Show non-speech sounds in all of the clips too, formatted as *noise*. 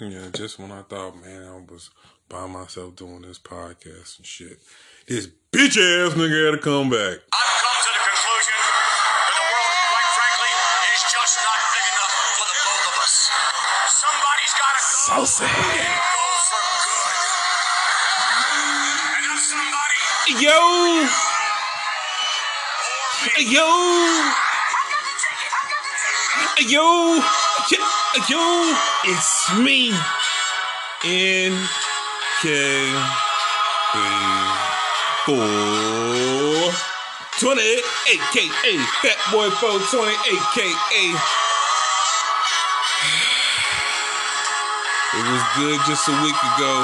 Yeah, just when I thought, man, I was by myself doing this podcast and shit, this bitch ass nigga had to come back. I've come to the conclusion that the world, quite frankly, is just not big enough for the both of us. Somebody's got to go. So sad. and go for good. And if somebody Yo, yo, yo, yo, yo, it's me, NK4 20, aka Fat Boy 420, aka. *sighs* It was good just a week ago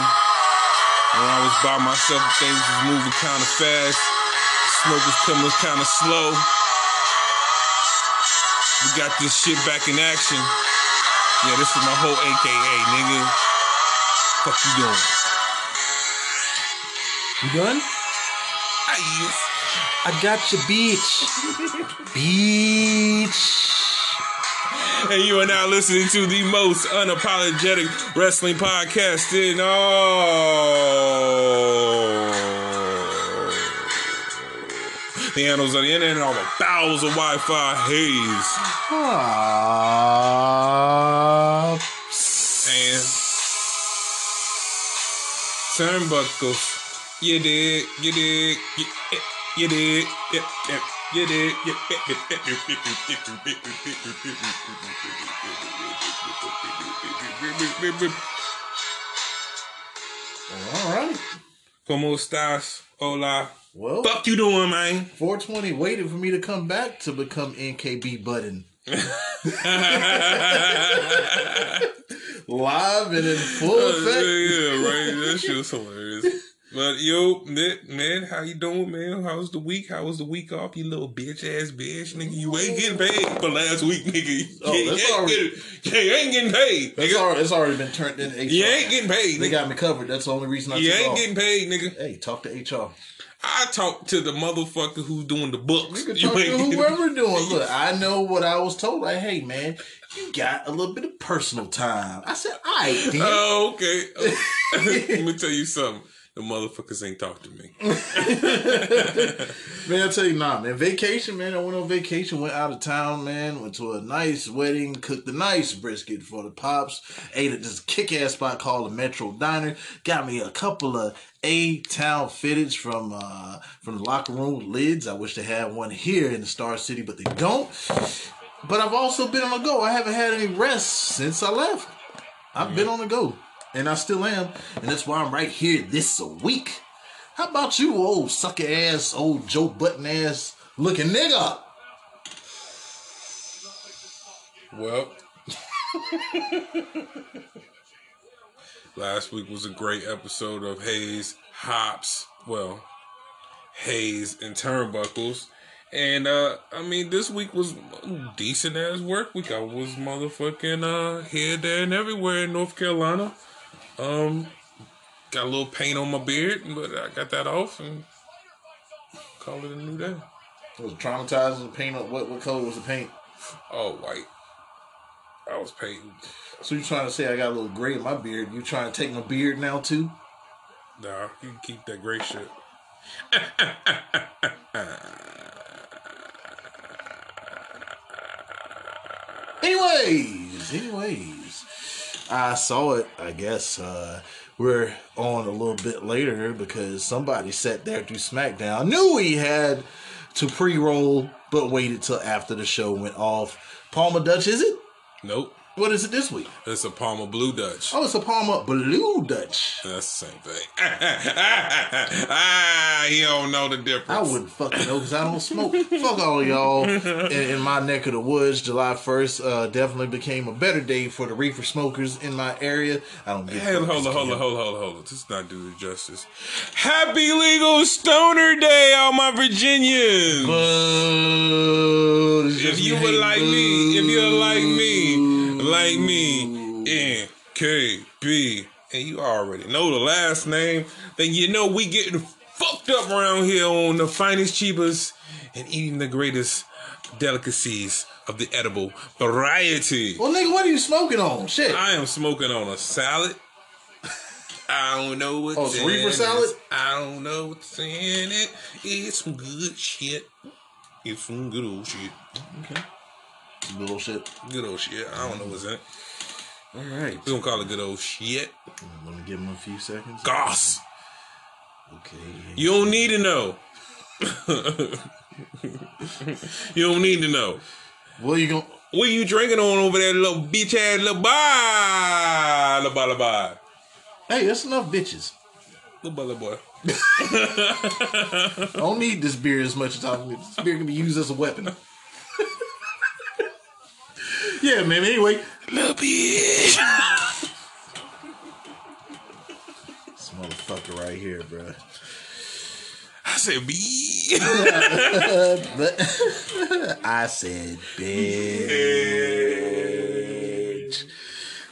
when I was by myself. Things was moving kind of fast. Smoke was coming kind of slow. We got this shit back in action. Yeah, this is my whole AKA, nigga. Fuck you doing? You done? Aye. I got you, beach. beach. And you are now listening to the most unapologetic wrestling podcast in all pianos on the internet and all the bowels of Wi Fi haze. Uh, and turnbuckles. You did, you did, you, you did, you, you, you did. You, All right. ¿Cómo estás? Hola. Well, Fuck you doing, man? 420 waited for me to come back to become NKB Button. *laughs* Live and in full uh, effect. yeah, right. That shit was hilarious. But yo, man, how you doing, man? How's the week? How was the week off? You little bitch ass bitch, nigga. You ain't getting paid for last week, nigga. Oh, you, that's ain't already- getting, you ain't getting paid, It's nigga. already, it's already been turned into HR. You ain't getting paid, They nigga. got me covered. That's the only reason I You ain't off. getting paid, nigga. Hey, talk to HR. I talked to the motherfucker who's doing the books. You can talk to getting- whoever doing. *laughs* Look, I know what I was told. Like, hey man, you got a little bit of personal time. I said, all right, then. Oh, okay. *laughs* *laughs* Let me tell you something. The motherfuckers ain't talk to me. *laughs* man, I tell you, nah, man. Vacation, man. I went on vacation, went out of town, man. Went to a nice wedding, cooked a nice brisket for the pops. Ate at this kick ass spot called the Metro Diner. Got me a couple of A Town fitteds from uh from the locker room lids. I wish they had one here in the Star City, but they don't. But I've also been on the go. I haven't had any rest since I left. I've been on the go. And I still am. And that's why I'm right here this week. How about you, old sucker ass, old Joe Button ass looking nigga? Well, *laughs* last week was a great episode of Hayes Hops. Well, Haze and Turnbuckles. And uh I mean this week was decent as work week. I was motherfucking uh here, there, and everywhere in North Carolina. Um got a little paint on my beard, but I got that off and call it a new day. It was traumatizing. The paint up. What what color was the paint? Oh white. I was painting. So you trying to say I got a little gray in my beard? You trying to take my beard now too? Nah, you can keep that gray shit. *laughs* Anyways, anyways, I saw it. I guess uh, we're on a little bit later because somebody sat there through SmackDown. Knew we had to pre-roll, but waited till after the show went off. Palmer Dutch, is it? Nope. What is it this week? It's a Palmer Blue Dutch. Oh, it's a Palmer Blue Dutch. That's the same thing. *laughs* ah, he don't know the difference. I wouldn't fucking know because I don't smoke. Fuck all y'all in, in my neck of the woods. July 1st uh, definitely became a better day for the reefer smokers in my area. I don't give a Hey, fuck. hold on, hold on, hold on, hold on, hold on. This not do it justice. Happy Legal Stoner Day, all my Virginians. If you hating. like me, if you're like me. Like me, NKB, and you already know the last name, then you know we getting fucked up around here on the finest, cheapest, and eating the greatest delicacies of the edible variety. Well, nigga, what are you smoking on? Shit. I am smoking on a salad. I don't know what's Oh, it's in reefer it. salad? I don't know what's in it. It's some good shit. It's some good old shit. Little shit. Good old shit. I don't know what's in it. All right. We gonna call it good old shit. Let me give him a few seconds. Goss. Okay. You don't need to know. *laughs* you don't need to know. What you gonna? What you drinking on over there, little bitch ass little bye? Little bye, little bye. Hey, that's enough bitches. Little bye, little boy. *laughs* I don't need this beer as much as I need. This beer can be used as a weapon. *laughs* yeah, man. Anyway, Little bitch. this motherfucker right here, bro. I said, B. *laughs* *laughs* I said, bitch.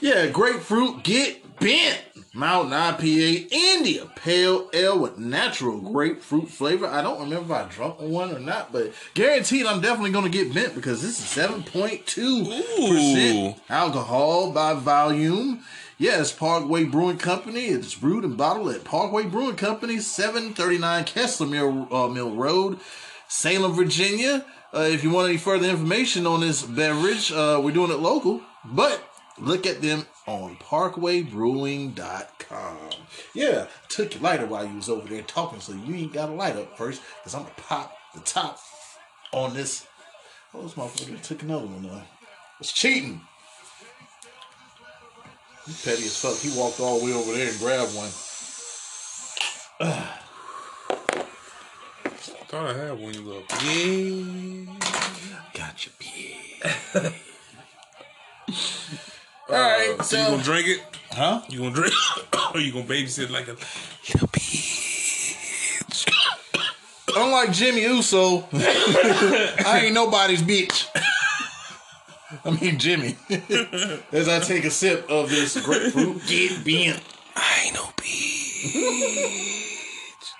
Yeah, grapefruit get bent. Mountain IPA India Pale Ale with natural grapefruit flavor. I don't remember if I drunk one or not, but guaranteed I'm definitely going to get bent because this is 7.2% alcohol by volume. Yes, Parkway Brewing Company. It's brewed and bottled at Parkway Brewing Company, 739 Kessler Mill, uh, Mill Road, Salem, Virginia. Uh, if you want any further information on this beverage, uh, we're doing it local, but look at them on parkwaybrewing.com. Yeah, took your lighter while you was over there talking, so you ain't got a light up first, because I'm going to pop the top on this. Oh, this motherfucker took another one, though. It's cheating. He petty as fuck. He walked all the way over there and grabbed one. Thought I had one, you little bitch. Gotcha, bitch. *laughs* All right, so, so- you gonna drink it? Huh? You gonna drink? *coughs* or you gonna babysit like a little bitch? *coughs* Unlike Jimmy Uso, *laughs* I ain't nobody's bitch. *laughs* I mean Jimmy. *laughs* As I take a sip of this grapefruit, get bent. I ain't no bitch.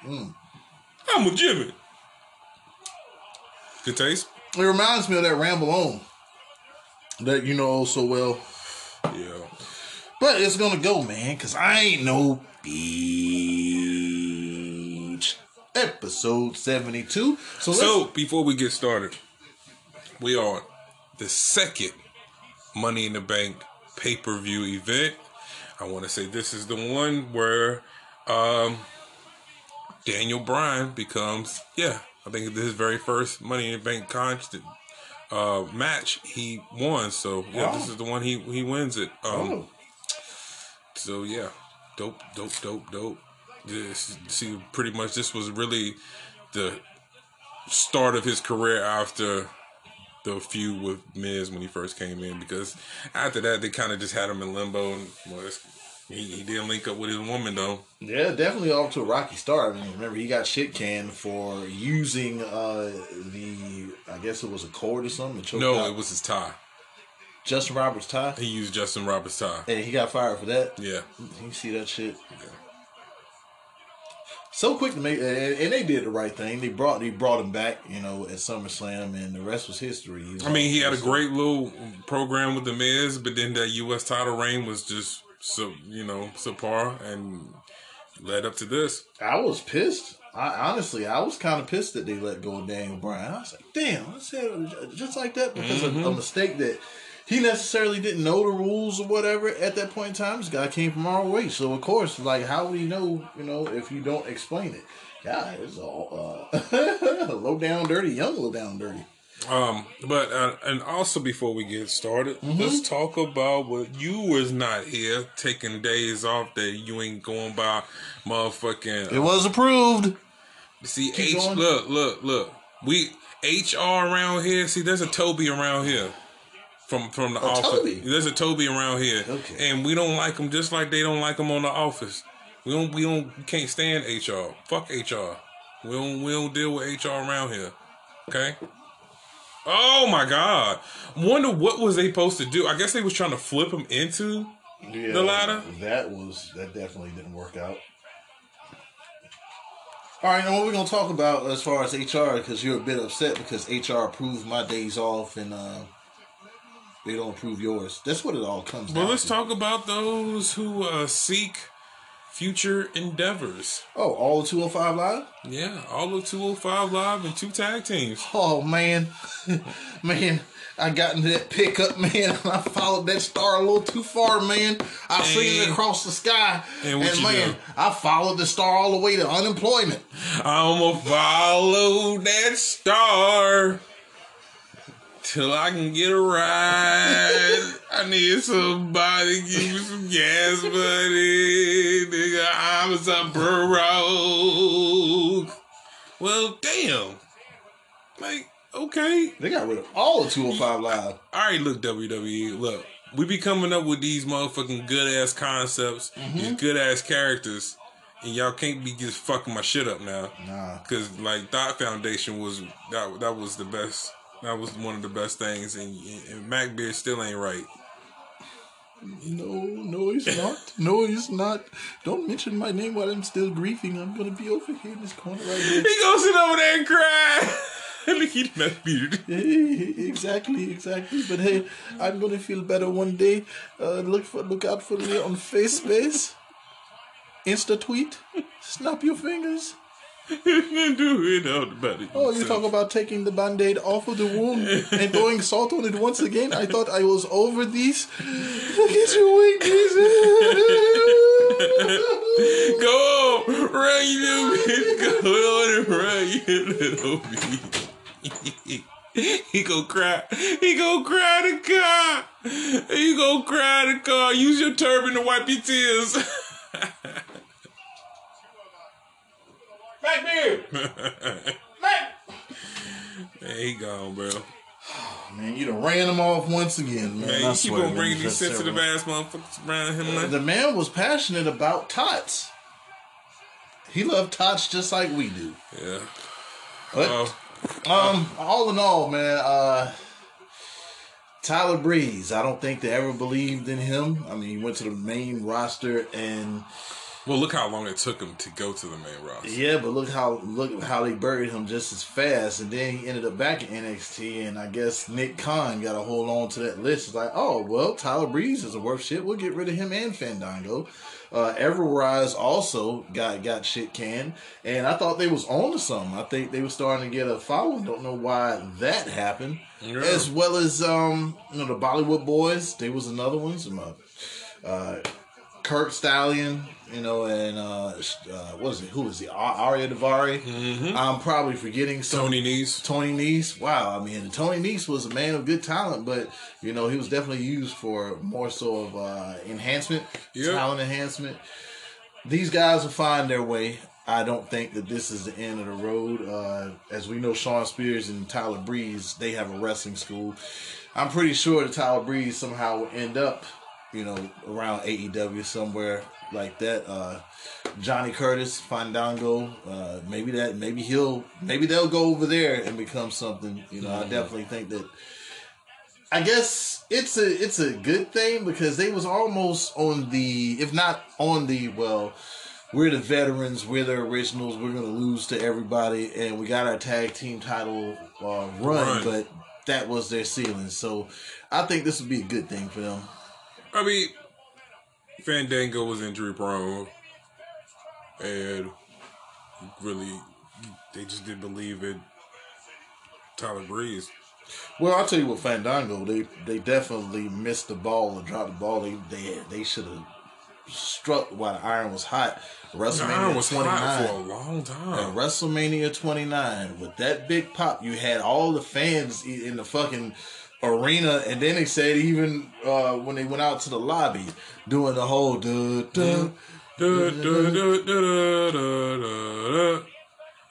Mm. I'm a Jimmy. Good taste. It reminds me of that Ramble On that you know so well. Yeah. But it's gonna go, man, because I ain't no bitch. Episode 72. So, So before we get started, we are the second Money in the Bank pay per view event. I want to say this is the one where um, Daniel Bryan becomes, yeah, I think this is his very first Money in the Bank constant uh, match he won. So yeah, Wow. this is the one he he wins it. Um, Oh. so yeah, dope, dope, dope, dope. This, see, pretty much this was really the start of his career after the feud with Miz when he first came in. Because after that, they kind of just had him in limbo. And well, it's, he, he didn't link up with his woman though. Yeah, definitely off to a rocky start. I mean, remember he got shit canned for using uh the I guess it was a cord or something. No, out it was his tie. Justin Roberts tie, He used Justin Roberts' tie. and he got fired for that. Yeah. You see that shit? So quick to make, and, and they did the right thing. They brought they brought him back, you know, at SummerSlam, and the rest was history. Was I mean, he had a great little program with the Miz, but then that U.S. title reign was just so you know subpar and led up to this. I was pissed. I honestly, I was kind of pissed that they let go of Daniel Bryan. I was like, damn, I said just like that because of a mistake that he necessarily didn't know the rules or whatever at that point in time. This guy came from our way, so of course, like, how would he know? You know, if you don't explain it. Yeah, it's all uh, *laughs* low down dirty, young low down dirty. Um, but uh, and also before we get started, let's talk about what you was not here taking days off that you ain't going by motherfucking. It was approved. see, keep H. going. Look, look, look. We HR around here. See, there's a Toby around here. From from the office, Toby? there's a Toby around here, Okay. and we don't like them just like they don't like them on the office. We don't we don't we can't stand HR. Fuck HR. We don't we don't deal with HR around here. Okay. Oh my God! Wonder what was they supposed to do? I guess they was trying to flip him into. Yeah, The ladder? That was that definitely didn't work out. All right, now what we're gonna talk about as far as HR because you're a bit upset because HR approved my days off and uh, they don't approve yours. That's what it all comes to. Well, let's to. talk about those who uh, seek future endeavors. Oh, all the 205 live. Yeah, all of 205 Live and two tag teams. Oh man, *laughs* man, I got into that pickup, man, and *laughs* I followed that star a little too far, man. I seen it across the sky, and and, man, do? I followed the star all the way to unemployment. I'ma follow that star till I can get a ride. I need somebody to give me some gas money. Nigga, I'm some broke. Well, damn. Like, okay. They got rid of all the 205 live. All right, look, WWE, look. We be coming up with these motherfucking good ass concepts, mm-hmm. these good ass characters, and y'all can't be just fucking my shit up now. Nah. Cause like Thought Foundation was that that was the best. That was one of the best things, and, and MacBeard still ain't right. No, no, he's *laughs* not. No, he's not. Don't mention my name while I'm still grieving. I'm gonna be over here in this corner right here. He gonna sit over there and cry. *laughs* Look, he MacBeard. *laughs* Hey, exactly, exactly. But hey, I'm gonna feel better one day. Uh, look for, look out for me on Face FaceSpace, Insta tweet. Snap your fingers. *laughs* do it out about. Oh, you talk about taking the band-aid off of the wound *laughs* and throwing salt on it once again. I thought I was over these. Look at your weakness. *laughs* Go on, run you little bitch. Go on and run you little bitch. he go cry. He go cry the car. He go cry the car. Use your turban to wipe your tears. Blackbeard. Man, he gone, bro. Man, you done ran them off once again, man. Man, I you keep on bringing these sensitive terrible. ass motherfuckers around him, man. The man was passionate about tots. He loved tots just like we do. Yeah. But Oh, um, all in all, man, uh, Tyler Breeze. I don't think they ever believed in him. I mean, he went to the main roster, and well, look how long it took him to go to the main roster. yeah, but look how look how they buried him just as fast, and then he ended up back in NXT, and I guess Nick Khan got to hold on to that list. It's like, oh well, Tyler Breeze is a worth shit. We'll get rid of him and Fandango. Uh, Ever-Rise also got got shit canned, and I thought they was on to something. I think they were starting to get a following. Don't know why that happened. Yeah. As well as um, you know, the Bollywood Boyz. They was another one. Some uh, uh, Curt Stallion, you know, and uh, uh, what is it? Who is it? Ar- Ariya Daivari. I'm probably forgetting some. Tony Nese. Tony Nese. Wow, I mean, Tony Nese was a man of good talent, but you know he was definitely used for more so of uh, enhancement, Yep. talent enhancement. These guys will find their way. I don't think that this is the end of the road. Uh, as we know, Shawn Spears and Tyler Breeze, they have a wrestling school. I'm pretty sure that Tyler Breeze somehow will end up, you know, around AEW somewhere like that. Uh, Johnny Curtis, Fandango, uh, maybe that, maybe he'll, maybe they'll go over there and become something. You know, I definitely think that. I guess it's a it's a good thing because they was almost on the, if not on the, well, we're the veterans, we're the originals, we're gonna lose to everybody, and we got our tag team title uh, run, Run. but that was their ceiling. So I think this would be a good thing for them. I mean, Fandango was injury prone, and really, they just didn't believe in Tyler Breeze. Well, I'll tell you what, Fandango, they they definitely missed the ball or dropped the ball. They they they should have struck while the iron was hot. WrestleMania Iron was hot 29. for a long At time. WrestleMania 29, with that big pop, you had all the fans in the fucking arena, and then they said even uh, when they went out to the lobby, doing the whole duh, duh. Uh,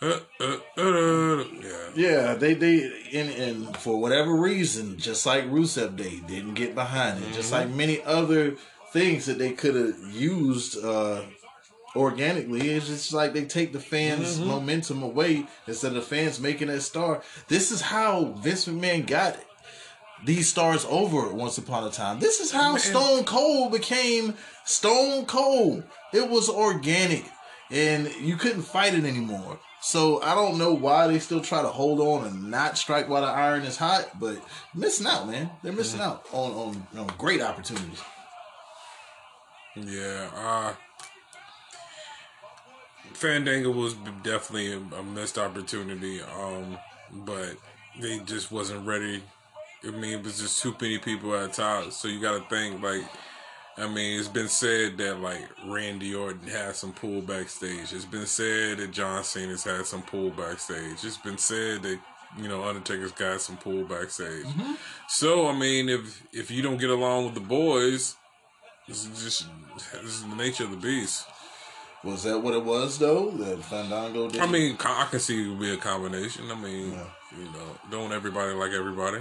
uh, uh, uh, Yeah. Yeah, they they and, and for whatever reason, just like Rusev Day didn't get behind it. Just like many other things that they could have used uh, organically, it's just like they take the fans' momentum away instead of the fans making that star. This is how Vince McMahon got these stars over once upon a time. This is how Stone Cold became Stone Cold. It was organic. and you couldn't fight it anymore. So I don't know why they still try to hold on and not strike while the iron is hot, but missing out, man. They're missing out on on, on great opportunities. Yeah, uh Fandango was definitely a, a missed opportunity, um, but they just wasn't ready. I mean, it was just too many people at the top, so you got to think like. I mean, it's been said that like Randy Orton had some pull backstage. It's been said that John Cena's had some pull backstage. It's been said that you know Undertaker's got some pull backstage. Mm-hmm. So I mean, if if you don't get along with the boys, this is just this is the nature of the beast. Was that what it was though? That Fandango did. I mean, I can see it would be a combination. I mean, Yeah. you know, don't everybody like everybody.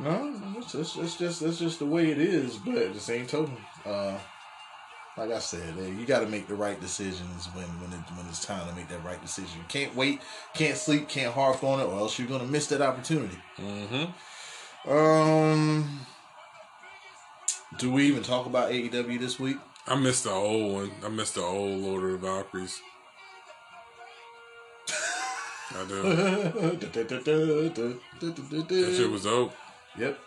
No, it's just it's just it's just the way it is. But at the same token, uh, like I said, eh, you got to make the right decisions when when it, when it's time to make that right decision. You can't wait, can't sleep, can't harp on it, or else you're gonna miss that opportunity. Mm-hmm. Um, do we even talk about AEW this week? I missed the old one. I missed the old Lord of the Valkyries. I do. That shit was dope. Yep.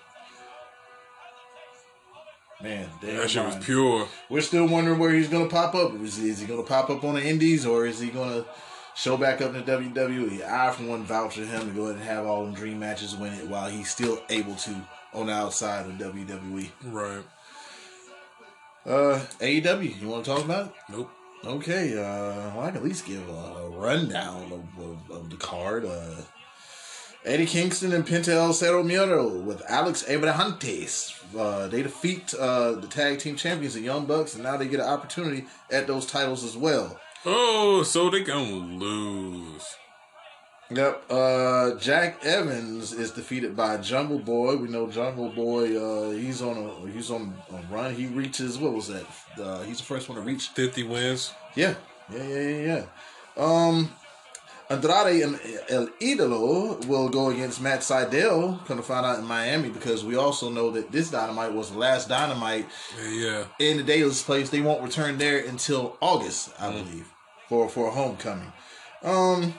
Man, damn That shit was pure. We're still wondering where he's gonna pop up. Is he, is he gonna pop up on the Indies or is he gonna show back up in the WWE? I for one vouch for him to go ahead and have all them dream matches win it while he's still able to on the outside of WWE. Right. Uh, AEW, you want to talk about it? Nope. Okay, uh, well, I can at least give a, rundown of, of, of the card. Uh, Eddie Kingston and Penta El Zero Miedo with Alex Abrahantes. Uh, they defeat uh, the tag team champions, the Young Bucks, and now they get an opportunity at those titles as well. Oh, so they gonna lose. Yep. Uh, Jack Evans is defeated by Jungle Boy. We know Jungle Boy. Uh, he's on a he's on a run. He reaches what was that? Uh, he's the first one to reach 50 wins. Yeah, yeah, yeah, yeah, yeah. Um, Andrade and El Idolo will go against Matt Sydal. Come to find out in Miami because we also know that this Dynamite was the last Dynamite Yeah. in the Daily's Place. They won't return there until August, I Mm. believe, for for a homecoming. Um.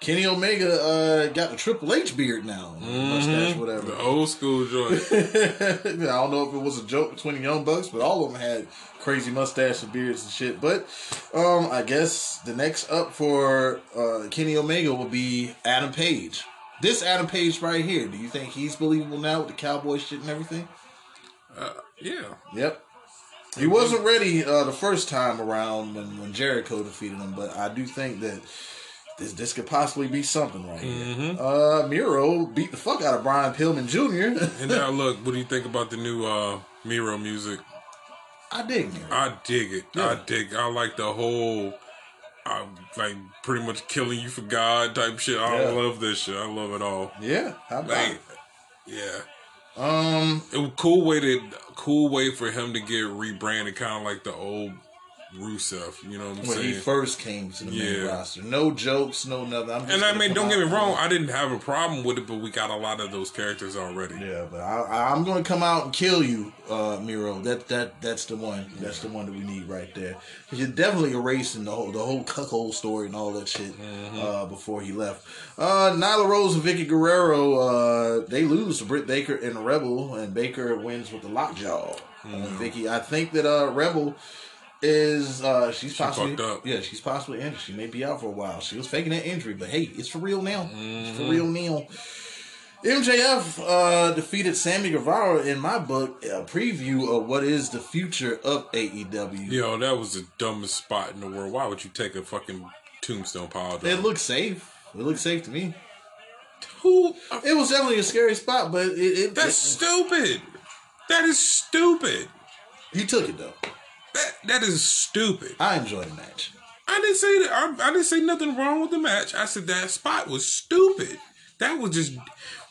Kenny Omega uh, got the Triple H beard now, mustache, whatever. Mm-hmm. The old school joint. *laughs* I don't know if it was a joke between the Young Bucks, but all of them had crazy mustache and beards and shit. But um, I guess the next up for uh, Kenny Omega will be Adam Page. This Adam Page right here. Do you think he's believable now with the cowboy shit and everything? Uh, yeah. Yep. He wasn't ready uh, the first time around when, when Jericho defeated him, but I do think that this this could possibly be something right here. Uh, Miro beat the fuck out of Brian Pillman Jr. *laughs* And now look, what do you think about the new uh Miro music? I dig Miro. I dig it. I dig. I like the whole, I like pretty much killing you for God type shit. I Yeah. love this shit. I love it all. Yeah, how about Like, it? yeah, Um, it was cool way to cool way for him to get rebranded, kind of like the old Rusev. You know what I'm when he first came to the main roster, no jokes, no nothing. I'm just and I mean, don't get me wrong. I didn't have a problem with it, but we got a lot of those characters already. Yeah, but I, I'm going to come out and kill you, uh, Miro. That that that's the one. That's the one that we need right there. you're definitely erasing the whole the whole cuckold story and all that shit Mm-hmm. uh, before he left. Uh, Nyla Rose and Vickie Guerrero uh, they lose to Britt Baker and Rebel, and Baker wins with the lockjaw Mm-hmm. Vicky. I think that uh, Rebel is uh she's possibly yeah she's possibly injured. She may be out for a while. She was faking that injury, but hey, it's for real now. It's Mm-hmm. for real now. MJF uh, defeated Sammy Guevara in my book. A preview of what is the future of AEW. Yo, that was the dumbest spot in the world. Why would you take a fucking tombstone pile It driver? looked safe. It looked safe to me. Who? It was definitely a scary spot, but it, it That's stupid. That is stupid. he took it though. That that is stupid. I enjoyed the match. I didn't say that. I, I didn't say nothing wrong with the match. I said that spot was stupid. That was just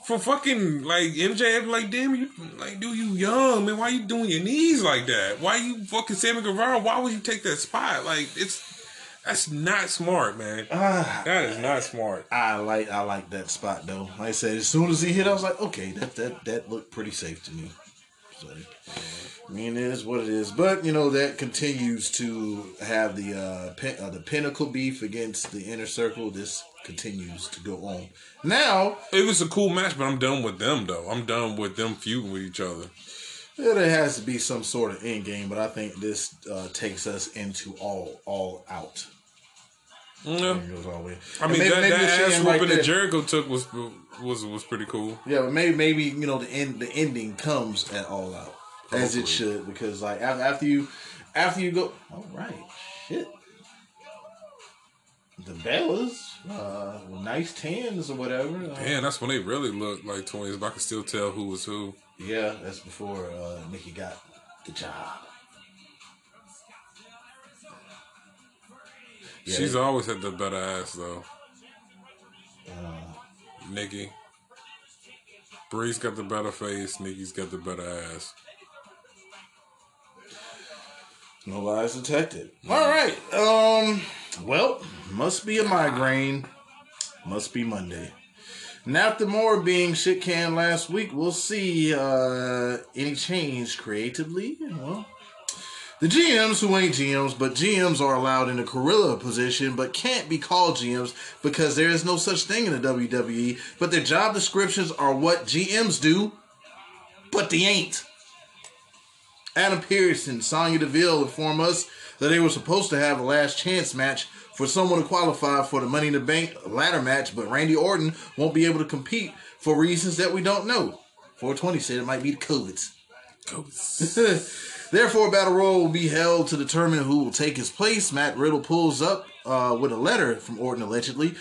for fucking like MJF. Like, damn you, like, dude, you young man. Why you doing your knees like that? Why you fucking Sammy Guevara? Why would you take that spot? Like, it's that's not smart, man. Ah, That is not smart. I like I like that spot though. Like I said, as soon as he hit, I was like, okay, that that that looked pretty safe to me. So, I mean, it is what it is. But you know that continues to have the uh, pin- uh, the pinnacle beef against the inner circle. This continues to go on. Now, It was a cool match, but I'm done with them though. I'm done with them feuding with each other. yeah, there has to be some sort of end game, but I think this uh, takes us into all all out. Yeah. All. I mean, maybe- that, maybe that ass whooping that Jericho took was was was pretty cool. Yeah, but maybe maybe you know the end the ending comes at all out as it should because like af- after you after you go all right shit the Bellas uh nice tens or whatever Man, that's when they really looked like twins. But I can still tell who was who. yeah that's before uh Nikki got the job Yeah, She's always had the better ass though. Uh. Nikki. Bree's got the better face. Nikki's got the better ass. No lies detected all right um well must be a migraine must be Monday And after more being shit canned last week, we'll see uh, any change creatively. Well, the GMs who ain't GMs, but GMs are allowed in the gorilla position, but can't be called GMs because there is no such thing in the WWE. But their job descriptions are what GMs do, but they ain't. Adam Pearce and Sonya Deville inform us that they were supposed to have a last chance match for someone to qualify for the Money in the Bank ladder match, but Randy Orton won't be able to compete for reasons that we don't know. 420 said it might be the COVIDs. COVIDs. *laughs* Therefore, a battle royal will be held to determine who will take his place. Matt Riddle pulls up uh, with a letter from Orton, allegedly.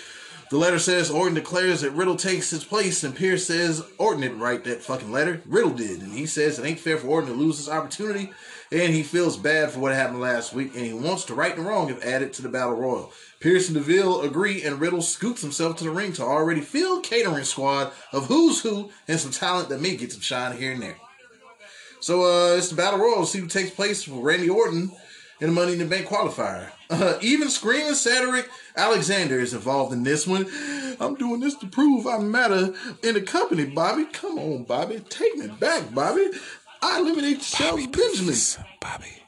The letter says Orton declares that Riddle takes his place, and Pearce says Orton didn't write that fucking letter. Riddle did, and he says it ain't fair for Orton to lose this opportunity, and he feels bad for what happened last week, and he wants to right the wrong if added to the battle royal. Pearce and Deville agree, and Riddle scoots himself to the ring to already filled catering squad of who's who and some talent that may get some shine here and there. So uh, it's the battle royal. See who takes place for Randy Orton in the Money in the Bank qualifier. Uh, even screaming Cedric Alexander is involved in this one. I'm doing this to prove I matter in the company, Bobby. Come on, Bobby. Take me back, Bobby. I eliminate Shelton Benjamin. Bobby.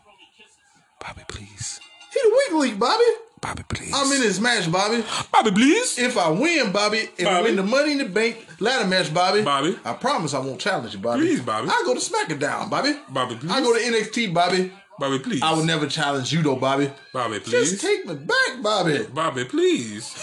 Bobby, please. He the weak link, Bobby. Bobby, please. I'm in this match, Bobby. Bobby, please. If I win, Bobby, and Bobby. win the Money in the Bank ladder match, Bobby, Bobby. I promise I won't challenge you, Bobby. Please, Bobby. I go to SmackDown, Bobby. Bobby, please. I go to NXT, Bobby. Bobby, please. I will never challenge you, though, Bobby. Bobby, please. Just take me back, Bobby. Bobby, please.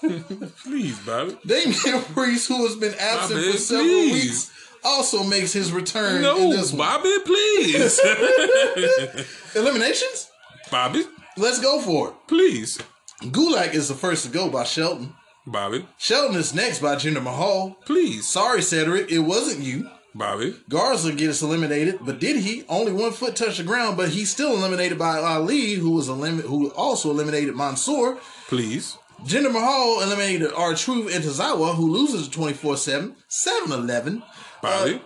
*laughs* please, Bobby. Damian Priest, who has been absent Bobby, for several please. weeks, also makes his return in this one. Bobby, please. *laughs* Eliminations? Bobby, Let's go for it. please. Gulak is the first to go by Shelton. Bobby, Shelton is next by Jinder Mahal. please. Sorry, Cedric, it wasn't you. Bobby, Garza gets eliminated, but did he? Only one foot touched the ground, but he's still eliminated by Ali, who was elim- who also eliminated Mansoor. please. Jinder Mahal eliminated R Truth and Tazawa, who loses 24 7, 7 11. Bobby, uh,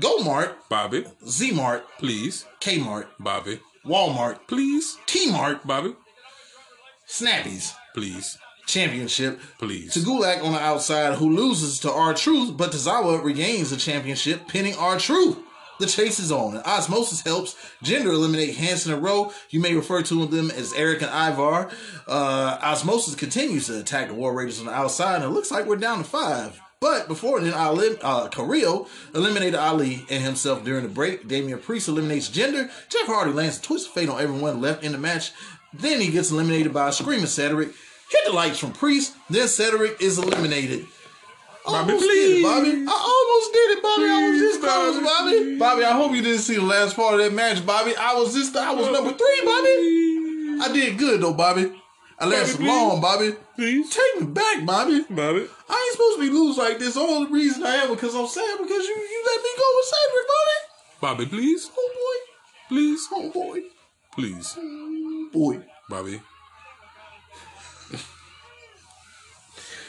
Go Mart, Bobby, Z Mart, please. K Mart, Bobby, Walmart, please. T Mart, Bobby, Snappies, please. Championship. Please. To Gulak on the outside, who loses to R Truth, but Tazawa regains the championship, pinning R Truth. The chase is on, and Osmosis helps Jinder eliminate Hanson and Rowe. You may refer to them as Erik and Ivar. Uh, Osmosis continues to attack the War Raiders on the outside, and it looks like we're down to five. But before then, Ali, uh, Carrillo eliminated Ali and himself during the break. Damian Priest eliminates Jinder. Jeff Hardy lands a twist of fate on everyone left in the match. Then he gets eliminated by a screaming Cedric. Hit the lights from Priest. Then Cedric is eliminated. Bobby, Almost did it, Bobby. I almost did it, Bobby. I was this Please, close, Bobby, Bobby. please. Bobby, I hope you didn't see the last part of that match, Bobby. I was this. I was number three, Bobby. I did good though, Bobby. I lasted please. long, Bobby. Please. Take me back, Bobby. Bobby, I ain't supposed to be lose like this. The only reason I am because I'm sad because you you let me go with Cedric, Bobby. Bobby, please. Oh boy. Please. oh boy, Please. boy. Bobby.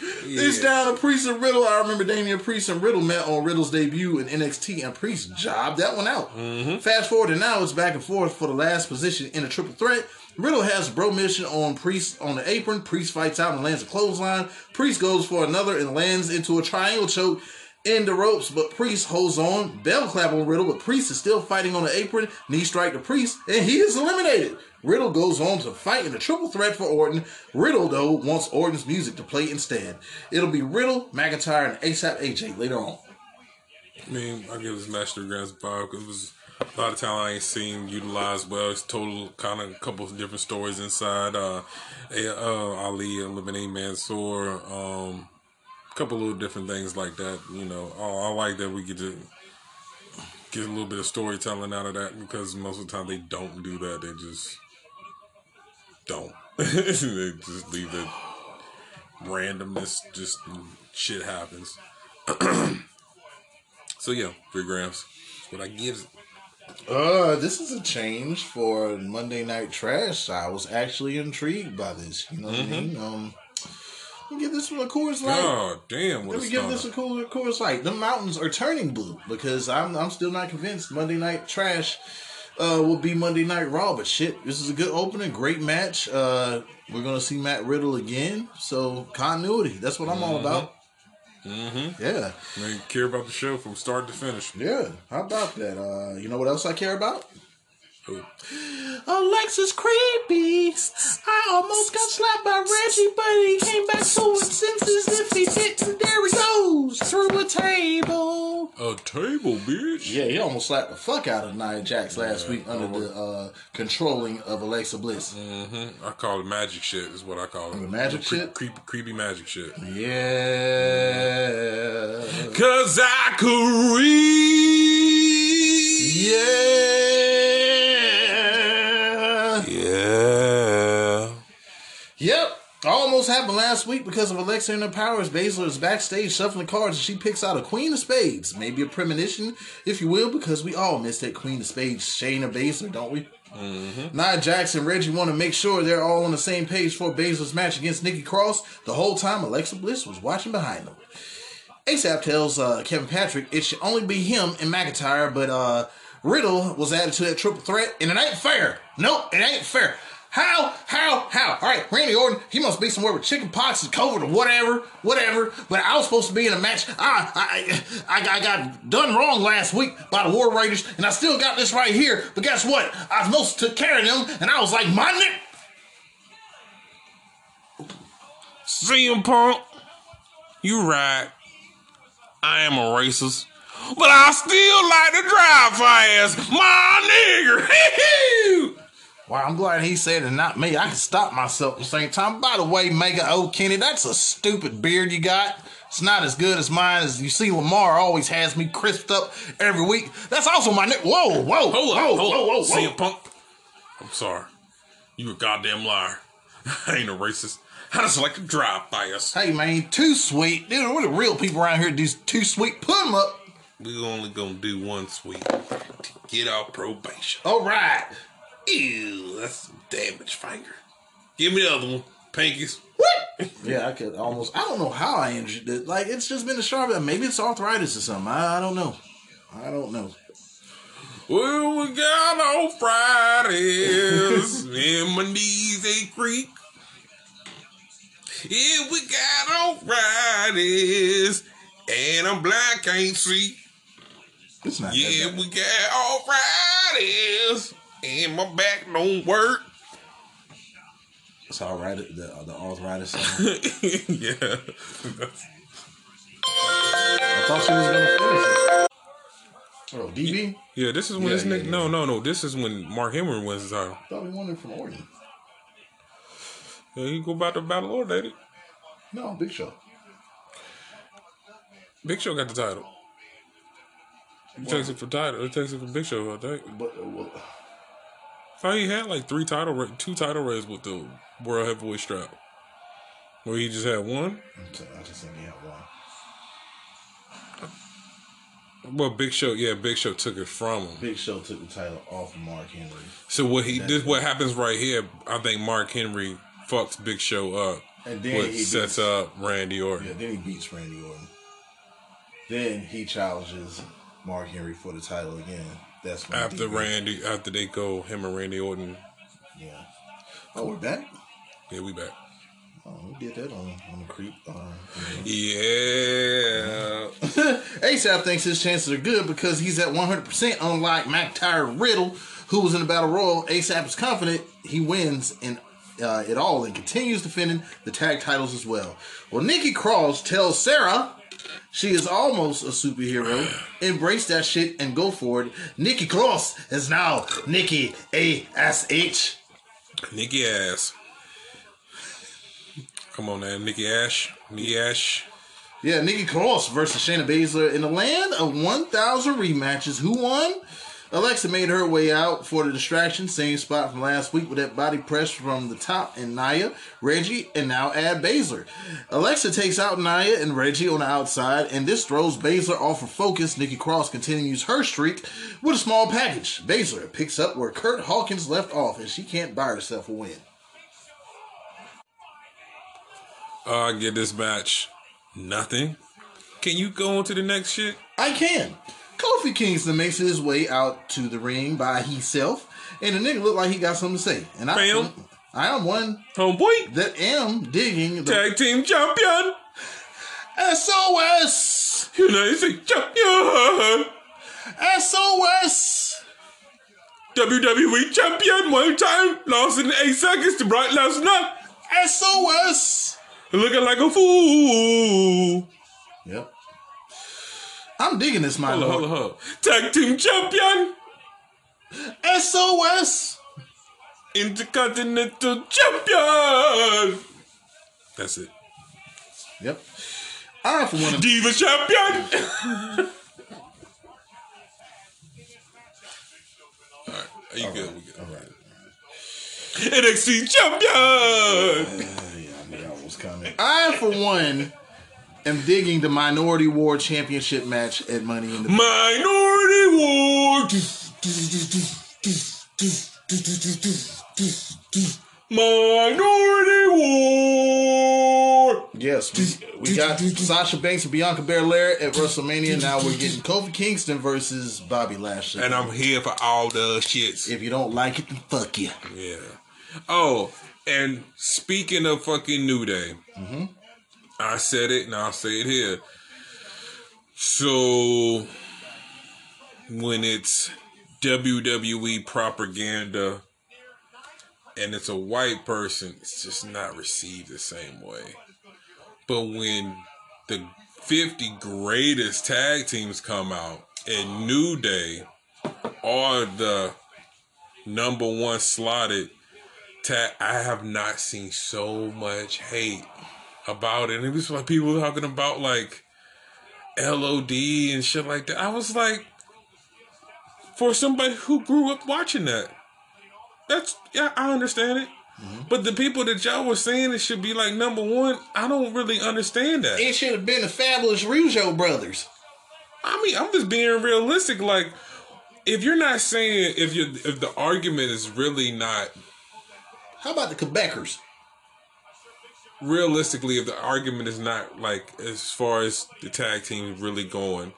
It's down to Priest and Riddle. I remember Damian Priest and Riddle met on Riddle's debut in NXT, and Priest jobbed that one out. Mm-hmm. Fast forward, and now it's back and forth for the last position in a triple threat. Riddle has a bro mission on Priest on the apron. Priest fights out and lands a clothesline. Priest goes for another and lands into a triangle choke. In the ropes, but Priest holds on. Bell clap on Riddle, but Priest is still fighting on the apron. Knee strike to Priest, and he is eliminated. Riddle goes on to fight in a triple threat for Orton. Riddle, though, wants Orton's music to play instead. It'll be Riddle, McIntyre, and ASAP AJ later on. I mean, I give this match the grand five because it was a lot of talent I ain't seen utilized well. It's total kind of a couple of different stories inside. Uh, uh, Ali eliminating Mansoor. Um, couple little different things like that. You know, I, I like that we get to get a little bit of storytelling out of that because most of the time they don't do that. They just don't. *laughs* they just leave it randomness. Just shit happens. *clears throat* so yeah, three grams. What I give. Uh, this is a change for Monday Night Trash. I was actually intrigued by this. You know what I mean? Um, let me give this one a Coors Light. God damn, what Let me give this a cool Coors Light. The mountains are turning blue because I'm I'm still not convinced Monday Night Trash uh, will be Monday Night Raw. But shit, this is a good opening, great match. Uh, we're gonna see Matt Riddle again, so continuity. That's what I'm all about. Mm-hmm. Yeah, They care about the show from start to finish. yeah. How about that? Uh, you know what else I care about? Alexis creepy. I almost got slapped by Reggie, but he came back to his senses. If he didn't, there he goes through a table. a table, bitch. Yeah, he almost slapped the fuck out of Nia Jax last Yeah, week under the uh, controlling of Alexa Bliss. Mm-hmm. I call it magic shit. Is what I call it. The magic Cre- shit? Creepy, creepy magic shit. Yeah. Cause I could read. Almost happened last week because of Alexa and her powers. Baszler is backstage shuffling cards and she picks out a Queen of Spades. Maybe a premonition, if you will, because we all miss that Queen of Spades, Shayna Baszler, don't we? Mm-hmm. Nia Jax and Reggie want to make sure they're all on the same page for Baszler's match against Nikki Cross. The whole time, Alexa Bliss was watching behind them. ASAP tells uh, Kevin Patrick it should only be him and McIntyre, but uh, Riddle was added to that triple threat, and it ain't fair. Nope, it ain't fair. How? How? How? All right, Randy Orton, he must be somewhere with chicken pox and COVID or whatever, whatever. But I was supposed to be in a match. I, I, I, I got done wrong last week by the War Raiders, and I still got this right here. But guess what? I most took care of them, and I was like, my nick. CM Punk, you right. I am a racist, but I still like to drive fast. My nigger. *laughs* Wow, I'm glad he said it, not me. I can stop myself at the same time. By the way, Mega O Kenny, that's a stupid beard you got. It's not as good as mine as you see Lamar always has me crisped up every week. That's also my nick. Whoa, whoa, Hold whoa, up, hold whoa, whoa, whoa. CM Punk. I'm sorry. You a goddamn liar. *laughs* I ain't a racist. I just like to drive fast. Hey man, too sweet. Dude, what the real people around here do too sweet? Put them up. We only gonna do one sweep to get our probation. All right. Ew, that's some damaged finger. Give me the other one, pinkies. What? yeah, I could almost. I don't know how I injured it. Like it's just been a sharp. Uh, maybe it's arthritis or something. I, I don't know. I don't know. Well, we got on Fridays, *laughs* and my knees they creak. Yeah, we got on Fridays, and I'm blind, can't see. It's not. Yeah, that bad. we got on Fridays, and my back don't work. It's all right. The the arthritis. *laughs* Yeah. I thought she was gonna finish it. Oh, DB. Yeah, this is when Yeah, this yeah, nigga. yeah. No, no, no. This is when Mark Henry wins the title. thought we won it from Oregon. Yeah, he go back to Battle Lord, ain't it? No, Big Show. Big Show got the title. He takes it for title. He takes it for Big Show, I think. But uh, well, I thought he had like three title, two title races with the World Heavyweight strap. Where he just had one. I just think he had one. Well, Big Show, yeah, Big Show took it from him. Big Show took the title off of Mark Henry. So what he this what happens right here? I think Mark Henry fucks Big Show up, And then he sets beats- up Randy Orton. Yeah, then he beats Randy Orton. Then he challenges Mark Henry for the title again. That's when After Randy, after they go, him and Randy Orton. Yeah. Oh, we're back. Yeah, we back. Oh, we did that on on the creep. Uh, Yeah. *laughs* ASAP thinks his chances are good because he's at 100%, unlike McIntyre Riddle, who was in the Battle Royal. ASAP is confident he wins in uh, it all and continues defending the tag titles as well. Well, Nikki Cross tells Sarah she is almost a superhero. Embrace that shit and go for it. Nikki Cross is now Nikki A.S.H. Nikki Ass. Come on, man. Nikki Ash. Nikki Ash. Yeah, Nikki Cross versus Shayna Baszler in the land of 1,000 rematches. Who won? Alexa made her way out for the distraction, same spot from last week with that body press from the top, and Nia, Reggie, and now add Baszler. Alexa takes out Nia and Reggie on the outside, and this throws Baszler off of focus. Nikki Cross continues her streak with a small package. Baszler picks up where Curt Hawkins left off, and she can't buy herself a win. Uh, I get this match. Nothing. Can you go on to the next shit? I can. Kofi Kingston makes his way out to the ring by himself, and the nigga look like he got something to say. And I, Bam. I am one Homeboy. that am digging the Tag team champion. SOS, United States champion. SOS. WWE champion one time. Lost in eight seconds to Brock Lesnar. SOS. Looking like a fool. Yep. I'm digging this, my Hold on, hold lord. hold. Tag team champion. SOS. Intercontinental champion. That's it. Yep. I for one Diva champion. All right, are you good? We good. All right. NXT champion. Yeah, I knew that was coming. I for one am digging the Minority War Championship match at Money in the Minority War. Minority War. Yes, we, we got Sasha Banks and Bianca Belair at WrestleMania. Now we're getting Kofi Kingston versus Bobby Lashley. And I'm here for all the shits. if you don't like it, then fuck you. Yeah. Oh, and speaking of fucking New Day, mm-hmm. I said it and I'll say it here. So, when it's WWE propaganda and it's a white person, it's just not received the same way. But when the 50 greatest tag teams come out and New Day are the number one slotted tag, I have not seen so much hate about it. And it was like people talking about like LOD and shit like that. I was like, for somebody who grew up watching that, that's yeah, I understand it. Mm-hmm. But the people that y'all were saying it should be like number one, I don't really understand that. It should have been the fabulous Rougeau brothers. I mean, I'm just being realistic. Like, if you're not saying if you if the argument is really not How about the Quebecers? Realistically, if the argument is not like as far as the tag team really going,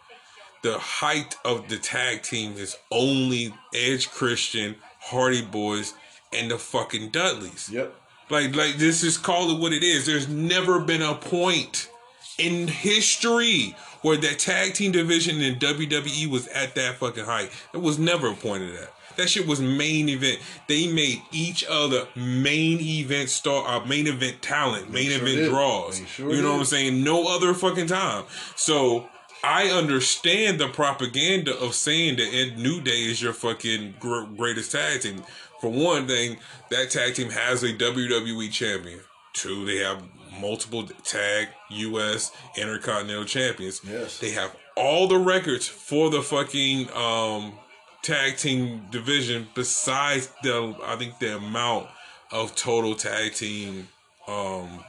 the height of the tag team is only Edge Christian, Hardy Boys, and the fucking Dudleys. Yep. Like, like this is call it what it is. There's never been a point in history where that tag team division in WWE was at that fucking height. There was never a point of that. That shit was main event. They made each other main event star, uh, main event talent, main sure event did. draws. Sure you know did. what I'm saying? No other fucking time. So I understand the propaganda of saying that Ed New Day is your fucking gr- greatest tag team. For one thing, that tag team has a WWE champion. Two, they have multiple tag U.S. Intercontinental champions. Yes. They have all the records for the fucking um, tag team division besides the, I think, the amount of total tag team um,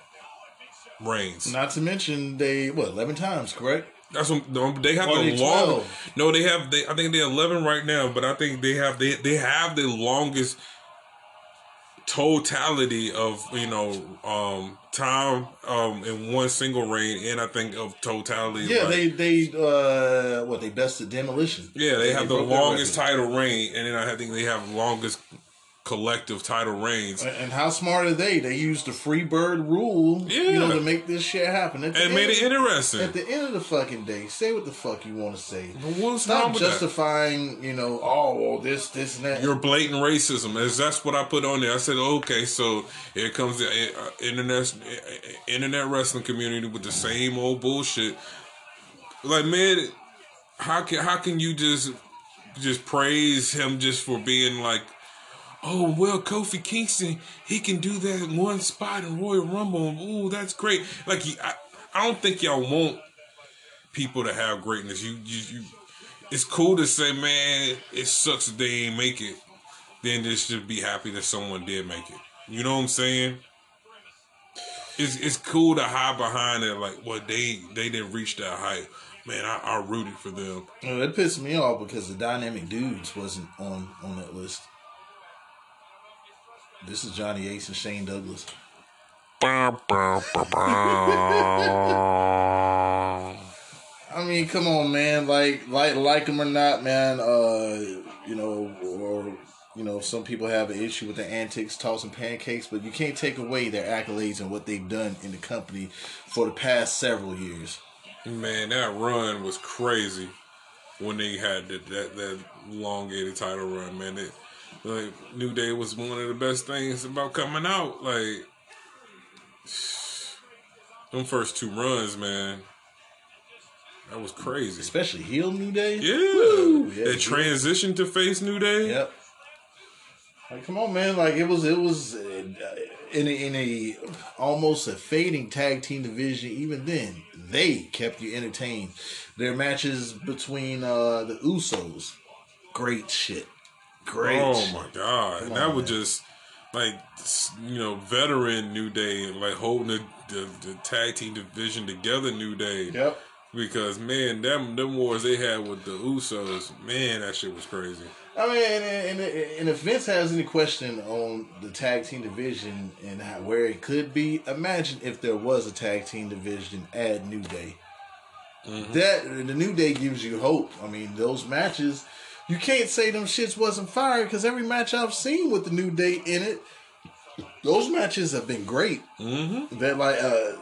reigns. Not to mention they what eleven times, correct? That's what no, they have Or the long. 12. No, they have. They I think they're eleven right now, but I think they have they they have the longest totality of you know um time um in one single reign, and I think of totality. Yeah, like- they they uh what they bested demolition. yeah they have the longest title reign, and then I think they have longest collective title reigns. And how smart are they? They used the free bird rule, you know, to make this shit happen. At And made it of- interesting. At the end of the fucking day, say what the fuck you want to say. Stop with that? justifying, you know, oh, well, this, this, and that. Your blatant racism. Is that's what I put on there. I said, okay, so here comes the uh, internet uh, internet wrestling community with the same old bullshit. Like, man, how can how can you just just praise him just for being like, oh well, Kofi Kingston, he can do that one spot in Royal Rumble. Ooh, that's great. Like, I, I don't think y'all want people to have greatness. You, you, you. It's cool to say, man, it sucks that they ain't make it. Then just should be happy that someone did make it. You know what I'm saying? It's it's cool to hide behind it, like, well, they they didn't reach that height. Man, I, I rooted for them. Well, that pissed me off because the dynamic dudes wasn't on on that list. This is Johnny Ace and Shane Douglas. *laughs* I mean, come on, man. Like, like, like them or not, man. Uh, you know, or you know, some people have an issue with the antics, tossing pancakes, but you can't take away their accolades and what they've done in the company for the past several years. Man, that run was crazy when they had that that, that elongated title run. Man, it, like New Day was one of the best things about coming out. Like them first two runs, man, that was crazy. Especially heel New Day. Yeah, Woo! Yeah, that transition to face New Day. Yep. Like, come on, man! Like it was, it was uh, in a, in a almost a fading tag team division. Even then, they kept you entertained. Their matches between uh the Usos, great shit. Great. Oh my god, Come that on, was man. just like you know veteran New Day, like holding the, the the tag team division together. New Day. Yep. Because man, them them wars they had with the Usos, man, that shit was crazy. I mean, and, and, and if Vince has any question on the tag team division and how, where it could be, imagine if there was a tag team division at New Day. Mm-hmm. That the New Day gives you hope. I mean, those matches, you can't say them shits wasn't fire because every match I've seen with the New Day in it, those matches have been great. Mm-hmm. That like, uh,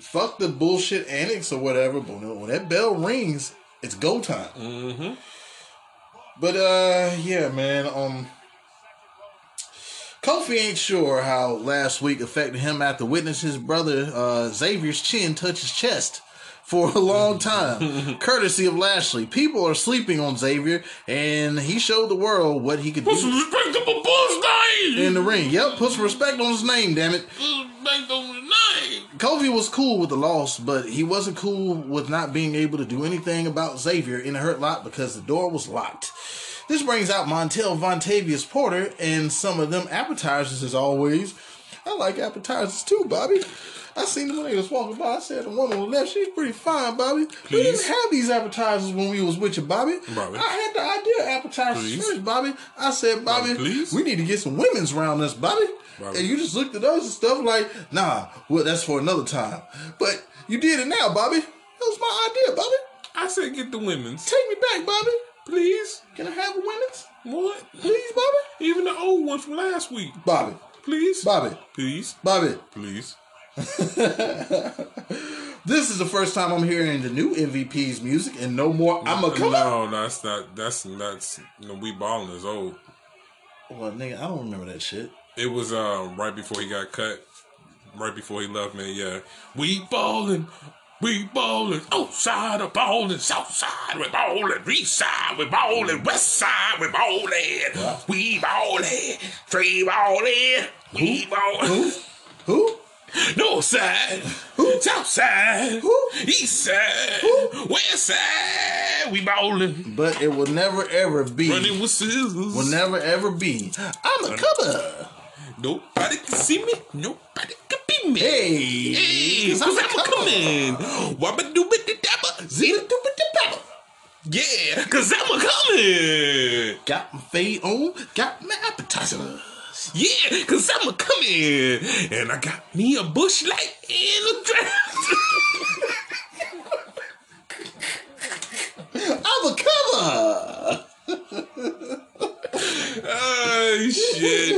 fuck the bullshit annex or whatever, but when, when that bell rings, it's go time. Mm-hmm. But uh yeah, man, um Kofi ain't sure how last week affected him after witnessing his brother uh Xavier's chin touch his chest for a long *laughs* time, courtesy of Lashley. People are sleeping on Xavier, and he showed the world what he could Put some do respect on boss name. in the ring. Yep, put some respect on his name, damn it. Put some respect on the name. Kofi was cool with the loss, but he wasn't cool with not being able to do anything about Xavier in a hurt lock because the door was locked. This brings out Montel Vontavious Porter and some of them appetizers as always. I like appetizers too, Bobby. I seen them when they was walking by. I said the one on the left, she's pretty fine, Bobby. We didn't have these appetizers when we was with you, Bobby. Bobby. I had the idea of appetizers Please? first, Bobby. I said, Bobby, Bobby, please? we need to get some women's around us, Bobby. Bobby. And you just looked at us and stuff like, nah, well, that's for another time. But you did it now, Bobby. That was my idea, Bobby. I said get the women's, Take me back, Bobby. please. Can I have a women's? What? Please, Bobby? Even the old ones from last week, Bobby. please. Bobby. Please, Bobby. please. *laughs* This is the first time I'm hearing the new MVP's music and no more I'm a come on. No, that's not. That's that's. You know, we balling is old. Well, nigga, I don't remember that shit. It was um right before he got cut. Right before he left, man. Yeah, we ballin'. We ballin' outside of ballin', south side, we ballin', east side, we ballin', west side, we ballin', we ballin', three ballin', we ballin', Who? North side, south side, east side, west side, we ballin', But it will never ever be. running with scissors. Will never ever be. I'm a cover. Nobody can see me, nobody can be me. Hey, Hey, 'cause cause I'm a I'm coming. Wabba do with the dabba. See the stupid pepper. Yeah, cause I'm a coming. Got my fade on. Got my appetizers. Yeah, cause I'm going to come in And I got me a bush light in a draft. *laughs* I'm a cover. *laughs* Oh shit!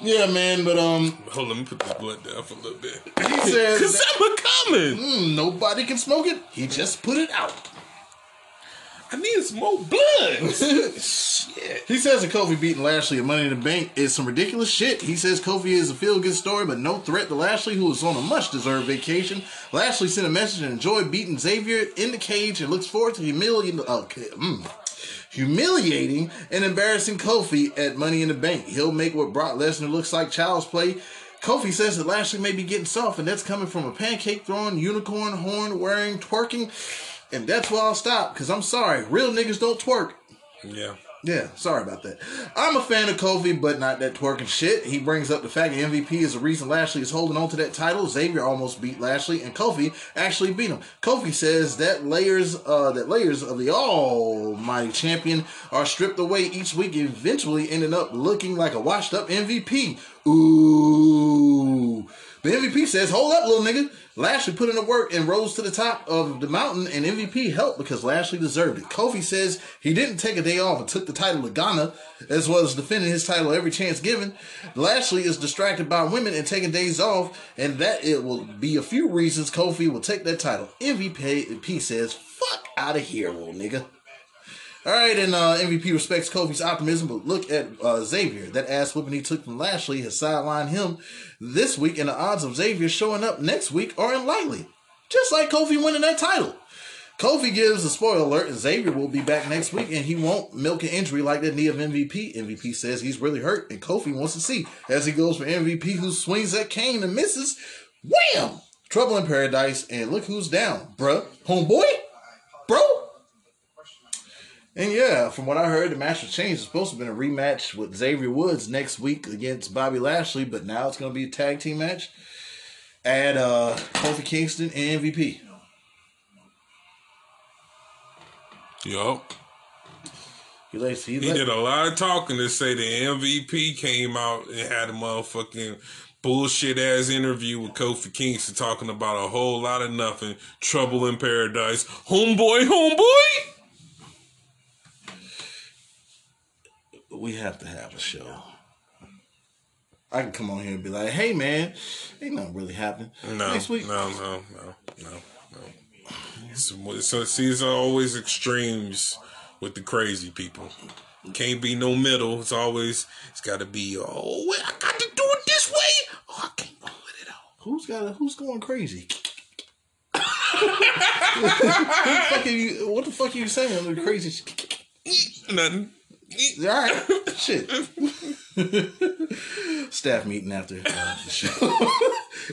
yeah, man. But um, Hold on, let me put this blunt down for a little bit. he says *laughs* Cause that, summer coming. mm, nobody can smoke it. He just put it out. I need some more blood. *laughs* shit. He says that Kofi beating Lashley at Money in the Bank is some ridiculous shit. He says Kofi is a feel good story, but no threat to Lashley, who is on a much deserved vacation. Lashley sent a message and enjoyed beating Xavier in the cage and looks forward to humiliating, okay, mm, humiliating and embarrassing Kofi at Money in the Bank. He'll make what Brock Lesnar looks like child's play. Kofi says that Lashley may be getting soft, and that's coming from a pancake throwing, unicorn horn wearing, twerking. And that's where I'll stop, because I'm sorry, real niggas don't twerk. Yeah. Yeah, sorry about that. I'm a fan of Kofi, but not that twerking shit. He brings up the fact that MVP is the reason Lashley is holding on to that title. Xavier almost beat Lashley, and Kofi actually beat him. Kofi says that layers, uh, that layers of the almighty champion are stripped away each week, eventually ending up looking like a washed-up MVP. Ooh. The MVP says, "Hold up, little nigga." Lashley put in the work and rose to the top of the mountain, and MVP helped because Lashley deserved it. Kofi says he didn't take a day off and took the title to Ghana, as well as defending his title every chance given. Lashley is distracted by women and taking days off, and that it will be a few reasons Kofi will take that title. MVP says, "Fuck out of here, little nigga." All right, and uh, MVP respects Kofi's optimism, but look at uh, Xavier. That ass whipping he took from Lashley has sidelined him this week, and the odds of Xavier showing up next week are unlikely. Just like Kofi winning that title. Kofi gives a spoiler alert, and Xavier will be back next week, and he won't milk an injury like that knee of MVP. MVP says he's really hurt, and Kofi wants to see as he goes for MVP, who swings at Kane and misses. Wham! Trouble in paradise, and look who's down, bruh. Homeboy? Bro? And yeah, from what I heard, the match was changed. It's supposed to have been a rematch with Xavier Woods next week against Bobby Lashley, but now it's going to be a tag team match. Add uh, Kofi Kingston and MVP. Yup. He, he, He did a lot of talking to say the MVP came out and had a motherfucking bullshit ass interview with Kofi Kingston talking about a whole lot of nothing. Trouble in paradise. Homeboy, homeboy. We have to have a show. I can come on here and be like, "Hey, man, ain't nothing really happening." No, Next week, no, no, no, no, no. So, so see, it's always extremes with the crazy people. Can't be no middle. It's always it's got to be. Oh, I got to do it this way. Oh, I can't go with it all. who's got? A, who's going crazy? *laughs* *laughs* what, the fuck are you, what the fuck are you saying? The crazy. Nothing. All right, shit. *laughs* Staff meeting after uh, the show.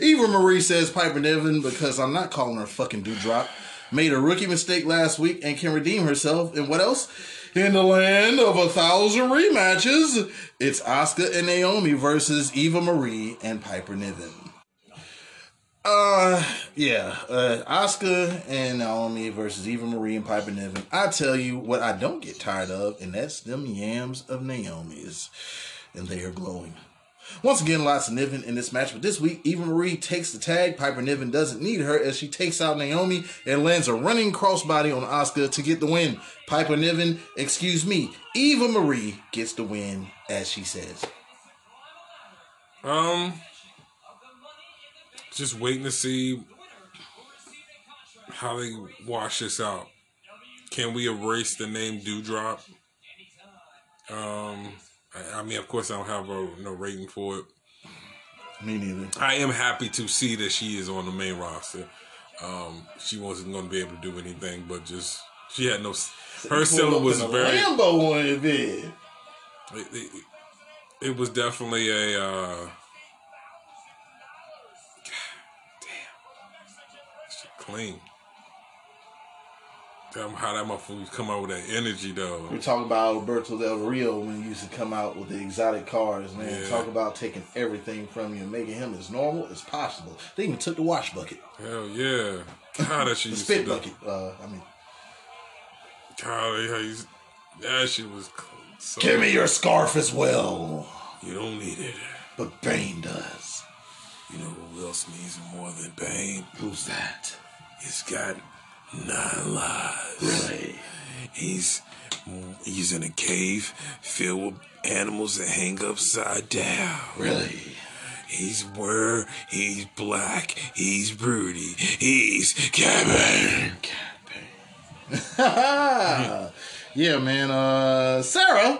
Eva Marie says Piper Niven because I'm not calling her fucking Doudrop. Made a rookie mistake last week and can redeem herself. And what else? In the land of a thousand rematches, it's Asuka and Naomi versus Eva Marie and Piper Niven. Uh, yeah, uh, Asuka and Naomi versus Eva Marie and Piper Niven. I tell you what, I don't get tired of, and that's them yams of Naomi's, and they are glowing. Once again, lots of Niven in this match, but this week, Eva Marie takes the tag. Piper Niven doesn't need her as she takes out Naomi and lands a running crossbody on Asuka to get the win. Piper Niven, excuse me, Eva Marie gets the win, as she says. Um, just waiting to see how they wash this out. Can we erase the name Doudrop? Um, I, I mean, of course, I don't have a, no rating for it. Me neither. I am happy to see that she is on the main roster. Um, she wasn't going to be able to do anything, but just she had no. Her selling was very. Lambo on it. It, it, it was definitely a. Uh, clean. Damn, how that motherfucker come out with that energy though. We talk about Alberto Del Rio when he used to come out with the exotic cars, man. Yeah. Talk about taking everything from you and making him as normal as possible. They even took the wash bucket, Hell yeah. God, that she the spit bucket. Uh, I mean, God, how you, that shit was so. give me your scarf as well. You don't need it. But Bane does. You know who else needs more than Bane? Who's that? He's got nine lives. Really? He's He's in a cave filled with animals that hang upside down. Really? He's where he's black. He's broody. He's Kevin. *laughs* yeah, man. Uh, Sarah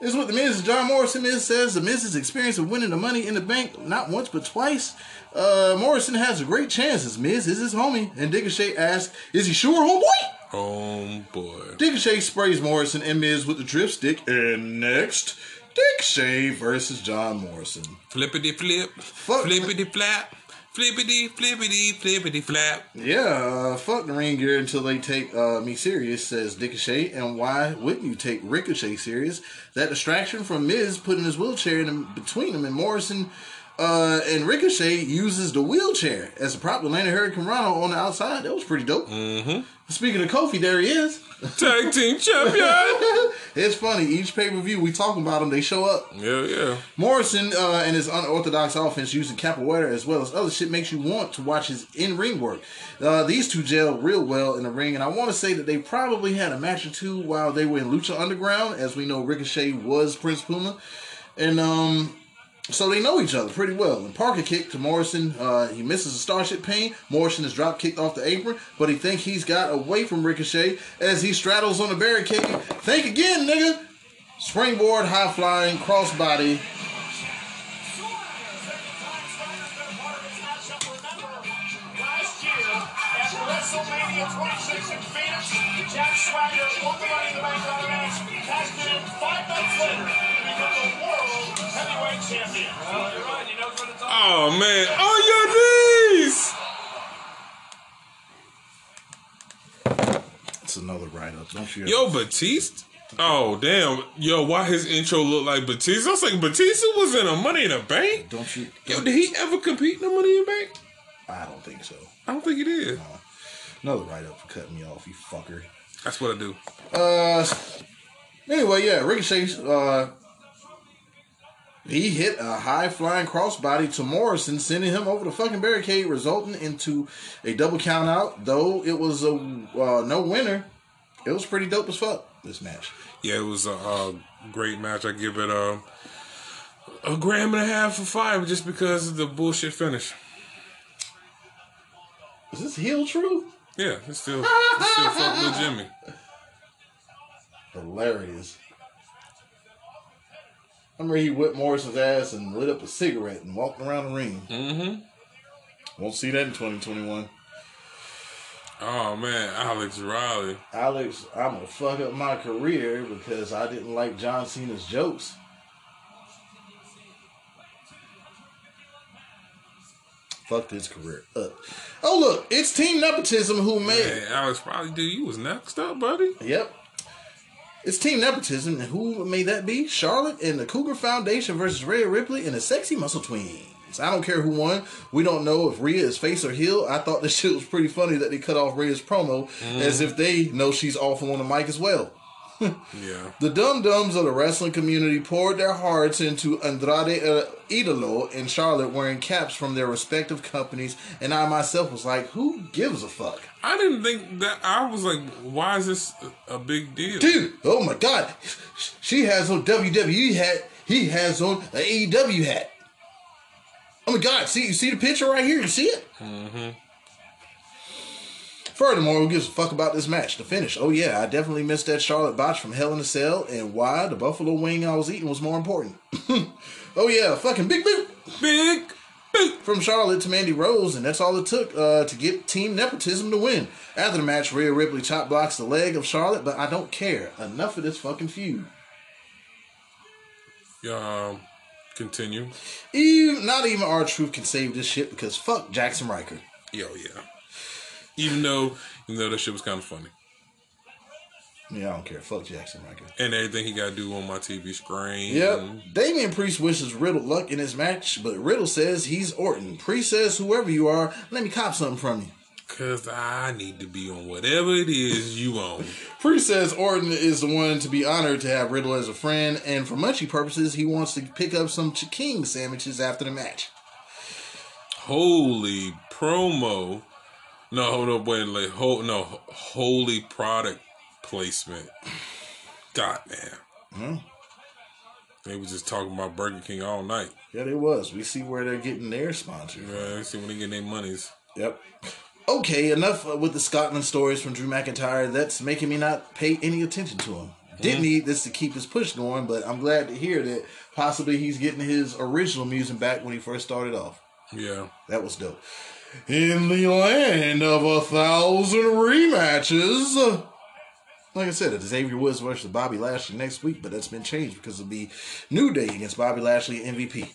is what the Miz. John Morrison Miz says the Miz's experience of winning the money in the bank not once but twice. Uh, Morrison has great chances. Miz is his homie, and Ricochet asks, "Is he sure, homeboy?" Oh boy. Ricochet sprays Morrison and Miz with the dripstick, and next, Ricochet versus John Morrison. Flippity flip. Fuck. Flippity flap. Flippity flippity flippity flap. Yeah, uh, fuck the ring gear until they take uh, me serious, says Ricochet. And why wouldn't you take Ricochet serious? That distraction from Miz putting his wheelchair in between him and Morrison uh, and Ricochet uses the wheelchair as a prop to land a hurricanrana on the outside. That was pretty dope. Mm-hmm. Speaking of Kofi, there he is. *laughs* Tag team champion. *laughs* it's funny. Each pay per view we talking about them, they show up. yeah, yeah. Morrison uh, and his unorthodox offense using capoeira as well as other shit makes you want to watch his in ring work. Uh, these two gel real well in the ring, and I want to say that they probably had a match or two while they were in Lucha Underground, as we know Ricochet was Prince Puma, and um. So they know each other pretty well. And Parker kick to Morrison. Uh, he misses a Starship Pain. Morrison is drop kicked off the apron, but he think he's got away from Ricochet as he straddles on the barricade. Think again, nigga. Springboard, high flying, crossbody. WrestleMania 26 in Phoenix, Jack Swagger the Money in the Bank ladder match, it in five later heavyweight champion. Well, you're right. He knows what it's all Oh man. On your knees. It's another write up. Don't you? Yo, Batiste. Oh damn. Yo, why his intro look like Batista? I was like, Batista was in a Money in the Bank. Don't you? Yo, did he ever compete in a Money in the Bank? I don't think so. I don't think he did. Another write up for cutting me off, you fucker. That's what I do. Uh, anyway, yeah, Ricochet. Uh, he hit a high flying crossbody to Morrison, sending him over the fucking barricade, resulting into a double count out. Though it was a uh, no winner, it was pretty dope as fuck. This match. Yeah, it was a, uh great match. I give it a a gram and a half for five just because of the bullshit finish. Is this heel true? Yeah, it's still it's still fuck with Jimmy. Hilarious. I remember he whipped Morrison's ass and lit up a cigarette and walked around the ring. Mm-hmm. Won't see that in 2021. Oh man, Alex Riley. Alex, I'm gonna fuck up my career because I didn't like John Cena's jokes. Fucked his career up. Oh look, it's Team Nepotism who made. Hey, Alex Riley, dude, you was next up, buddy. Yep. It's Team Nepotism, and who may that be? Charlotte and the Cougar Foundation versus Rhea Ripley and the Sexy Muscle Twins. I don't care who won. We don't know if Rhea is face or heel. I thought this *laughs* shit was pretty funny that they cut off Rhea's promo as mm. if they know she's awful on the mic as well. Yeah. The dum dums of the wrestling community poured their hearts into Andrade uh, Idolo and Charlotte wearing caps from their respective companies, and I myself was like, who gives a fuck? I didn't think that. I was like, why is this a big deal? Dude, oh my god, she has on WWE hat, he has on an AEW hat. Oh my god, see you see the picture right here? You see it? Mm-hmm. Furthermore, who gives a fuck about this match? The finish. Oh yeah, I definitely missed that Charlotte botch from Hell in a Cell, and why the buffalo wing I was eating was more important. *laughs* oh yeah, fucking big boot Big boot. from Charlotte to Mandy Rose, and that's all it took uh, to get Team Nepotism to win. After the match, Rhea Ripley chop blocks the leg of Charlotte, but I don't care. Enough of this fucking feud. Um, continue. Even, not even R-Truth can save this shit because fuck Jaxson Ryker. Yo, yeah. *laughs* Even though, even though that shit was kind of funny, Yeah, I don't care. Fuck Jaxson Ryker. and everything he got to do on my TV screen. Yep. Damian Priest wishes Riddle luck in his match, but Riddle says he's Orton. Priest says, whoever you are, let me cop something from you. Cause I need to be on whatever it is you own. *laughs* Priest says Orton is the one to be honored to have Riddle as a friend, and for munchie purposes, he wants to pick up some King sandwiches after the match. Holy promo. No, hold up, wait, like, ho- no, holy product placement. Scott, man. Hmm. They was just talking about Burger King all night. Yeah, they was. We see where they're getting their sponsor. Yeah, we see when they get their monies. Yep. Okay, enough uh, with the Scotland stories from Drew McIntyre. That's making me not pay any attention to him. Didn't need this to keep his push going, but I'm glad to hear that possibly he's getting his original music back when he first started off. Yeah. That was dope. In the land of a thousand rematches. Like I said, it's Xavier Woods versus Bobby Lashley next week, but that's been changed because it'll be New Day against Bobby Lashley MVP.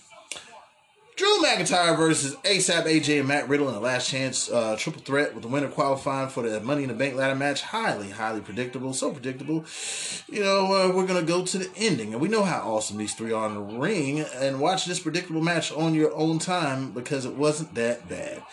Drew McIntyre versus ASAP, AJ, and Matt Riddle in a last chance uh, triple threat with the winner qualifying for the Money in the Bank ladder match. Highly, highly predictable. So predictable. You know, uh, we're going to go to the ending. And we know how awesome these three are in the ring. And watch this predictable match on your own time because it wasn't that bad.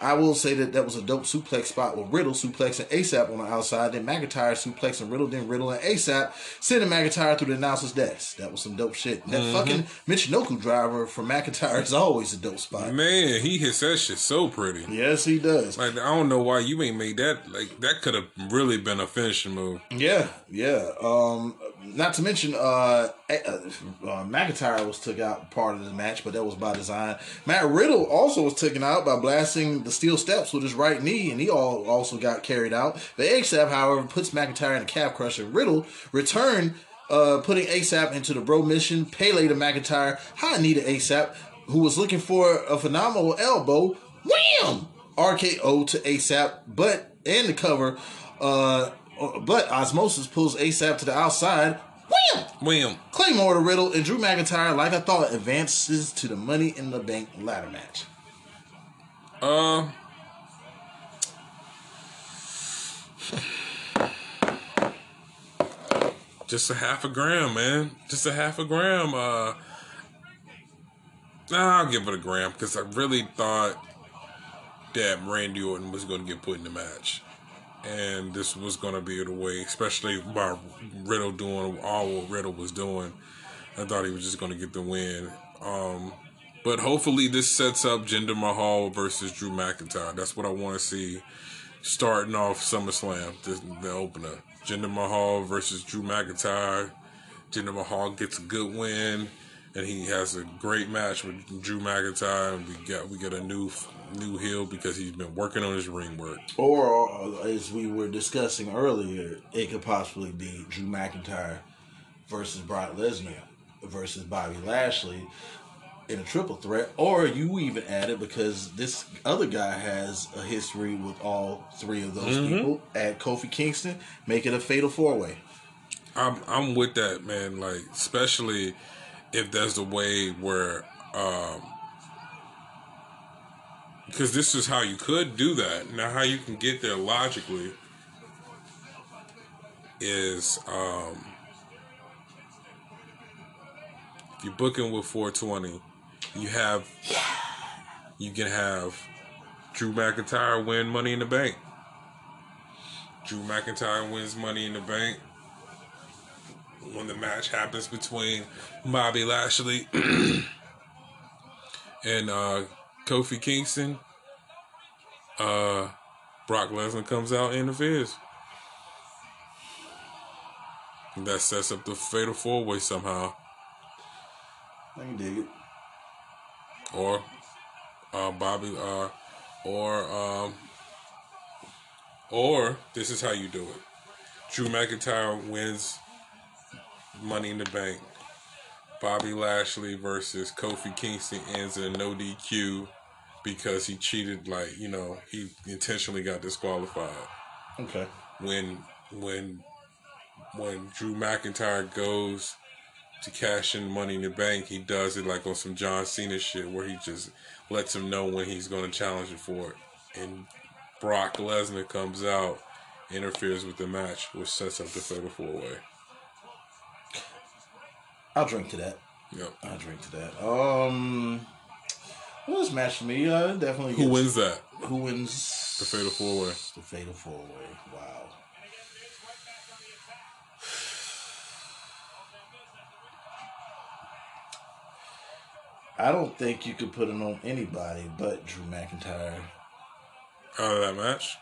I will say that that was a dope suplex spot with Riddle suplexing ASAP on the outside, then McIntyre suplexing Riddle, then Riddle and ASAP sending McIntyre through the announcer's desk. That was some dope shit. And that fucking Michinoku driver from McIntyre is always a dope spot. Man, he hits that shit so pretty. Yes, he does. Like I don't know why you ain't made that. Like that could have really been a finishing move. Yeah, yeah. Um, not to mention, uh, eh, uh, uh, McIntyre was took out part of the match, but that was by design. Matt Riddle also was taken out by blasting the steel steps with his right knee, and he all also got carried out. The ASAP, however, puts McIntyre in a calf crusher. Riddle returned, uh, putting ASAP into the Bromission. Pele to McIntyre, high knee to ASAP, who was looking for a phenomenal elbow. Wham! RKO to ASAP, but and the cover. Uh, but Osmosis pulls ASAP to the outside. Wham! Wham. Claymore to Riddle and Drew McIntyre, like I thought, advances to the Money in the Bank ladder match. Uh. Just a half a gram, man. Just a half a gram. Uh, nah, I'll give it a gram because I really thought that Randy Orton was going to get put in the match, and this was going to be the way, especially by Riddle doing all what Riddle was doing. I thought he was just going to get the win. Um, but hopefully, this sets up Jinder Mahal versus Drew McIntyre. That's what I want to see starting off SummerSlam, the, the opener. Jinder Mahal versus Drew McIntyre. Jinder Mahal gets a good win, and he has a great match with Drew McIntyre. And we get we get a new new heel because he's been working on his ring work. Or, uh, as we were discussing earlier, it could possibly be Drew McIntyre versus Brock Lesnar versus Bobby Lashley in a triple threat. Or you even added because this other guy has a history with all three of those people at Kofi Kingston, make it a fatal four way. I'm I'm with that man. Like especially if there's a way where, um, because this is how you could do that. Now, how you can get there logically is um, if you're booking with 420, you have you can have Drew McIntyre win Money in the Bank. Drew McIntyre wins Money in the Bank when the match happens between Bobby Lashley *clears throat* and uh, Kofi Kingston. Uh, Brock Lesnar comes out and interferes. And that sets up the fatal four way somehow. I can dig it. Or uh, Bobby, uh, or um, or this is how you do it. Drew McIntyre wins Money in the Bank. Bobby Lashley versus Kofi Kingston ends in no DQ because he cheated. Like you know, he intentionally got disqualified. Okay. When when when Drew McIntyre goes to cash in Money in the Bank, he does it like on some John Cena shit where he just lets him know when he's going to challenge him for it. And Brock Lesnar comes out, interferes with the match, which sets up the fatal four way. I'll drink to that. Yep. I'll drink to that. Um, well, this match for me, uh, definitely. Who wins that? Who wins The fatal four way. The fatal four way. Wow. I don't think you could put it on anybody but Drew McIntyre. Out of that match?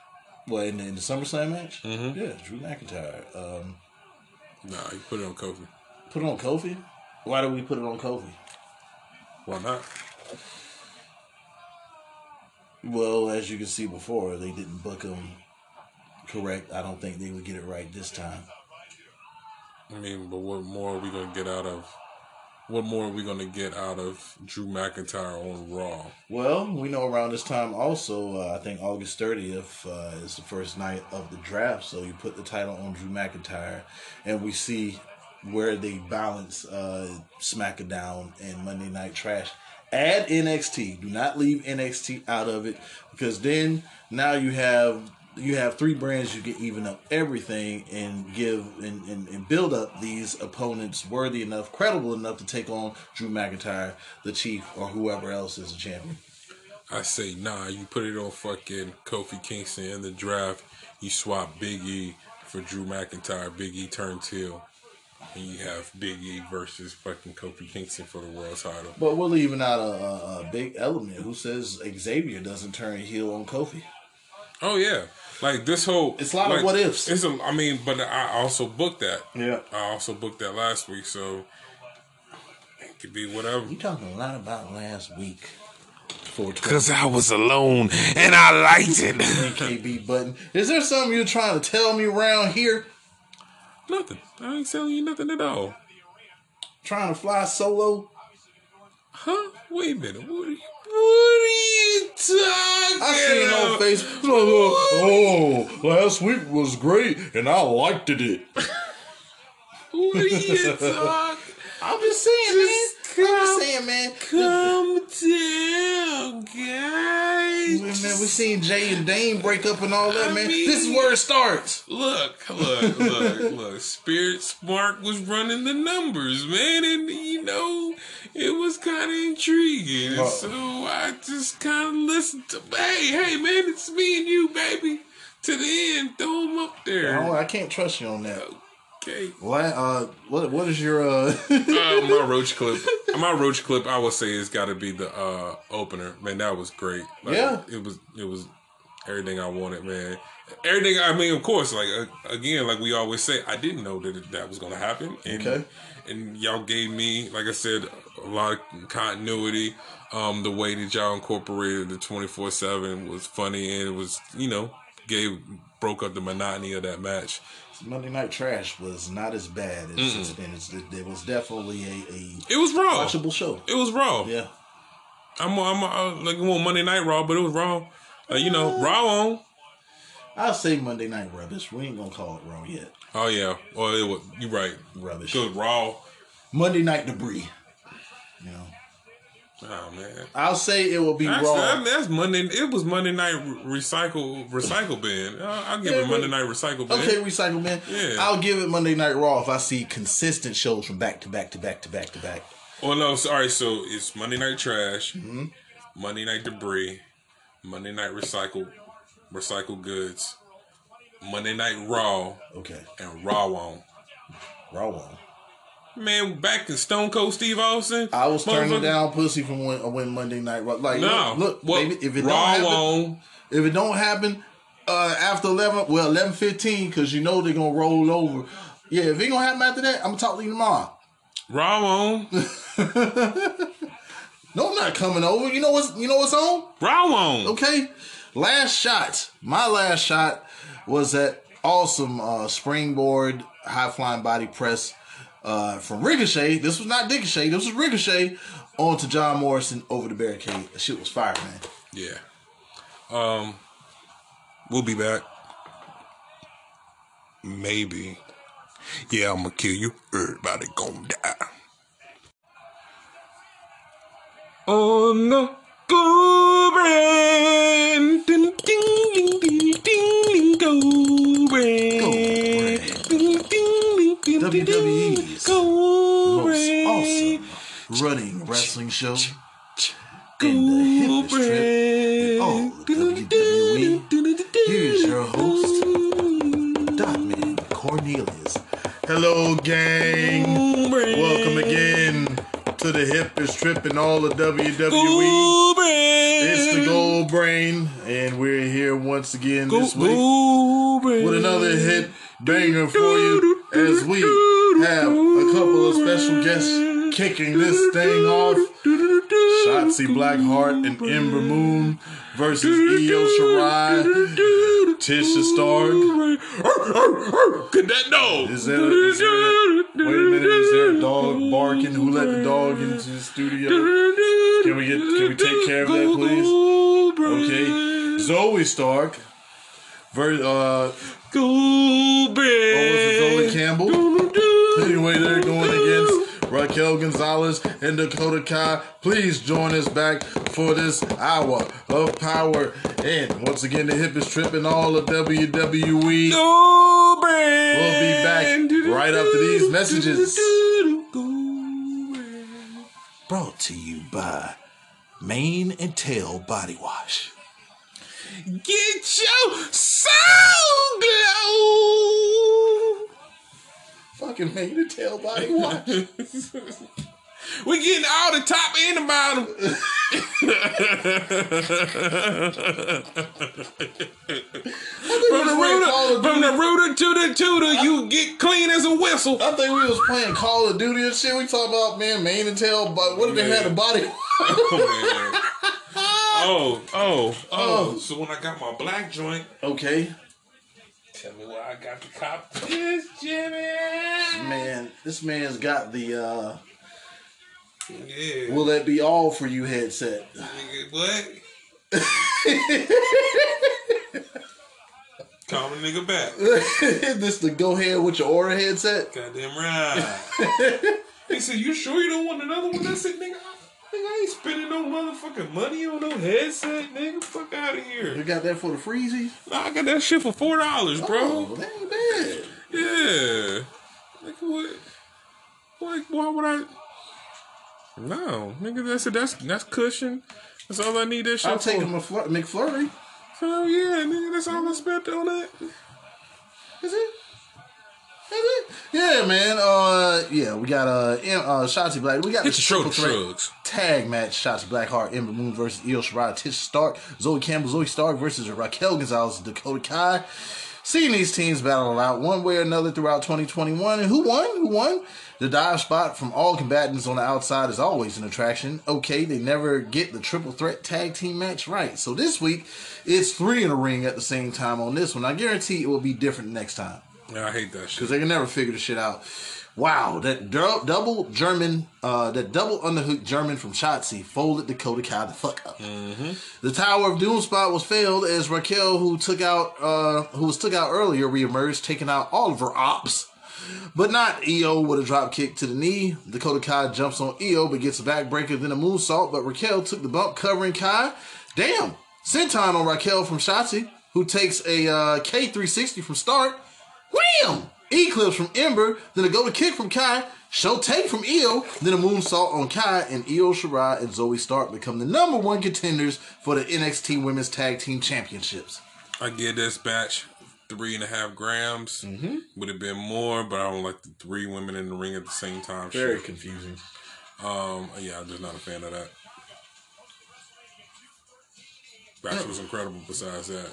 Well, in, in the SummerSlam match, Mhm. yeah, Drew McIntyre. Um, Nah, you put it on Kofi. Put it on Kofi. Why do we put it on Kofi? Why not? Well, as you can see before, they didn't book him correct. I don't think they would get it right this time. I mean, but what more are we gonna get out of? What more are we gonna get out of Drew McIntyre on Raw? Well, we know around this time also, uh, I think August 30th uh, is the first night of the draft. So you put the title on Drew McIntyre, and we see where they balance uh, SmackDown and Monday Night Trash. Add NXT. Do not leave NXT out of it because then now you have you have three brands you can even up everything and give and, and, and build up these opponents worthy enough, credible enough to take on Drew McIntyre, the Chief, or whoever else is a champion. I say nah. You put it on fucking Kofi Kingston in the draft. You swap Big E for Drew McIntyre. Big E turns heel, and you have Big E versus fucking Kofi Kingston for the world title. But we're leaving out a, a, a big element. Who says Xavier doesn't turn heel on Kofi? Oh yeah, like this whole. It's a lot of like, what ifs. It's a. I mean, but I also booked that. Yeah. I also booked that last week, so it could be whatever. You talking a lot about last week Cause I was alone and I liked it. KB button. Is there something you're trying to tell me around here? Nothing. I ain't telling you nothing at all. Trying to fly solo? Huh? Wait a minute. What are you, what are you talking I seen on about? Facebook. Uh, oh, last week was great and I liked it. *laughs* What are you *laughs* talking? I'm just saying, man. I'm just saying, man. Calm down, guys. Man, we seen Jay and Dane break up and all that, I man. mean- this is where it starts. Look, look, look, look. Spirit Spark was running the numbers, man, and you know it was kind of intriguing. And so I just kind of listened to, hey, hey, man, it's me and you, baby. To the end, throw them up there. Oh, I can't trust you on that. Okay. La- uh, what what is your uh? *laughs* Uh, my roach clip, my roach clip, I would say it's got to be the uh, opener. Man, that was great. Like, Yeah. it was. It was everything I wanted, man. Everything. I mean, of course, like uh, again, like we always say, I didn't know that that was going to happen. And, Okay. And y'all gave me, like I said, a lot of continuity. Um, the way that y'all incorporated the twenty four seven was funny, and it was, you know, gave broke up the monotony of that match. Monday Night Trash was not as bad as it's been. It's, it was definitely a, a It was raw. watchable show. It was raw. Yeah. I'm, I'm uh, like on Monday Night Raw, but it was Raw. Uh, you know, Raw on. I'll say Monday Night Rubbish. We ain't gonna call it wrong yet. Oh yeah, well it was. you're right. Rubbish. Good Raw. Monday Night Debris. Oh man. I'll say it will be That's, raw. that- that's Monday. It was Monday Night Recycle Recycle Bin. I'll, I'll give Yeah, it Monday Night Recycle Bin. Okay, Recycle Man. Yeah. I'll give it Monday Night Raw if I see consistent shows from back to back to back to back to back. Well, no, sorry. So it's Monday Night Trash, Mm-hmm. Monday Night Debris, Monday Night Recycle Recycle Goods, Monday Night Raw, Okay. and Raw on. Raw one. Man, back in Stone Cold Steve Austin. I was turning down pussy from when, when Monday Night Raw. Like, No, look, look well, baby, if it don't happen, on. if it don't happen uh, after eleven, well, eleven fifteen, because you know they're gonna roll over. Yeah, if it ain't gonna happen after that, I'm gonna talk to you tomorrow. Raw on. *laughs* No, I'm not coming over. You know what's you know what's on? Raw on. Okay. Last shot. My last shot was that awesome uh, springboard high flying body press uh, from Ricochet. This was not Ricochet. This was Ricochet onto John Morrison over the barricade. That shit was fire, man. Yeah. Um, we'll be back. Maybe. Yeah, I'm gonna kill you. Everybody gonna die. On the go brand. Ding, ding, ding, ding, ding, go brand. WWE's Most awesome running wrestling show in the hippest trip in all WWE. Here's your host, Dotman Cornelius. Hello, gang. Welcome again to the hippest trip in all of WWE. It's the Gold Brain, and we're here once again this week with another hit banger for you. as we have a couple of special guests kicking this thing off. Shotzi Blackheart and Ember Moon versus Io Shirai, Tisha Stark. Could that dog? Is that a, is there a, wait a minute? Is there a dog barking? Who let the dog into the studio? Can we get? Can we take care of that, please? Okay, Zoey Stark. Ver, uh, What was it, Zoe Campbell? Anyway, they're going against Raquel Gonzalez and Dakota Kai. Please join us back for this hour of power. And once again, the hip is tripping all of WWE. Goldberg. We'll be back right after these messages. Brought to you by Mane and Tail Body Wash. Get your soul glow. Fucking Mane and Tail Body *laughs* Wash. We getting all the top and the bottom. from the rooter, from the rooter to the tutor, you get clean as a whistle. I think we was playing Call of Duty and shit. We talk about man, Mane and Tail, but what if they had a body? *laughs* Oh, man. oh, oh, oh. So when I got my black joint, okay, tell me where I got the cop. This Jimmy. man, this man's got the uh Yeah. "Will that be all for you?" headset. What? *laughs* Call the nigga back. *laughs* this the go ahead with your aura headset. Goddamn right. *laughs* he said, "You sure you don't want another one?" I said, "Nigga, I, ain't spending no motherfucking money on no headset, nigga. Fuck out of here. You got that for the freezies, Nah, I got that shit for four dollars, bro. Oh, that ain't bad. Yeah. Like what? Like, why would I? No, nigga, that's that's that's cushion. That's all I need that shit for. I'll take for. a McFlur- McFlurry. Hell yeah, nigga, that's all I spent on that. Is it? Is it? Yeah, man. Uh, yeah, we got uh, uh, Shotzi Black. We got Hit the triple threat tag match: Shotzi Blackheart, Ember Moon versus Io Shirai, Tish Stark, Zoe Campbell, Zoey Stark versus Raquel Gonzalez, Dakota Kai. Seeing these teams battle out one way or another throughout 2021, and who won? Who won? The dive spot from all combatants on the outside is always an attraction. Okay, they never get the triple threat tag team match right. So this week, it's three in a ring at the same time on this one. I guarantee it will be different next time Yeah, I hate that shit. because they can never figure the shit out. Wow, that double German, uh, that double underhook German from Shotzi folded Dakota Kai the fuck up. The Tower of Doom spot was failed as Raquel, who took out, uh, who was took out earlier, reemerged, taking out all of her ops. But not Io with a drop kick to the knee. Dakota Kai jumps on Io but gets a backbreaker, then a moonsault. But Raquel took the bump, covering Kai. Damn! Senton on Raquel from Shotzi, who takes a uh, K360 from Stark. Wham! Eclipse from Ember, then a go to kick from Kai, show take from Io, then a moonsault on Kai, and Io Shirai and Zoey Stark become the number one contenders for the NXT Women's Tag Team Championships. I give this batch three and a half grams. Mm-hmm. Would have been more, but I don't like the three women in the ring at the same time. Very shit. confusing. Um, yeah, I'm just not a fan of that. Batch was incredible. Besides that,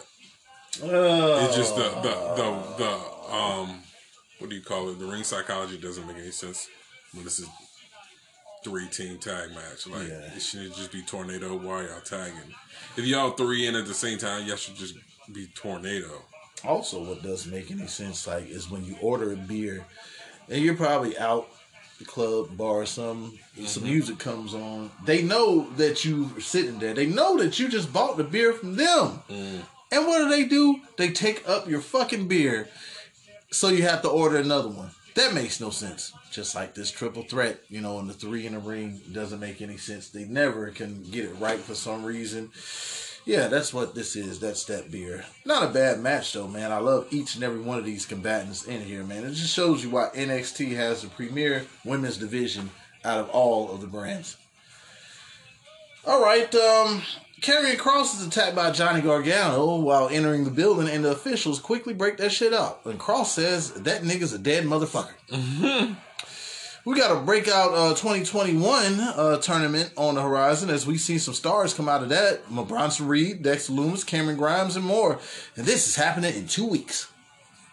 it's just the the the the um, what do you call it? The ring psychology doesn't make any sense when this is three team tag match. Like Yeah. it should just be tornado. Why y'all tagging? If y'all three in at the same time, y'all should just be tornado. Also, what doesn't make any sense, like, is when you order a beer and you're probably out the club, bar, or some some music comes on. They know that you are sitting there. They know that you just bought the beer from them. And what do they do? They take up your fucking beer, so you have to order another one. That makes no sense. Just like this triple threat, you know, and the three in a ring doesn't make any sense. They never can get it right for some reason. Yeah, that's what this is. That's that beer. Not a bad match though, man. I love each and every one of these combatants in here, man. It just shows you why NXT has the premier women's division out of all of the brands. All right, um, Karrion Kross is attacked by Johnny Gargano while entering the building, and the officials quickly break that shit up. And Kross says that nigga's a dead motherfucker. *laughs* We got a breakout uh, 2021 uh, tournament on the horizon as we see some stars come out of that. Bronson Reed, Dexter Lumis, Cameron Grimes, and more. And this is happening in two weeks.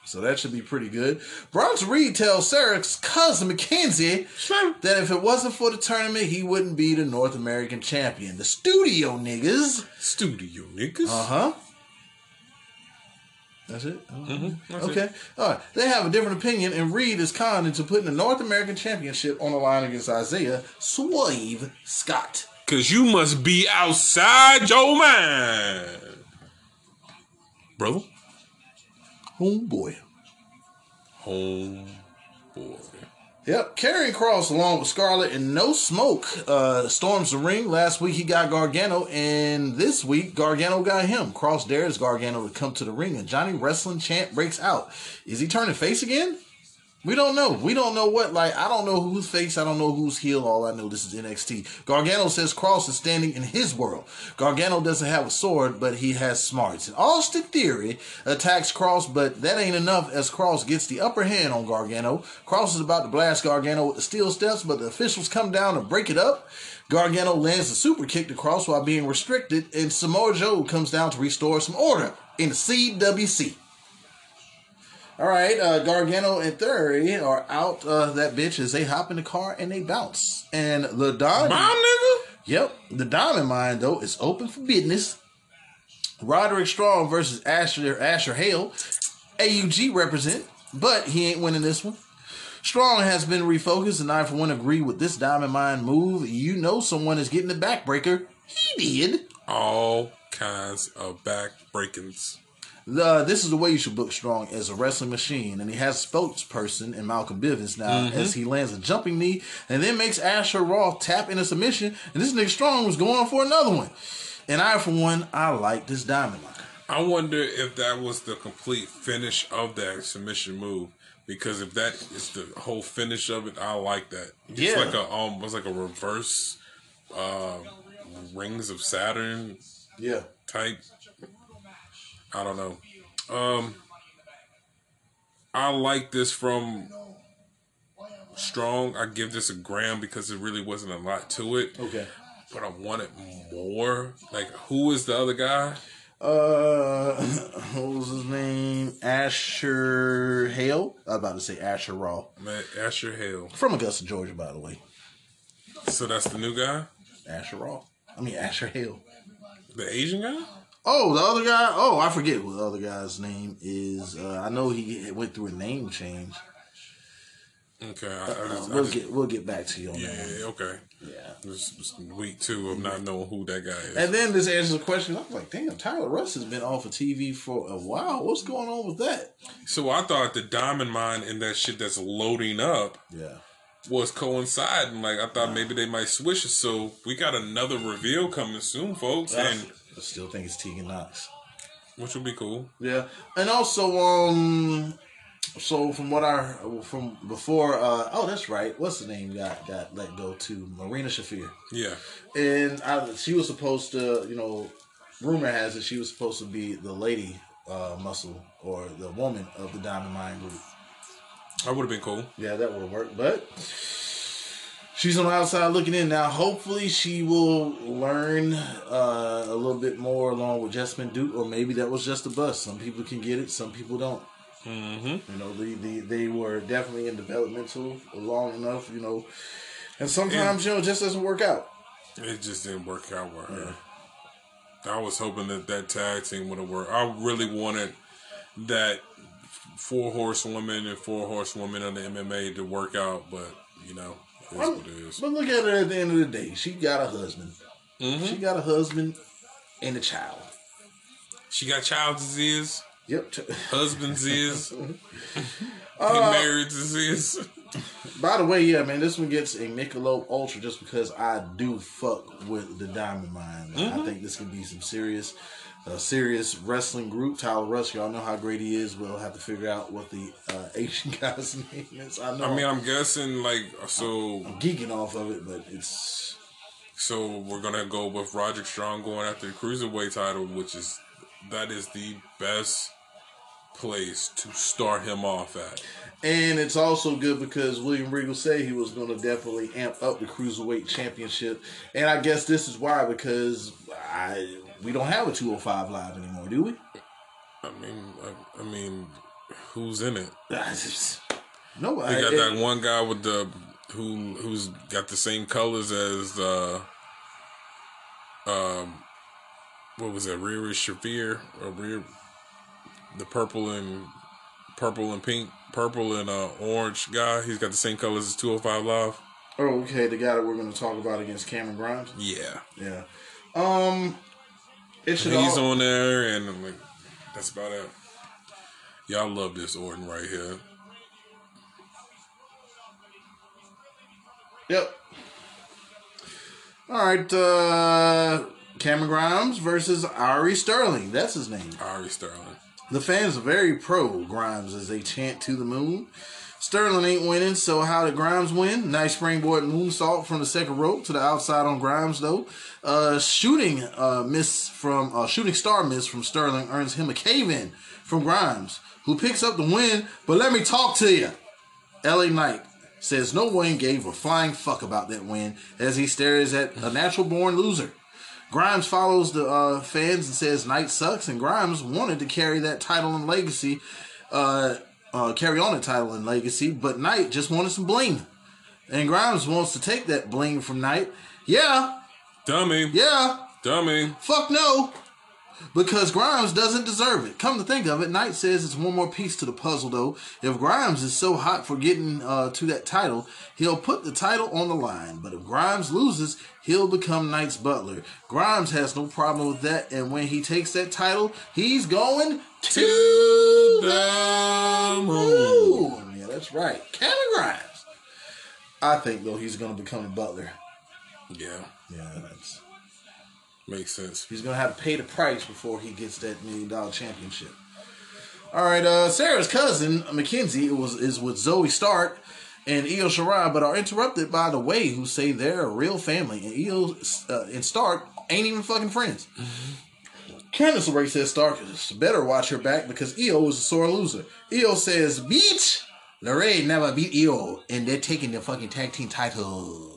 So that should be pretty good. Bronx Reed tells Sarah's cousin McKenzie that if it wasn't for the tournament, he wouldn't be the North American champion. The studio niggas. Studio niggas. Uh huh. That's it? That's Okay. it. All right. They have a different opinion, and Reed is conned into putting the North American Championship on the line against Isaiah Swerve Scott. Cause you must be outside your mind. Brother? Homeboy. Home boy. Yep, Karrion Kross along with Scarlett and No Smoke uh, storms the ring. Last week he got Gargano, and this week Gargano got him. Kross dares Gargano to come to the ring, and Johnny Wrestling chant breaks out. Is he turning face again? We don't know. We don't know what. Like I don't know who's face. I don't know who's heel. All I know this is NXT. Gargano says Kross is standing in his world. Gargano doesn't have a sword, but he has smarts. And Austin Theory attacks Kross, but that ain't enough as Kross gets the upper hand on Gargano. Kross is about to blast Gargano with the steel steps, but the officials come down and break it up. Gargano lands a super kick to Kross while being restricted, and Samoa Joe comes down to restore some order in the CWC. All right, uh, Gargano and Theory are out uh, that bitch as they hop in the car and they bounce. And the Diamond, Mom nigga? yep, the Diamond Mine though is open for business. Roderick Strong versus Asher Asher Hale, AUG represent, but he ain't winning this one. Strong has been refocused, and I for one agree with this Diamond Mine move. You know someone is getting the backbreaker. He did. All kinds of back breakings. The, this is the way you should book Strong as a wrestling machine, and he has a spokesperson in Malcolm Bivens now as he lands a jumping knee and then makes Asher Raw tap in a submission, and this nigga Strong was going for another one. And I, for one, I like this diamond line. I wonder if that was the complete finish of that submission move. Because if that is the whole finish of it, I like that. It's Yeah. like a um, it's like a reverse uh, rings of Saturn Yeah. type. I don't know. Um, I like this from Strong. I give this a gram because it really wasn't a lot to it, Okay. but I wanted more. Like, who is the other guy? Uh, *laughs* what was his name? Asher Hale. I was about to say Asher Raw Matt Asher Hale. from Augusta, Georgia, by the way. So that's the new guy, Asher Raw. I mean Asher Hale. the Asian guy. Oh, the other guy. Oh, I forget what the other guy's name is. Uh, I know he went through a name change. Okay, I, I just, I We'll just- get we'll get back to you on yeah, that. yeah, okay. Yeah. This, this week two of not knowing who that guy is. And then this answers the question. I was like, damn, Tyler Rust has been off of TV for a while. What's going on with that? so I thought the diamond mine and that shit that's loading up Yeah. was coinciding. Like I thought maybe they might switch it. So we got another reveal coming soon, folks, and I still think it's Tegan Nox. which would be cool. Yeah, and also, um, so from what I from before, uh, oh, that's right. What's the name got got let go to Marina Shafir, Yeah, and I, she was supposed to, you know, rumor has it she was supposed to be the lady uh, muscle or the woman of the Diamond Mine group. that would have been cool. Yeah, that would have worked, but. She's on the outside looking in now. Hopefully, she will learn uh, a little bit more along with Jasmine Duke, or maybe that was just a bust. Some people can get it, some people don't. Mm-hmm. You know, they, they, they were definitely in developmental long enough, you know. And sometimes, you know, it just doesn't work out. It just didn't work out with her. I was hoping that that tag team would have worked. I really wanted that four horsewoman and four horsewoman on the MMA to work out, but you know, it's what it is. But look at her at the end of the day. She got a husband. Mm-hmm. She got a husband and a child. She got child disease, Yep. *laughs* husband disease, *laughs* Uh, married disease. By the way, yeah, man, this one gets a Michelob Ultra just because I do fuck with the Diamond Mine. man. I think this could be some serious, uh, serious wrestling group. Tyler Rust, y'all know how great he is. We'll have to figure out what the uh, *laughs* Asian guy's name is. I know. I mean, I'm guessing like so. I'm geeking off of it, but it's So we're gonna go with Roderick Strong going after the cruiserweight title, which is that is the best place to start him off at. and it's also good because William Regal said he was going to definitely amp up the cruiserweight championship, and I guess this is why because I we don't have a 205 live anymore, do we? I mean, I, I mean, who's in it. *laughs* no, They I, got it- that one guy with the who who's got the same colors as uh um what was that Riri Shafir or Riri the purple and purple and pink purple and uh orange guy he's got the same colors as 205 live Oh, okay. The guy that we're going to talk about against Cameron Grimes. yeah Yeah. Um. It should he's all, on there and I'm like that's about it y'all love this Orton right here Yep. All right. Uh, Cameron Grimes versus Ari Sterling. That's his name. Ari Sterling The fans are very pro Grimes as they chant to the moon. Sterling ain't winning, so how did Grimes win? Nice springboard moonsault from the second rope to the outside on Grimes, though. Uh, shooting uh, miss from uh, shooting star miss from Sterling earns him a cave in from Grimes, who picks up the win. But let me talk to you. LA Knight says no one gave a flying fuck about that win as he stares at a natural born loser. Grimes follows the uh, fans and says Knight sucks, and Grimes wanted to carry that title and legacy, uh, uh, carry on the title and legacy, but Knight just wanted some bling. And Grimes wants to take that bling from Knight. Yeah, dummy yeah, dummy fuck no. Because Grimes doesn't deserve it. Come to think of it, Knight says it's one more piece to the puzzle, though. If Grimes is so hot for getting uh, to that title, he'll put the title on the line. But if Grimes loses, he'll become Knight's butler. Grimes has no problem with that, and when he takes that title, he's going to the moon. moon. Yeah, that's right. Cameron Grimes. I think, though, he's going to become the butler. yeah Yeah, that's. Makes sense He's gonna have to pay the price before he gets that million dollar championship. All right, uh, Sarah's cousin Mackenzie was is with Zoey Stark and Io Shirai, but are interrupted by the Way, who say they're a real family, and Io uh, and Stark ain't even fucking friends. Candice LeRae says Stark better watch her back because Io is a sore loser. Io says, "Beat LeRae never beat Io, and they're taking the fucking tag team titles."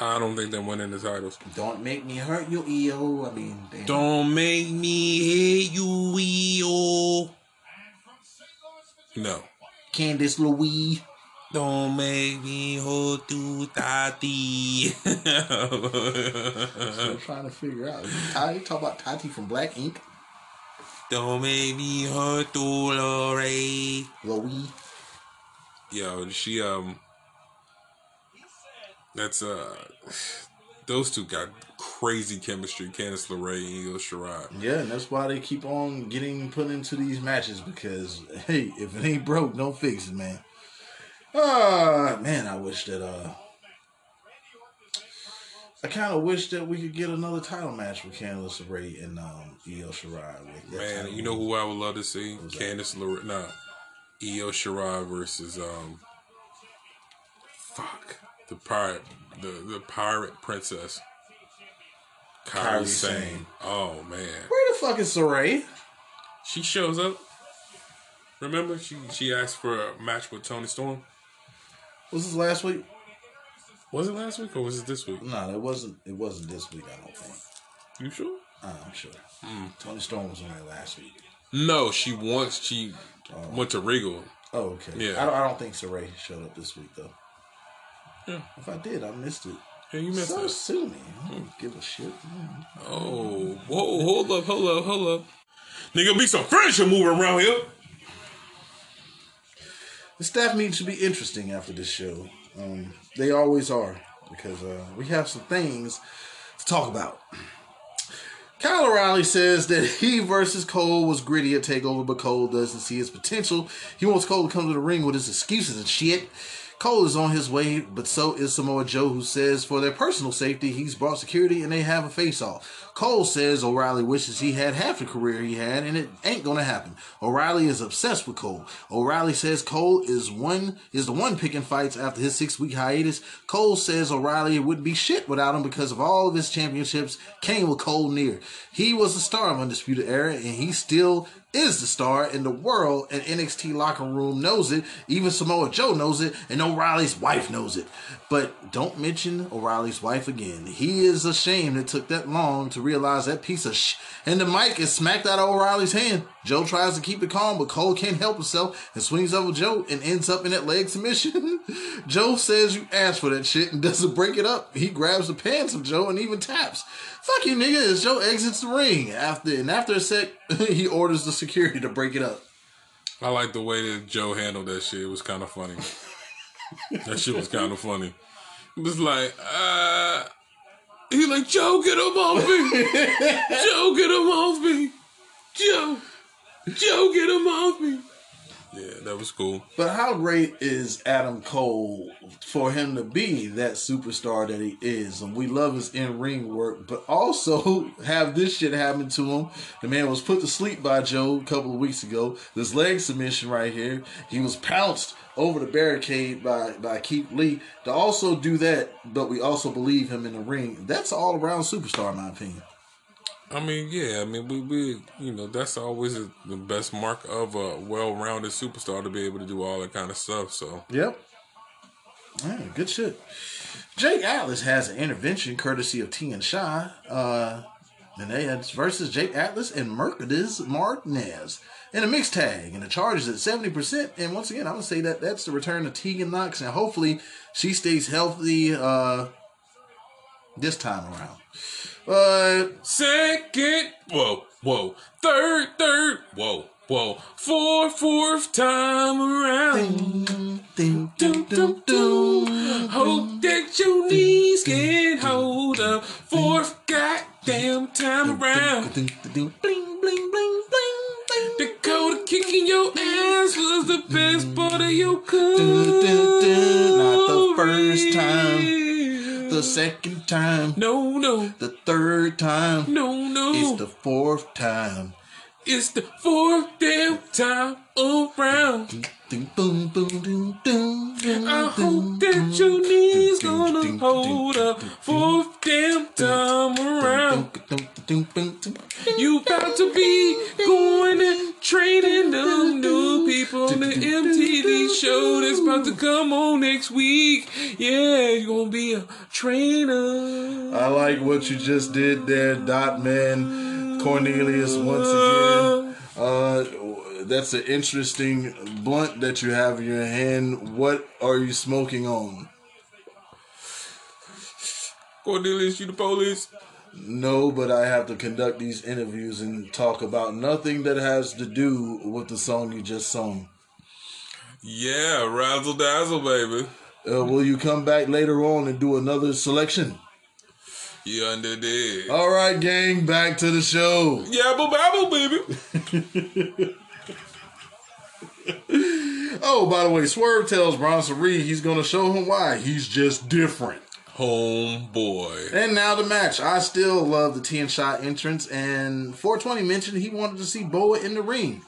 I don't think they're winning the titles. Don't make me hurt you, Io. I mean, damn. Don't make me hate you, Io. No. Candice Louise. Don't make me hold you, Tati. I'm *laughs* trying to figure out. Tati, talk about Tati from Black Ink. Don't make me hurt you, Lorraine. Louis. Yo, she um, that's uh, those two got crazy chemistry. Candice LeRae and Io Shirai. Yeah, and that's why they keep on getting put into these matches because *laughs* hey, if it ain't broke, don't fix it, man. Ah, man, I wish that uh, I kind of wish that we could get another title match with Candice LeRae and um, Io Shirai. Man, you know who I would love to see? Who's? Candice LeRae. Nah, Io Shirai versus um, fuck the pirate, the the pirate princess, Kairi Sane. Oh man, Where the fuck is Sarray? she shows up. Remember, she she asked for a match with Toni Storm. Was this last week? Was it last week or was it this week? No, it wasn't. It wasn't this week. I don't think. You sure? Uh, I'm sure. Toni Storm was on there last week. No, she wants. She went to Regal. Oh, okay. Yeah. I don't, I don't think Sarray showed up this week though. Yeah. If I did, I missed it. Yeah, you missed so it. sue me. I don't give a shit. Oh, whoa, hold up, hold up, hold up. Nigga, be some furniture moving around here. The staff meeting should be interesting after this show. Um, they always are because uh, we have some things to talk about. Kyle O'Reilly says that he versus Cole was gritty at Takeover, but Cole doesn't see his potential. He wants Cole to come to the ring with his excuses and shit. Cole is on his way, but so is Samoa Joe, who says for their personal safety, he's brought security and they have a face off. Cole says O'Reilly wishes he had half the career he had, and it ain't gonna happen. O'Reilly is obsessed with Cole. O'Reilly says Cole is one is the one picking fights after his six week hiatus. Cole says O'Reilly wouldn't be shit without him because of all of his championships came with Cole near. He was the star of Undisputed Era, and he still is the star in the world, and NXT locker room knows it. Even Samoa Joe knows it, and O'Reilly's wife knows it. But don't mention O'Reilly's wife again. He is ashamed it took that long to realize that piece of sh. And the mic is smacked out of O'Reilly's hand. Joe tries to keep it calm, but Cole can't help himself and swings over Joe and ends up in that leg submission. *laughs* Joe says you asked for that shit and doesn't break it up. He grabs the pants of Joe and even taps. Fuck you, nigga, as Joe exits the ring. After and after a sec, *laughs* he orders the security to break it up. I like the way that Joe handled that shit. It was kind of funny. *laughs* that shit was kind of funny. It was like, uh, he like, Joe, get him off me. *laughs* Joe, get him off me. Joe, Joe, get him off me. Yeah, that was cool. But how great is Adam Cole for him to be that superstar that he is? And we love his in ring work, but also *laughs* have this shit happen to him. The man was put to sleep by Joe a couple of weeks ago. This leg submission right here. He was pounced over the barricade by, by Keith Lee. To also do that, but we also believe him in the ring. That's all around superstar, in my opinion. I mean, yeah, I mean, we, we you know, that's always the best mark of a well rounded superstar to be able to do all that kind of stuff. So, Yep. Good shit. Jake Atlas has an intervention courtesy of Tian Sha. Uh, versus Jake Atlas and Mercedes Martinez in a mixed tag. And the charge is at 70%. And once again, I'm going to say that that's the return of Tegan Nox. And hopefully she stays healthy uh, this time around. But second, whoa, whoa, third, third, whoa, whoa, fourth, fourth time around. ding, ding, ding, ding. Hope that your knees can hold up. Fourth goddamn time around. Ding, ding, ding, bling, bling, bling, bling, bling. Dakota kicking your ass was the best part of your career. Not the first time. The second time. No, no, The third time. no, no. It's the fourth time. It's the fourth damn time around. I hope that your knees gonna hold up fourth damn time around. You about to be going and training them new people on the MTV show that's about to come on next week. Yeah, you're gonna be a trainer. I like what you just did there, Dot Man Cornelius. Once again, uh, that's an interesting blunt that you have in your hand. What are you smoking on? Cornelius, you the police? No, but I have to conduct these interviews and talk about nothing that has to do with the song you just sung. Yeah, razzle dazzle, baby. Uh, will you come back later on and do another selection? You under there. All right, gang, back to the show. Yabble babble, baby. *laughs* *laughs* Oh, by the way, Swerve tells Bronson Reed he's going to show him why he's just different. Homeboy. And now the match. I still love the 10 shot entrance, and 420 mentioned he wanted to see Boa in the ring.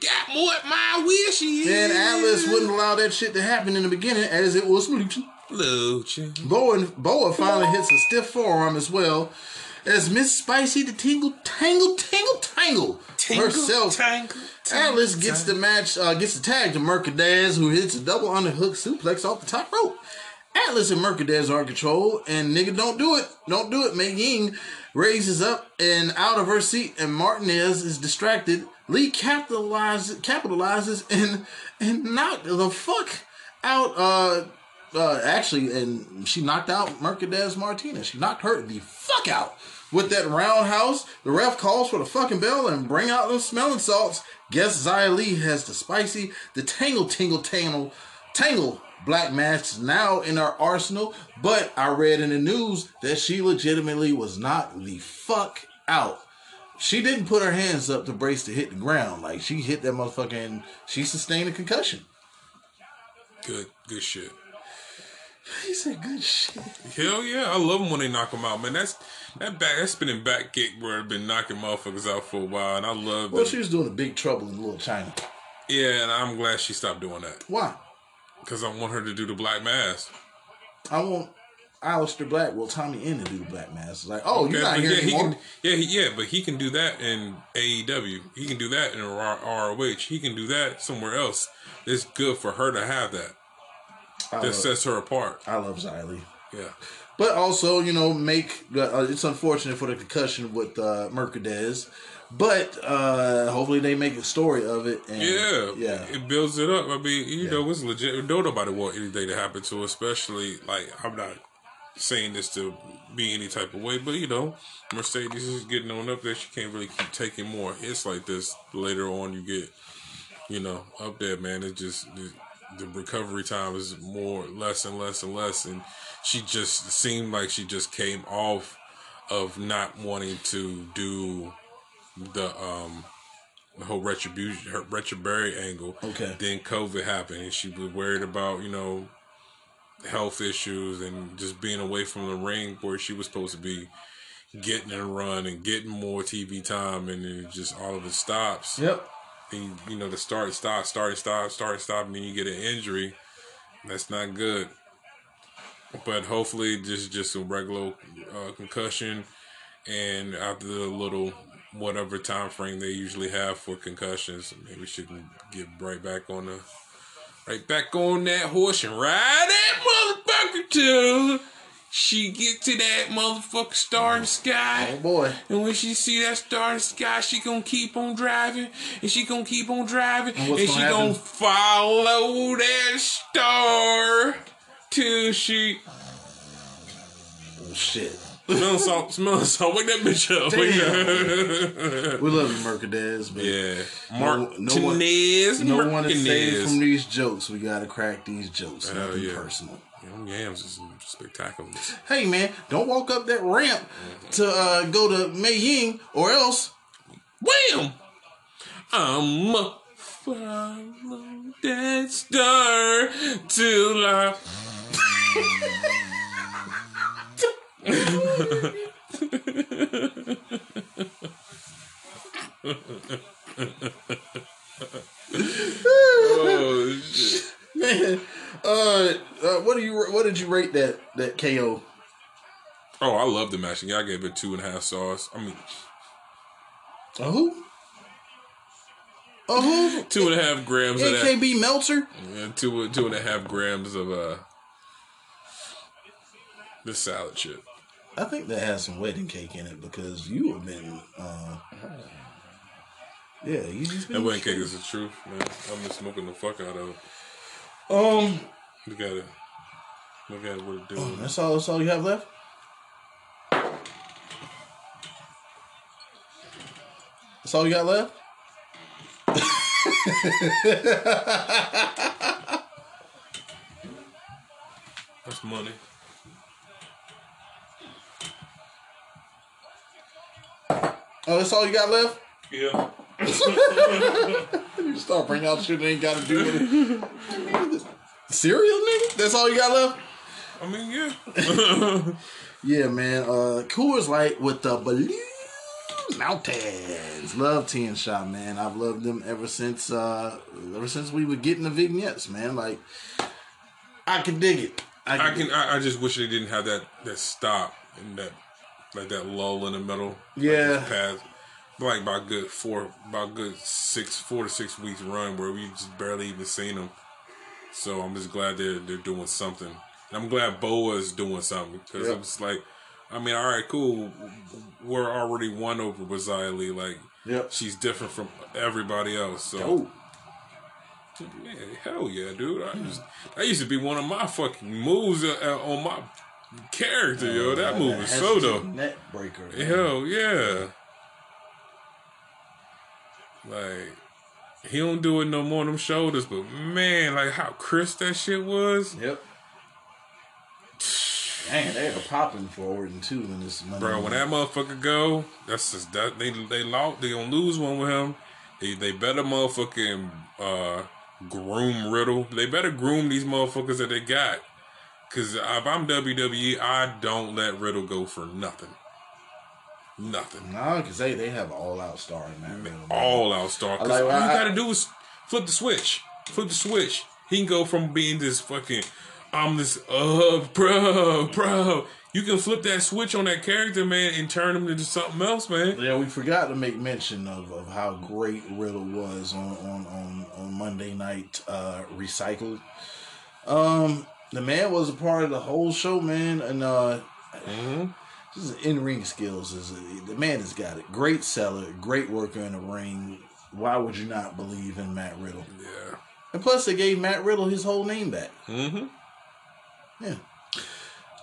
Got what my wish is. And Atlas wouldn't allow that shit to happen in the beginning as it was Lucha. Lucha. Boa, Boa finally hits a stiff forearm as well as Miss Spicy the Tingle Tangle Tangle Tangle, herself. Tangle, Atlas gets the match, uh, gets the tag to Mercedes, who hits a double underhook suplex off the top rope. Atlas and Mercedes are in control, and nigga, don't do it. Don't do it. Mei Ying raises up and out of her seat, and Martinez is distracted. Li capitalizes, capitalizes and and knocked the fuck out. Uh, uh, actually, and she knocked out Mercedes Martinez. She knocked her the fuck out with that roundhouse. The ref calls for the fucking bell and bring out those smelling salts. Guess Xia has the spicy, the tangle, tingle, tangle, tangle black match now in our arsenal. But I read in the news that she legitimately was not the fuck out. She didn't put her hands up to brace to hit the ground. Like she hit that motherfucker and she sustained a concussion. Good, good shit. He said good shit. Hell yeah, I love them when they knock them out, man. That's that back, that spinning back kick where I've been knocking motherfuckers out for a while, and I love Well, that. she was doing a big trouble in Little China. yeah, and I'm glad she stopped doing that Why? because I want her to do the black mask. I want Aleister Black, well, Tommy End to do the Black Mass. It's like, oh, you're not here yeah, he can, yeah, he, yeah, but he can do that in AEW. He can do that in ROH. He can do that somewhere else. It's good for her to have that. I That love, sets her apart. I love Xia Li. Yeah. but also you know make uh, it's unfortunate for the concussion with uh, Mercedes, but uh, hopefully they make a story of it. And, Yeah, yeah, It builds it up. I mean, you know, it's legit. Don't nobody want anything to happen to, her, especially like I'm not saying this to be any type of way, but you know, Mercedes is getting on up there. She can't really keep taking more hits like this. Later on, you get, you know, up there, man. It just the, the recovery time is more less and less and less, and she just seemed like she just came off of not wanting to do the um the whole retribution her retribution angle. Okay. Then COVID happened and she was worried about, you know, health issues and just being away from the ring where she was supposed to be getting a run and getting more TV time and then it just all of it stops. yep. You, know, the start stop, start stop, start stop, and then you get an injury. That's not good. But hopefully, is just a regular uh, concussion, and after the little whatever time frame they usually have for concussions, maybe she can get right back on the right back on that horse and ride that motherfucker till she get to that motherfucker star in the sky. Oh boy. And when she see that star in the sky, she gonna keep on driving, and she gonna keep on driving, And and, what's she gonna gonna follow that star till she Oh, shit. smell salt, smell salt. Wake that bitch up. Up. We love you, Mercedes, but yeah, No- no one- no one is saved Martinez. from these jokes. We gotta crack these jokes. Nothing yeah. personal. Them yams is spectacular. Hey man, don't walk up that ramp to uh, go to Mei Ying, or else Wham! I'm a follow that star till *laughs* I. oh shit! man. Uh, uh, what do you what did you rate that that KO? Oh, I love the match. Yeah, I gave it two and a half stars. I mean, A who? A who? two and a half grams of that. AKB Meltzer. Yeah, two two and a half grams of uh the salad chip. I think that has some wedding cake in it because you have been. Uh, yeah, you just been. That wedding cake is the truth, man. I've been smoking the fuck out of it. Um, Look at it. Look at what it oh, that's all. That's all you have left. That's all you got left. *laughs* That's money. Oh, that's all you got left. Yeah. *laughs* *laughs* You start bringing out shit that ain't got to do with it. Cereal, nigga. That's all you got left. I mean, yeah. *laughs* Yeah, man. Uh, Coors Light with the Blue Mountains. Love Tea and Shop, man. I've loved them ever since. Uh, ever since we were getting the vignettes, man. Like, I can dig it. I can. I can. I, I just wish they didn't have that that stop and that like that lull in the middle. Yeah. Like, like about good four, about good six, four to six weeks run where we just barely even seen them. So I'm just glad they're they're doing something. And I'm glad Boa is doing something because Yep. it was like, I mean, all right, cool. We're already won over with Li. Like, Yep. she's different from everybody else. So. Oh, Man, hell yeah, dude! I used that used to be one of my fucking moves uh, uh, on my character, yo. That move was so dope. Net breaker. man. Hell yeah! Like he don't do it no more on them shoulders, but man, like how crisp that shit was, Yep. Man, they are popping forward and two in this Monday. bro. When that motherfucker go, that's just that they they lost. They gonna lose one with him. They they better motherfucking uh, groom Riddle. They better groom these motherfuckers that they got. Cause if I'm WWE, I don't let Riddle go for nothing. Nothing. Nah, because they, they have all out star in that. All out star. Like- all you I- gotta do is flip the switch. Flip the switch. He can go from being this fucking I'm this uh bro, bro. You can flip that switch on that character, man, and turn him into something else, man. Yeah, we forgot to make mention of, of how great Riddle was on on, on, on Monday night uh, recycled. Um, the man was a part of the whole show, man, and uh, Just in ring skills is the man has got it. Great seller, great worker in the ring. Why would you not believe in Matt Riddle? Yeah. And plus, they gave Matt Riddle his whole name back. Mm-hmm. Yeah.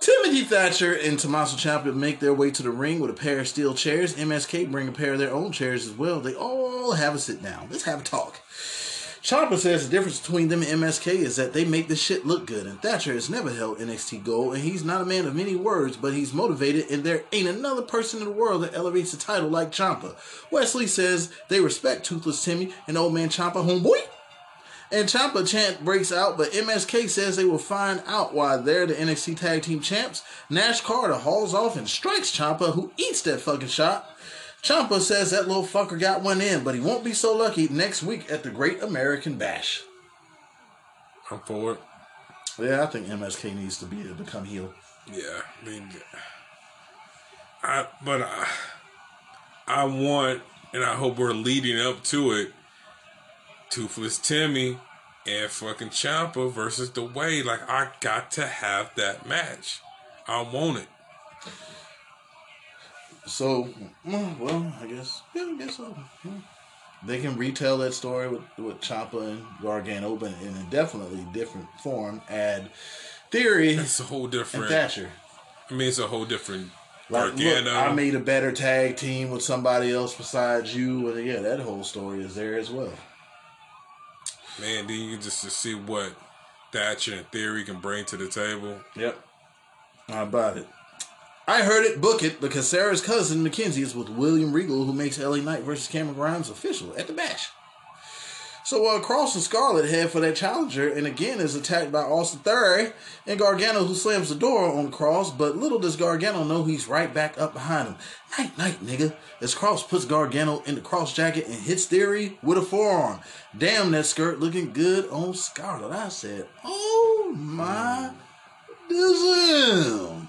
Timothy Thatcher and Tommaso Ciampa make their way to the ring with a pair of steel chairs. MSK bring a pair of their own chairs as well. They all have a sit down. Let's have a talk. Ciampa says the difference between them and MSK is that they make the shit look good, and Thatcher has never held NXT gold, and he's not a man of many words, but he's motivated, and there ain't another person in the world that elevates the title like Ciampa. Wes Lee says they respect Toothless Timmy and Old Man Ciampa, homeboy. And Ciampa chant breaks out, but MSK says they will find out why they're the NXT Tag Team Champs. Nash Carter hauls off and strikes Ciampa, who eats that fucking shot. Ciampa says that little fucker got one in, but he won't be so lucky next week at the Great American Bash. I'm for it. Yeah, I think MSK needs to be able to become heel. Yeah. I mean, I but I, I want and I hope we're leading up to it. Toothless Timmy and fucking Ciampa versus the Way. Like I got to have that match. I want it. So, mm, well, I guess, yeah, I guess so. Yeah. They can retell that story with with Ciampa and Gargano, but in a definitely different form. Add Theory *laughs* It's a whole and different. Thatcher. I mean, it's a whole different. Like, look, I made a better tag team with somebody else besides you. And yeah, that whole story is there as well. Man, then you just to see what Thatcher and Theory can bring to the table. Yep. How about it? I heard it, book it, because Sarah's cousin Mackenzie is with William Regal, who makes LA Knight versus Cameron Grimes official at the Bash. So uh, Kross and Scarlett head for that challenger, and again is attacked by Austin Theory and Gargano, who slams the door on Kross. But little does Gargano know he's right back up behind him. Night, night, nigga. As Kross puts Gargano in the cross jacket and hits Theory with a forearm. Damn, that skirt looking good on Scarlett. I said, oh my, this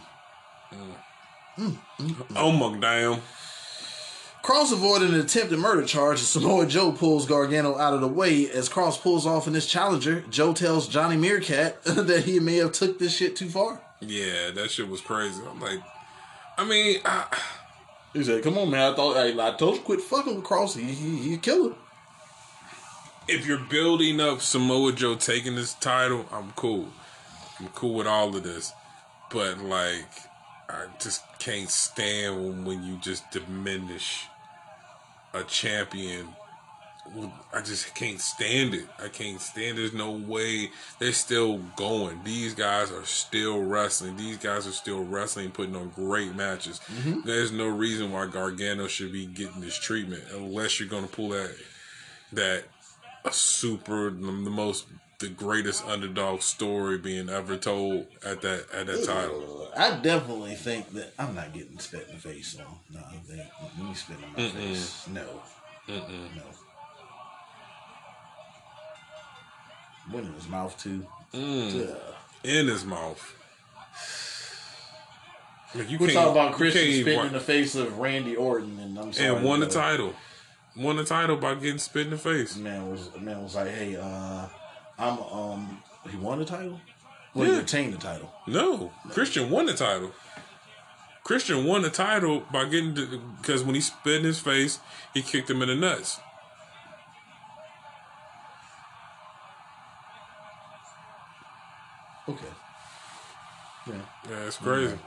him. Oh my damn! Kross avoided an attempted murder charge as Samoa Joe pulls Gargano out of the way. As Kross pulls off in his challenger, Joe tells Johnny Meerkat *laughs* that he may have took this shit too far. Yeah, that shit was crazy. I'm like, I mean, I, He said, "Come on, man. I thought I, I told you quit fucking with Kross. He he he killer." if you're building up Samoa Joe taking this title, I'm cool. I'm cool with all of this. But like I just can't stand when you just diminish a champion. I just can't stand it. I can't stand. There's no way they're still going. These guys are still wrestling. These guys are still wrestling, putting on great matches. Mm-hmm. There's no reason why Gargano should be getting this treatment unless you're going to pull that that a super the most the greatest underdog story being ever told at that at that title. I definitely think that I'm not getting spit in the face. So no, they, let me spit in my face. No, no. One in his mouth too. Mm. In his mouth. Like, you We're talking about Christian can't spitting wa- in the face of Randy Orton, and I'm sorry. and won the but title. Won the title by getting spit in the face. Man was man was like, hey, uh, I'm um, he won the title. Well, he Yeah. retained the title. No, Christian won the title. Christian won the title by getting because when he spit in his face, he kicked him in the nuts. Okay. Yeah. Yeah, it's crazy.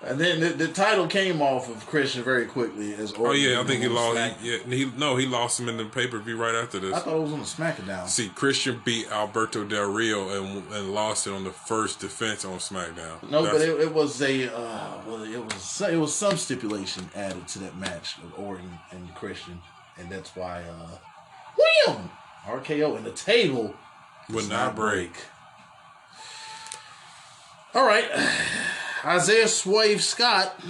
And then the, the title came off of Christian very quickly as Oh yeah, I think he lost. Smack- He, yeah, he no, he lost him in the pay per view right after this. I thought it was on the SmackDown. See, Christian beat Alberto Del Rio and and lost it on the first defense on SmackDown. No, but it, it was a uh, well, it was it was some stipulation added to that match of Orton and Christian, and that's why uh, wham RKO and the table would does not break. All right, Isaiah Swerve Scott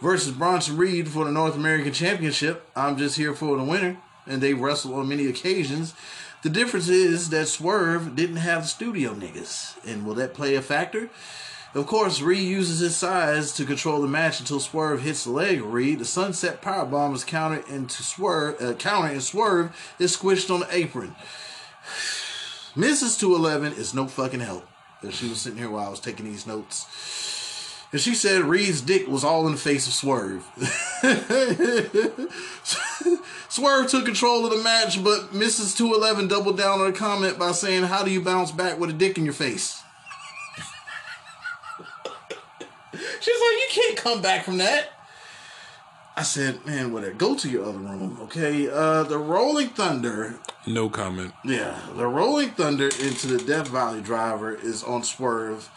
versus Bronson Reed for the North American Championship. I'm just here for the winner, and they wrestled on many occasions. The difference is that Swerve didn't have the studio niggas, and will that play a factor? Of course, Reed uses his size to control the match until Swerve hits the leg Reed. The sunset powerbomb is countered into Swerve, uh, counter and Swerve is squished on the apron. *sighs* Misses to 11 is no fucking help. She was sitting here while I was taking these notes. And she said Reed's dick was all in the face of Swerve. *laughs* Swerve took control of the match, but Mrs. 211 doubled down on a comment by saying, How do you bounce back with a dick in your face? *laughs* She's like, You can't come back from that. I said, Man, whatever. Go to your other room, okay? Uh, the Rolling Thunder No comment. yeah, the Rolling Thunder into the Death Valley driver is on Swerve.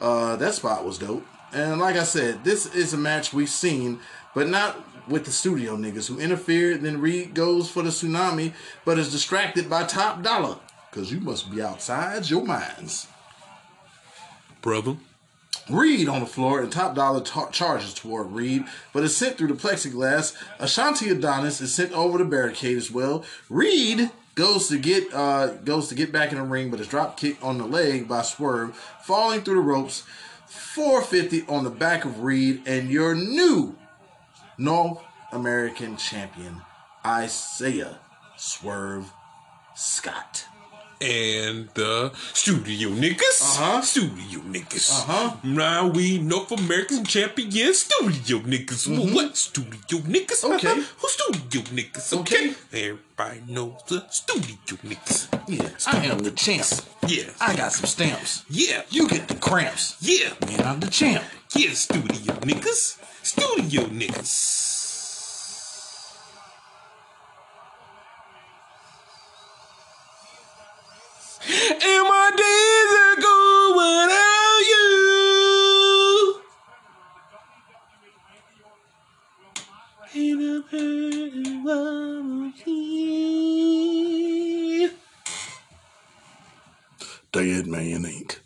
Uh, that spot was dope. And like I said, this is a match we've seen, but not with the studio niggas who interfered. Then Reed goes for the tsunami, but is distracted by Top Dollar. Because you must be outside your minds. Brother. Reed on the floor and Top Dolla ta- charges toward Reed, but is sent through the plexiglass. Ashante Adonis is sent over the barricade as well. Reed goes to get uh, goes to get back in the ring, but is drop kicked on the leg by Swerve, falling through the ropes. 450 on the back of Reed, and your new North American champion, Isaiah Swerve Scott. And the studio niggas. Uh-huh. Studio niggas. Uh-huh. Now we North American champion studio niggas. Well, what studio niggas? Mm-hmm. Okay. Uh-huh. Who studio niggas? Okay. Okay. Everybody knows the studio niggas. Yeah, I am the champ. Yeah. I got some stamps. Yeah. You get the cramps. Yeah. Man, I'm the champ. Yeah, studio niggas. Studio niggas. And my days are going without you. Ain't a person wanna see. Dead Man Inc.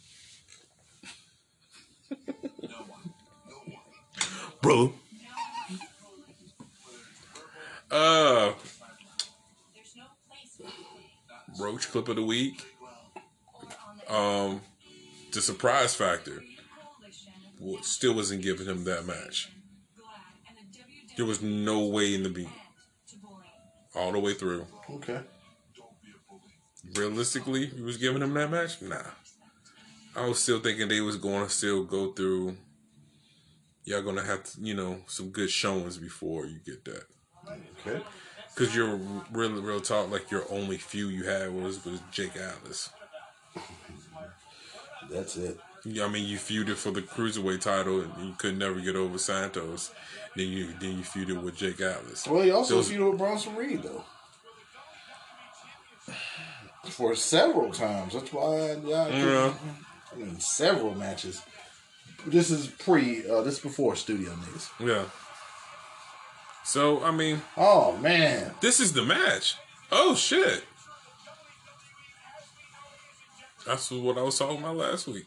Bro. Uh, There's no place for Roach clip of the week. Um, the surprise factor still wasn't giving him that match. There was no way in the beat all the way through. Okay. Realistically, he was giving him that match. Nah, I was still thinking they was going to still go through. Y'all gonna have to, you know, some good showings before you get that. Okay. Cause you're real, real talk. Like your only few you had was was Jake Atlas. That's it. I mean, you feuded for the cruiserweight title, and you could never get over Santos. Then you then you feuded with Jake Atlas. Well, he also Those- feuded with Bronson Reed though. For several times. That's why yeah, Yeah. I mean several matches. This is pre uh this is before studio niggas. Yeah. So I mean, Oh man. this is the match. Oh shit. That's what I was talking about last week.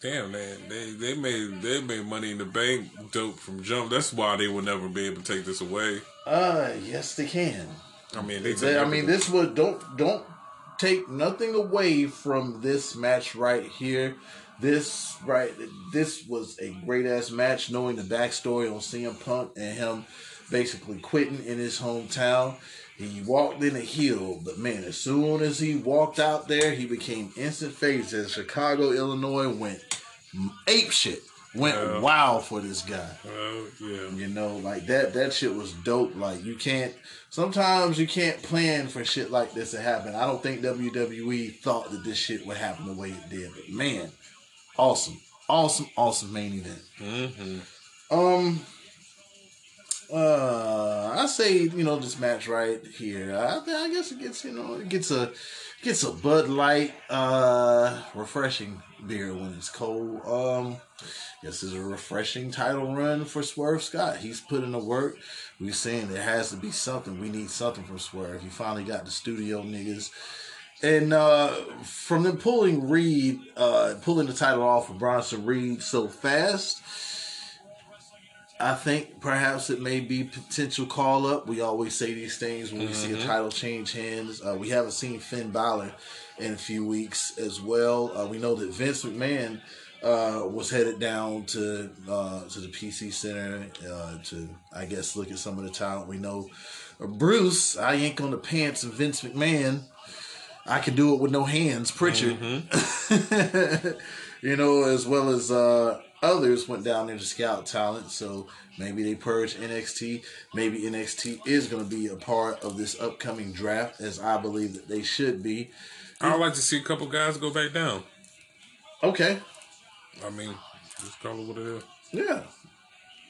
Damn man, they they made they made money in the bank dope from jump. That's why they will never be able to take this away. Uh yes they can. I mean, they. They- I mean this would don't don't take nothing away from this match right here. This right this was a great ass match knowing the backstory on CM Punk and him basically quitting in his hometown. He walked in a heel, but man, as soon as he walked out there, he became instant face as Chicago, Illinois went ape shit. Went Yeah. wild for this guy. Oh yeah. You know, like that that shit was dope. Like you can't sometimes you can't plan for shit like this to happen. I don't think WWE thought that this shit would happen the way it did. But man, awesome. Awesome, awesome main event. Mm-hmm. Um uh I say, you know, this match right here. I, I guess it gets, you know, it gets a gets a Bud Light uh refreshing beer when it's cold. Um This is a refreshing title run for Swerve Scott. He's put in the work. We're saying there has to be something. We need something from Swerve. He finally got the studio niggas. And uh, from them pulling Reed, uh, pulling the title off of Bronson Reed so fast, I think perhaps it may be potential call up. We always say these things when we see a title change hands. Uh, we haven't seen Finn Balor in a few weeks as well. Uh, we know that Vince McMahon uh, was headed down to uh, to the PC Center uh, to, I guess, look at some of the talent. We know uh, Bruce, I yank on the pants of Vince McMahon. I can do it with no hands, Prichard. *laughs* you know, as well as uh, others went down there to scout talent. So maybe they purge NXT. Maybe NXT is going to be a part of this upcoming draft, as I believe that they should be. I would like to see a couple guys go back down. Okay, I mean, just call it what it is. Yeah.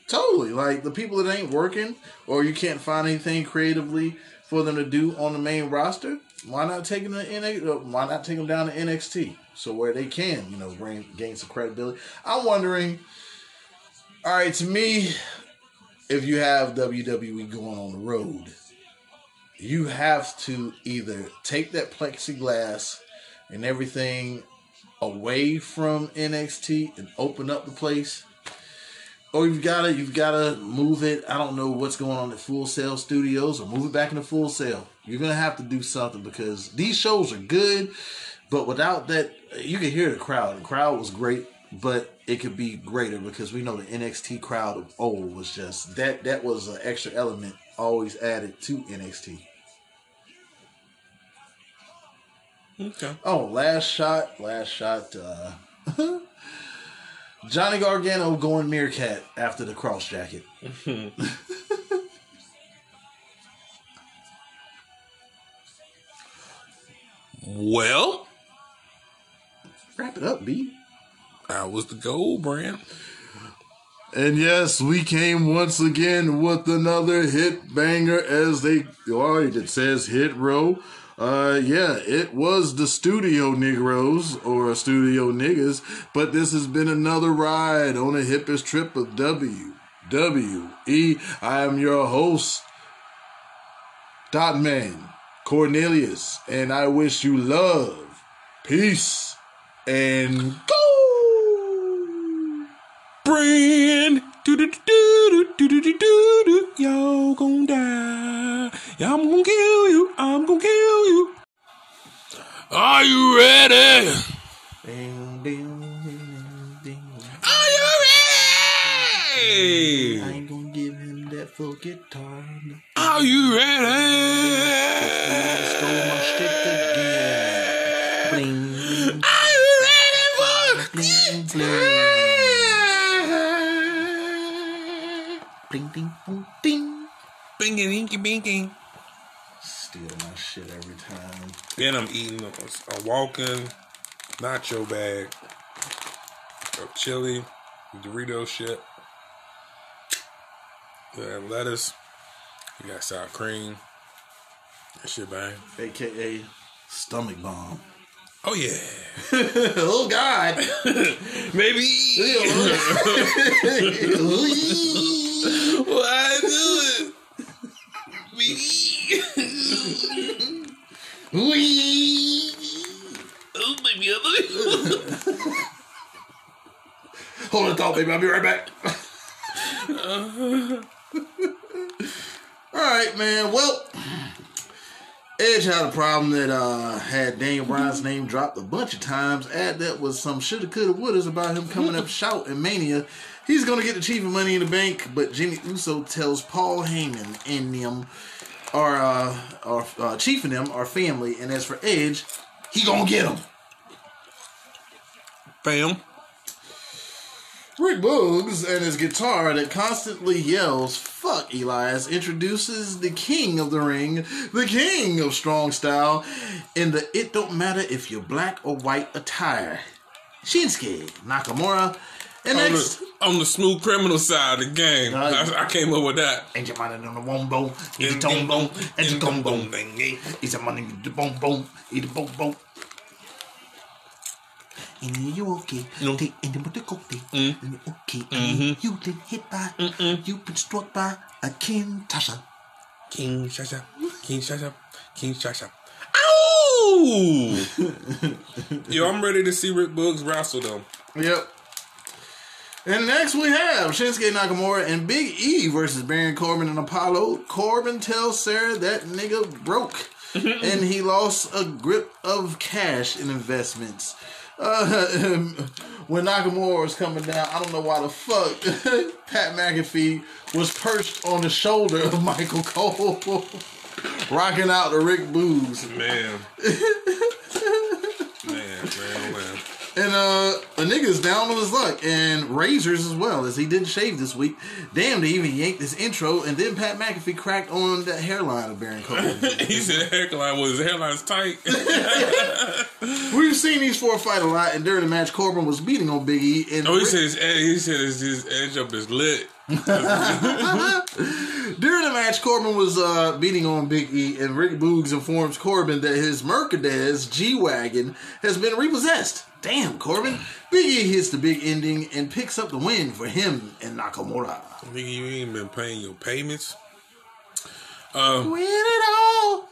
Totally. Like the people that ain't working or you can't find anything creatively for them to do on the main roster, why not take them to NXT? uh, Why not take them down to NXT? So where they can, you know, bring gain some credibility. I'm wondering. All right, to me, if you have WWE going on the road, you have to either take that plexiglass and everything away from NXT and open up the place. Or you've gotta you've gotta move it. I don't know what's going on at Full Sail Studios or move it back into Full Sail. You're gonna have to do something because these shows are good, but without that you can hear the crowd. The crowd was great, but it could be greater because we know the NXT crowd of old was just that that was an extra element always added to NXT. Okay. Oh, last shot, last shot. Uh, *laughs* Johnny Gargano going Meerkat after the Kross Jacket. *laughs* Well, Wrap it up, B. that was the goal, brand. And yes, we came once again with another hit banger as they or it says hit row. Uh yeah, it was the studio Negroes or studio niggas, but this has been another ride on the hippest trip of W W E. I am your host, Dot Man Cornelius, and I wish you love, peace, and go. Brand. Do do do do do do do do do. Y'all gon' die. I'm gonna kill you. I'm gonna kill you. Are you ready? Ding, ding, ding, ding. Are you ready? I ain't gonna give him that full guitar. Are you ready? Stole my stick again. Bling, bling, bling, bling, boom, ding. Bingy, bing, binky. Steal my shit every time. Then I'm eating a, a walking nacho bag of chili, Dorito shit. We have lettuce. We got sour cream. That shit bang. AKA stomach bomb. Oh yeah. *laughs* oh God. *laughs* Maybe. *laughs* Why do it? Wee. Oh, baby. Hold the thought, baby. I'll be right back. All right, man. Well, Edge had a problem that uh, had Daniel Bryan's name dropped a bunch of times. Add that was some shoulda, coulda, wouldas about him coming up shout in Mania. He's gonna get the chief of Money in the Bank, but Jimmy Uso tells Paul Heyman and them are uh, uh, chief and them are family, and as for Edge, he gonna get him. Fam. Rick Boogs and his guitar that constantly yells "fuck" Elias introduces the king of the ring, the king of strong style, in the "it don't matter if you're black or white" attire. Shinsuke Nakamura, and On next. the, on the smooth criminal side of the game. Uh, I, I came up with that. Ain't your money on the wombo, eat tone bone, and a gum bone, eat your money with the bone, eat bone bone. And you okay? No. Take and then put the coke there. Mm. And you okay? Mm-hmm. And you've been hit by, you've been struck by a Kinshasa. King Shasha. Kinshasa. King Shasha. Ow! *laughs* Yo, I'm ready to see Rick Boogs wrestle though. Yep. And next we have Shinsuke Nakamura and Big E versus Baron Corbin and Apollo. Corbin tells Sarah that nigga broke *laughs* and he lost a grip of cash in investments. Uh, *laughs* when Nakamura was coming down, I don't know why the fuck *laughs* Pat McAfee was perched on the shoulder of Michael Cole, *laughs* rocking out the Rick Boogs. Man. And uh, a nigga is down on his luck, and razors as well, as he didn't shave this week. Damn, they even yanked his intro, and then Pat McAfee cracked on the hairline of Baron Corbin. *laughs* he said hairline was his hairline's tight. *laughs* We've seen these four fight a lot, and during the match, Corbin was beating on Big E. And oh, he said his edge, he said his, his edge up is lit. *laughs* During the match, Corbin was uh, beating on Big E, and Rick Boogs informs Corbin that his Mercedes G Wagon has been repossessed. Damn, Corbin. Big E hits the big ending and picks up the win for him and Nakamura. Nigga, you ain't been paying your payments. Um, Win it all.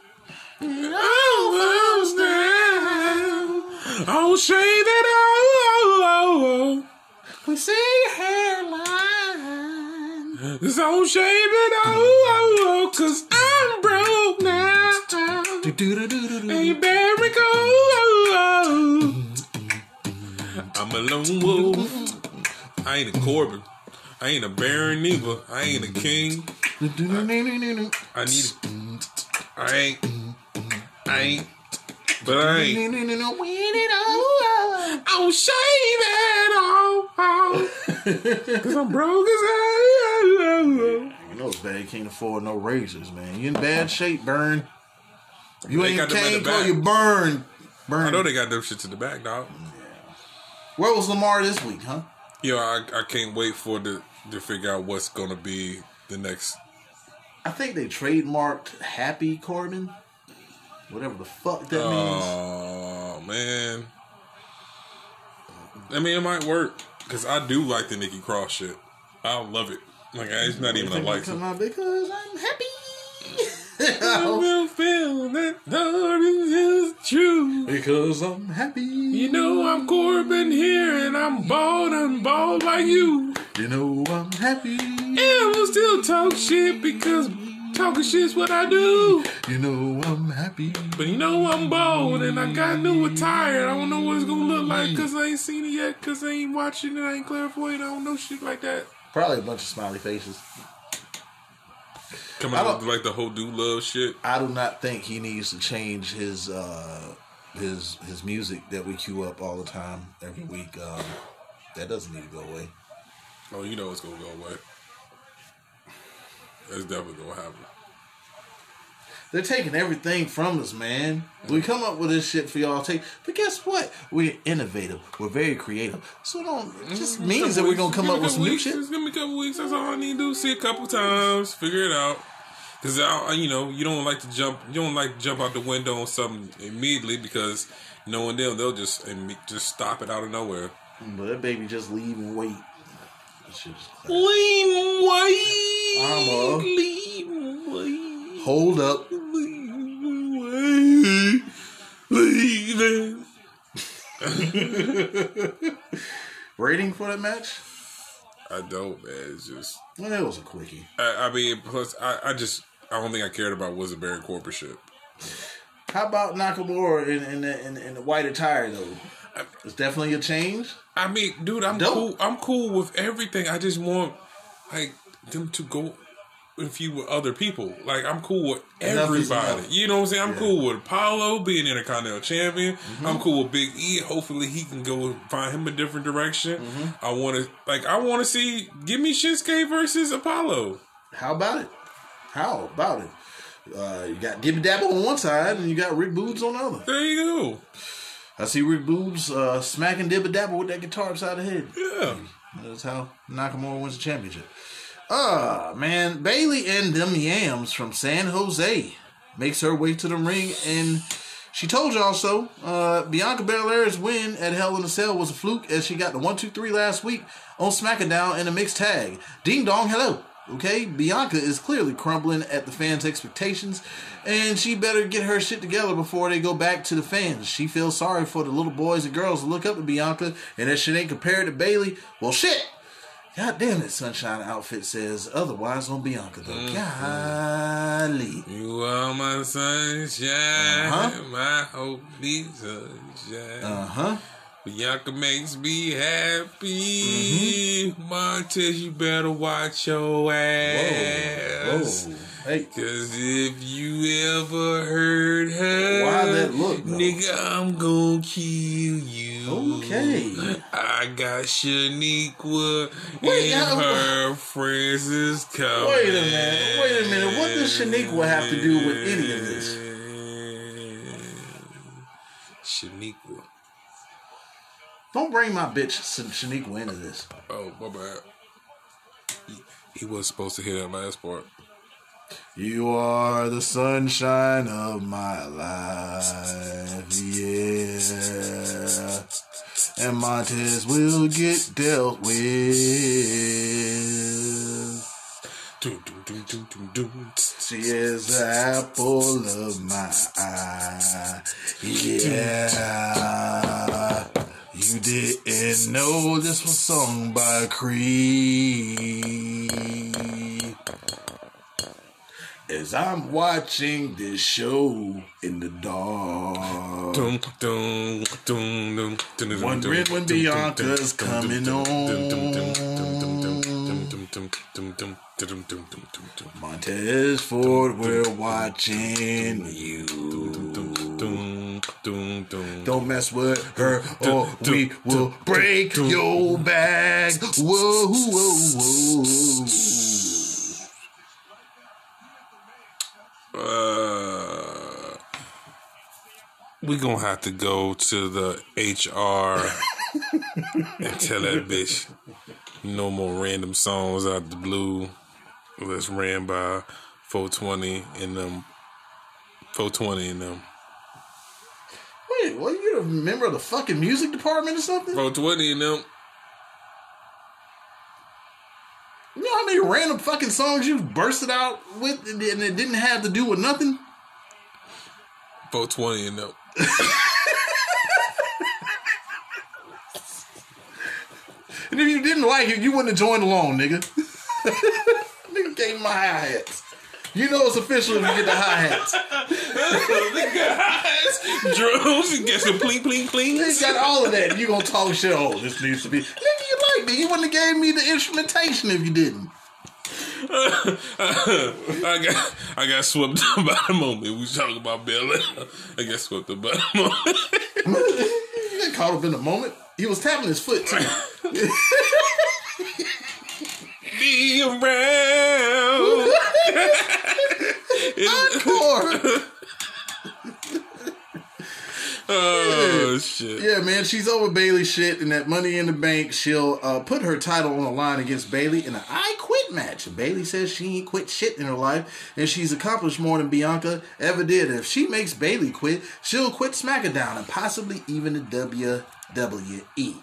It all goes down. I'll say that oh, We see your hairline. Cause I'll shave it oh, cause I'm broke now. Do-do-do-do-do. Hey, Barry, go. I'm a lone wolf. I ain't a Corbin. I ain't a Baron neither. I ain't a king. Do-do-do-do-do-do. I need. I ain't. I ain't. But I ain't. Do-do-do-do-do. Win it all. I'm shave it all. Cause I'm broke as hell. You know it's bad. You can't afford no razors, man. You in bad shape, Burn. You They ain't got them in can't the call back. you Burn. Burn. I know they got them shits in the back, dog. Where was Lamar this week, huh? Yo, I, I can't wait for the to figure out what's gonna be the next. I think they trademarked Happy Corbin. Whatever the fuck that means. Oh man, I mean it might work because I do like the Nikki Cross shit. I love it. Like it's not even a license. come out because I'm happy. I will feel that love is true. because I'm happy. You know I'm Corbin here and I'm bald and bald like you. You know I'm happy. And we'll still talk shit because talking shit's what I do. You know I'm happy. But you know I'm bald and I got new attire. I don't know what it's gonna look like because I ain't seen it yet because I ain't watching it. I ain't clairvoyant. I don't know shit like that. Probably a bunch of smiley faces. Coming I out with like the whole do love shit. I do not think he needs to change his uh his his music that we queue up all the time every week. Um, that doesn't need to go away. Oh, you know it's gonna go away. That's definitely gonna happen. They're taking everything from us, man. We come up with this shit for y'all to take, but guess what? We're innovative. We're very creative. So it don't it just means that we're gonna come up a with some couple new weeks. shit. Just give me a couple weeks. That's all I need to do. See a couple times, figure it out. Because I, you know you don't like to jump. You don't like to jump out the window on something immediately because knowing them, they'll just just stop it out of nowhere. But that baby just leave and wait. That shit is. Leave wait. I'ma- leave wait. Hold up. *laughs* Rating for that match? I don't, man. It's just. Well, it was a quickie. I, I mean, plus, I, I just. I don't think I cared about was a Baron Corbin shit. How about Nakamura in in the, in, in the white attire though? It's definitely a change. I mean, dude, I'm Dope. cool. I'm cool with everything. I just want like them to go and feud with other people. Like I'm cool with everybody. You know what I'm saying? I'm Yeah. cool with Apollo being Intercontinental Champion. Mm-hmm. I'm cool with Big E. Hopefully, he can go find him a different direction. Mm-hmm. I want to like. I want to see. Give me Shinsuke versus Apollo. How about it? How about it? Uh, you got Dibby Dabble on one side, and you got Rick Boobs on the other. There you go. I see Rick Boobs uh, smacking Dibby Dabble with that guitar upside the head. Yeah. That's how Nakamura wins the championship. Ah, man. Bayley and them yams from San Jose makes her way to the ring, and she told y'all so. Uh, Bianca Belair's win at Hell in a Cell was a fluke, as she got the one, two, three last week on SmackDown in a mixed tag. Ding dong, hello. Okay, Bianca is clearly crumbling at the fans' expectations, and she better get her shit together before they go back to the fans. She feels sorry for the little boys and girls who look up to Bianca, and that she ain't compared to Bayley. Well, shit. God damn it, Sunshine Outfit says otherwise on Bianca, though. Golly. You are my sunshine, Uh-huh. my hope be sunshine. Uh huh. Bianca makes me happy. Montez, you better watch your ass. Whoa. Hey. Cause if you ever hurt her, Why that look, though? nigga, I'm gonna kill you. Okay. I got Shaniqua Wait, and how- her friends is coming. Wait a minute, wait a minute. What does Shaniqua have to do with any of this? Shaniqua. Don't bring my bitch Shan- Shaniqua into this. Oh, my bad. He, he was supposed to hear that last part. You are the sunshine of my life, yeah. And Montez will get dealt with. She is the apple of my eye, yeah. You didn't know this was sung by Creed as I'm watching this show in the dark. Doom, doom, doom, Wondering when Bianca's coming on. Montez Ford, we're watching you. Don't mess with her or we will break your back. Whoa, whoa, whoa. We gonna have to go to the HR and tell that bitch no more random songs out the blue. Let's ran by 420 and them 420 and them Wait, what? You a member of the fucking music department or something? 420 and them. You know how many random fucking songs you bursted out with and it didn't have to do with nothing? 420 and them. *laughs* And if you didn't like it, you wouldn't have joined along, nigga. *laughs* nigga gave me my hi hats. You know it's official if you get the hi hats. *laughs* Drums and get some pling pling He plings. got all of that. You gonna talk shit? Oh, this needs to be. Nigga, you like me. You wouldn't have gave me the instrumentation if you didn't. *laughs* I got I got swept up by the moment. We talking about Belair. I got swept up by the moment. You got caught up in the moment. He was tapping his foot too. *laughs* Be around. *laughs* Encore. Oh shit. Yeah, man, she's over Bayley shit, and that Money in the Bank, she'll uh, put her title on the line against Bayley in an I Quit match. Bayley says she ain't quit shit in her life, and she's accomplished more than Bianca ever did. If she makes Bayley quit, she'll quit SmackDown and possibly even the WWE.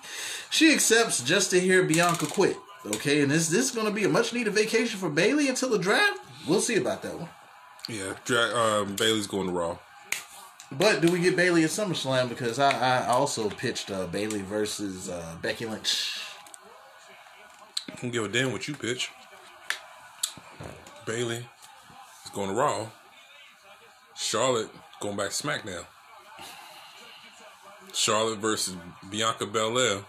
She accepts just to hear Bianca quit. Okay, and is this going to be a much needed vacation for Bayley until the draft? We'll see about that one. Yeah, Dra- um, Bayley's going to Raw. But do we get Bayley at SummerSlam? Because I, I also pitched uh, Bayley versus uh, Becky Lynch. I don't give a damn what you pitch. Bayley is going to Raw. Charlotte going back to SmackDown. Charlotte versus Bianca Belair.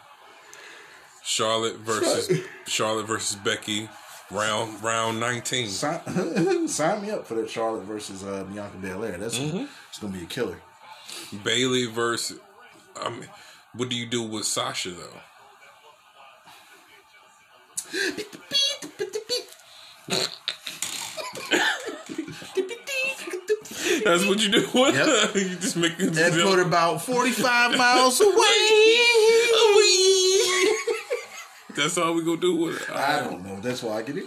Charlotte versus *laughs* Charlotte versus Becky. Round round nineteen. Sign, *laughs* sign me up for that Charlotte versus uh, Bianca Belair. That's it's gonna be a killer. Bayley versus. I mean, what do you do with Sasha though? That's what you do. What? Yep. *laughs* you just make it. And put about forty five miles away. *laughs* That's all we gonna do with it. I don't know. That's why I get it.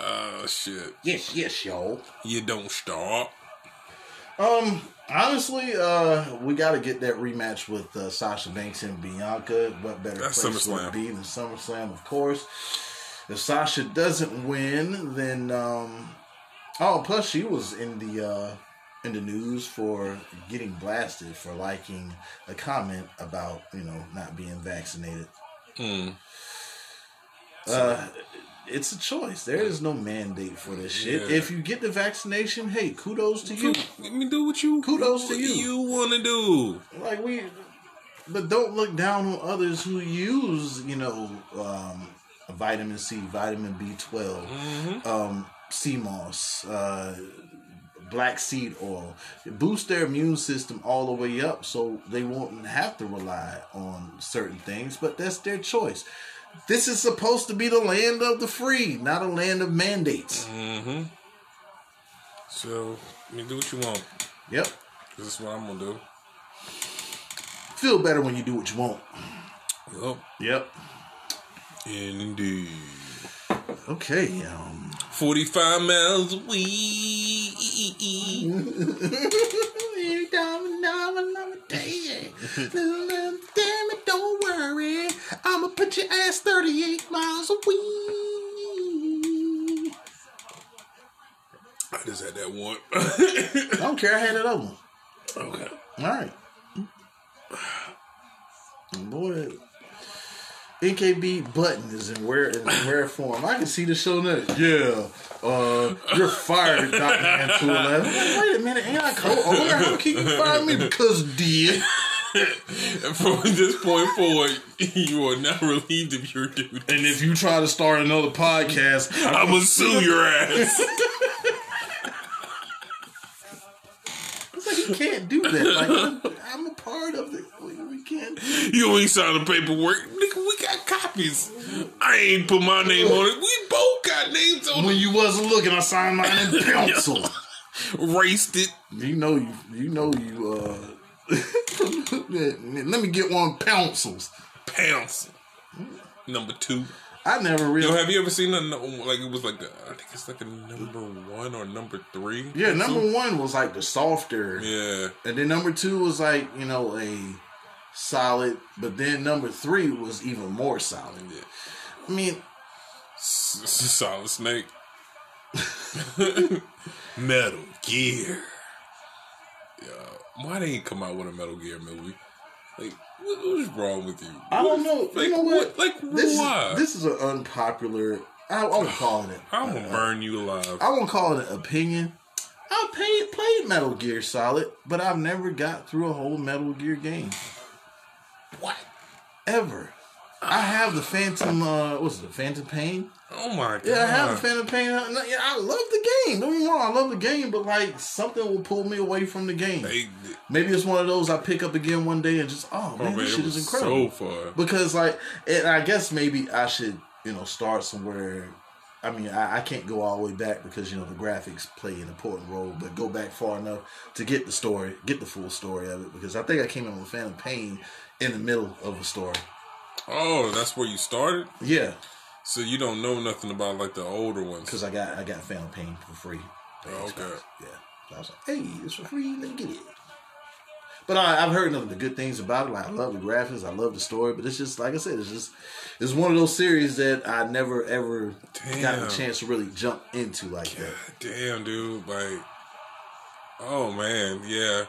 Oh shit! Yes, yes, y'all. You don't stop. Um, honestly, uh, we got to get that rematch with uh, Sasha Banks and Bianca. What better That's place would SummerSlam. it be than SummerSlam, of course. If Sasha doesn't win, then um, oh, plus she was in the uh, in the news for getting blasted for liking a comment about you know not being vaccinated. Hmm. Uh, it's a choice. There is no mandate for this shit. Yeah. If you get the vaccination, hey, kudos to you. Let me do what you. Kudos to you. You want to do? like we but don't look down on others who use you know um vitamin c vitamin b12 Mm-hmm. um sea moss uh black seed oil. boost their immune system all the way up so they won't have to rely on certain things, but that's their choice. This is supposed to be the land of the free, not a land of mandates. Mm-hmm. So, I mean, do what you want. Yep. This is what I'm gonna do. Feel better when you do what you want. Well, Yep. indeed. Okay. Um, 45 miles. *laughs* Damn it, don't worry. 38 miles. I just had that one. *laughs* I don't care. I had that other one. okay. All right. Boy, NKB button is in rare in rare form. I can see the show notes. Yeah, uh, you're fired, Doctor Man Two Eleven. Wait a minute, ain't I co-owner? How can you fire me? Because did. *laughs* From this point forward, *laughs* you are now relieved of your duty. And if you try to start another podcast, I'm gonna sue your ass. *laughs* it's like you can't do that. Like I'm, I'm a part of it. We, we can't. You ain't signed the paperwork. Nigga, we got copies. I ain't put my name on it. We both got names on it. When you wasn't looking, I signed mine in pencil. it. Raced it. You know you. You know you. uh *laughs* Let me get one pencils. Pounce. Number two. I never Yo, really. have you ever seen a like it was like a, I think it's like a number one or number three. Yeah, number one was like the softer, Yeah, and then number two was like you know a solid, but then number three was even more solid. yeah. I mean, s- Solid Snake. *laughs* Metal Gear. Why they ain't come out with a Metal Gear movie? Like, what, what's wrong with you? I don't know. Like, you know what? Like, this why? is this is an unpopular. I, won't call it. I'm *sighs* gonna burn you alive. I won't call it an opinion. I played played Metal Gear Solid, but I've never got through a whole Metal Gear game what? ever. I have the Phantom. Uh, what's it? The Phantom Pain. Oh my god! Yeah, I have a Phantom Pain. Yeah, I love the game. Don't get me wrong, I love the game, but like something will pull me away from the game. They, Maybe it's one of those I pick up again one day and just oh oh man, man, this it shit is incredible. so far. because like, and I guess maybe I should you know start somewhere. I mean, I, I can't go all the way back because you know the graphics play an important role, but go back far enough to get the story, get the full story of it. Because I think I came in with Phantom Pain in the middle of a story. Oh, that's where you started. Yeah, So you don't know nothing about like the older ones. because I got I got Phantom Pain for free. Oh, okay. Yeah. So I was like, hey, it's for free, let me get it. But I, I've heard nothing but good things about it. Like I love the graphics, I love the story, but it's just like I said, it's just it's one of those series that I never ever got Damn. a chance to really jump into like that. Damn, dude. Like, oh man, yeah.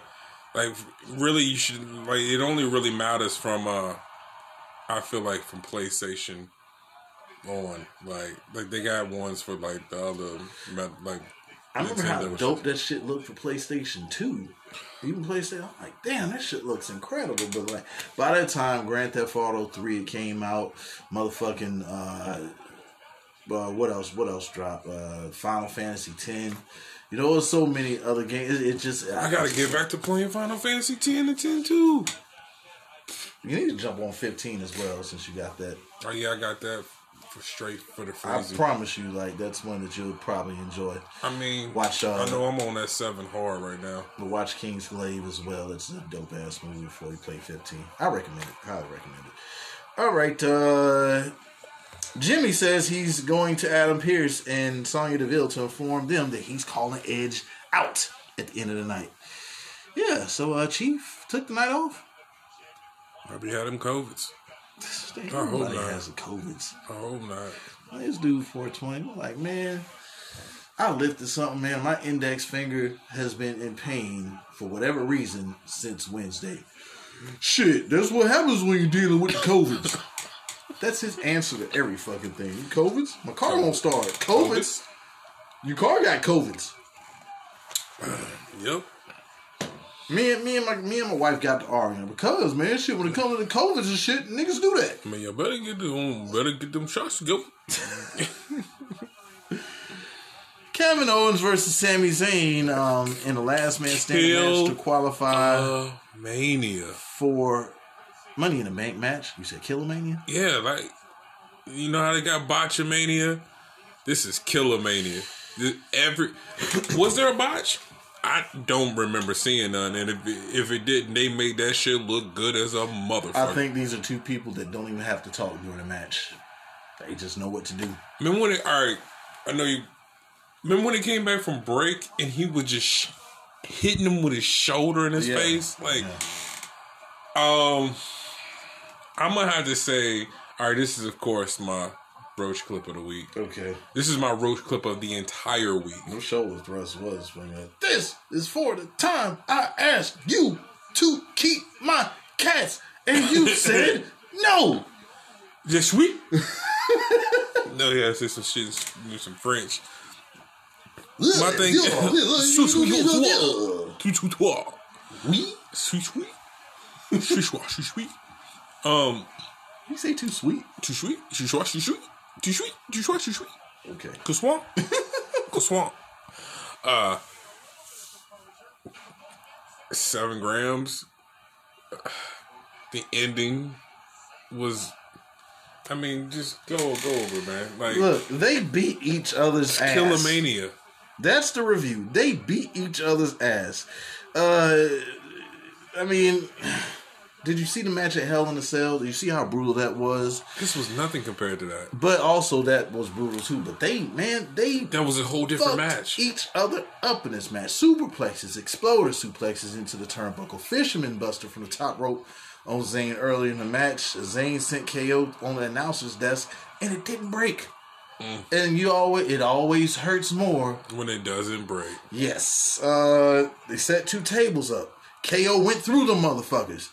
Like, really, you should like. It only really matters from. uh I feel like from PlayStation on. Like, like they got ones for like the other, like. I remember how dope that shit looked for PlayStation 2. Even PlayStation, I'm like, damn, that shit looks incredible. But like by that time, Grand Theft Auto 3 came out, motherfucking uh uh, what else? What else dropped? Uh, Final Fantasy Ten. You know, there's so many other games. It, it just I gotta get back to playing Final Fantasy ten and ten too. You need to jump on 15 as well since you got that. Oh yeah, I got that for straight for the I promise you, like that's one that you'll probably enjoy. I mean, Watch, uh, I know I'm on that seven hard right now. But watch Kingsglaive as well. It's a dope ass movie before you play 15. I recommend it. Highly recommend it. All right. Uh, Jimmy says he's going to Adam Pearce and Sonya Deville to inform them that he's calling Edge out at the end of the night. Yeah, so uh, Chief took the night off. Maybe had him covids. Everybody has the COVIDs. I hope not. This dude 420. I'm like, man, I lifted something, man. My index finger has been in pain for whatever reason since Wednesday. Shit, that's what happens when you're dealing with the COVIDs. that's his answer to every fucking thing. COVIDs? My car won't start. COVIDs? Your car got COVIDs. Yep. Me and me and my me and my wife got to arguing because man, shit. When it comes to the COVID and shit, niggas do that. I mean, you better get them, better get them shots to go. *laughs* Kevin Owens versus Sami Zayn um, in the last man standing Kill, match to qualify Uh, Mania. for Money in the Bank match. You said Killer Mania? Yeah, like you know how they got Botchamania? This is Killermania. Th- Every *coughs* was there a botch? I don't remember seeing none, and if it, if it didn't, they made that shit look good as a motherfucker. I think these are two people that don't even have to talk during a match. They just know what to do. Remember when it? All right, I know you. Remember when he came back from break and he was just sh- hitting him with his shoulder in his Yeah. face, like, um, I'm gonna have to say, all right, this is of course my roach clip of the week. Okay. This is my roach clip of the entire week. No shoulder thrust was funny. This is for the time I asked you to keep my cats, and you *laughs* said no. Just sweet. *laughs* no, yeah, say some shit, do some French. My thing, sous sous tout tout toi, We? sweet sweet, sweet sweet sweet sweet. Um, You say too sweet? too sweet, too sweet, too sweet, too sweet, too sweet, too sweet. Okay. Croissant, croissant. Uh, seven grams. The ending was. I mean, just go go over, man. Like Look, they beat each other's ass. Killermania. That's the review. They beat each other's ass. Uh, I mean, did you see the match at Hell in a Cell? Did you see how brutal that was? This was nothing compared to that. But also that was brutal too. But they, man, they That was a whole different match. each other up in this match. Superplexes, exploder suplexes into the turnbuckle, fisherman buster from the top rope on Zayn earlier in the match. Zayn sent KO on the announcer's desk, and it didn't break. Mm. And you always, it always hurts more when it doesn't break. Yes. Uh they set two tables up. KO went through the motherfuckers.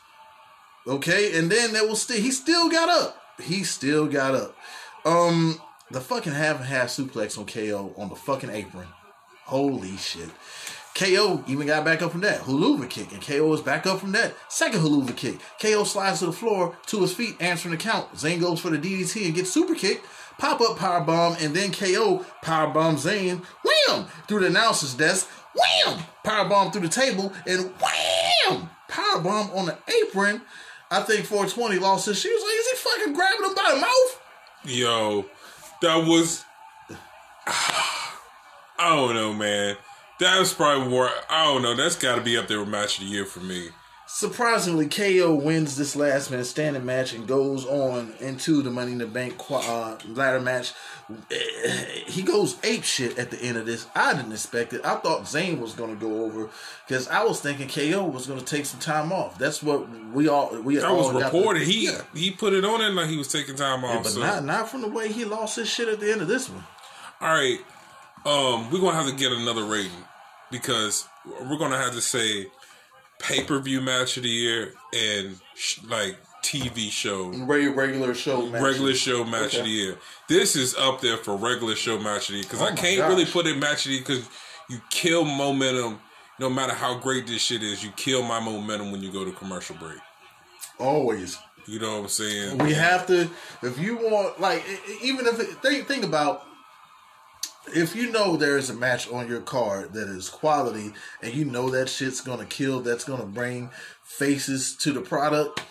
Okay, and then there was still he still got up. He still got up. Um the fucking half and half suplex on KO on the fucking apron. Holy shit. KO even got back up from that. Helluva kick. And KO is back up from that. Second Helluva kick. KO slides to the floor to his feet, answering the count. Zayn goes for the DDT and gets super kick. Pop up power bomb, and then KO power bomb Zayn. Wham! Through the announcer's desk. Wham! Power bomb through the table, and wham! Power bomb on the apron. I think 420 lost his shoes. Like, is he fucking grabbing him by the mouth? Yo, that was. *sighs* I don't know, man. That was probably more. I don't know. That's got to be up there with match of the year for me. Surprisingly, KO wins this last man standing match and goes on into the Money in the Bank uh, ladder match. Eh, He goes ape shit at the end of this. I didn't expect it. I thought Zayn was going to go over because I was thinking KO was going to take some time off. That's what we all we That all was got the- reported. He Yeah. he put it on it like he was taking time off. but so. not not from the way he lost his shit at the end of this one. All right, um, we're gonna have to get another rating because we're gonna have to say pay per view match of the year and sh- like TV show Regular regular show match. regular show match of the year. This is up there for regular show match of the year because Oh I can't really put it match of the year because you kill momentum. No matter how great this shit is, you kill my momentum when you go to commercial break. Always. You know what I'm saying? We have to, if you want, like, even if it, think think about, if you know there is a match on your card that is quality, and you know that shit's gonna kill, that's gonna bring faces to the product.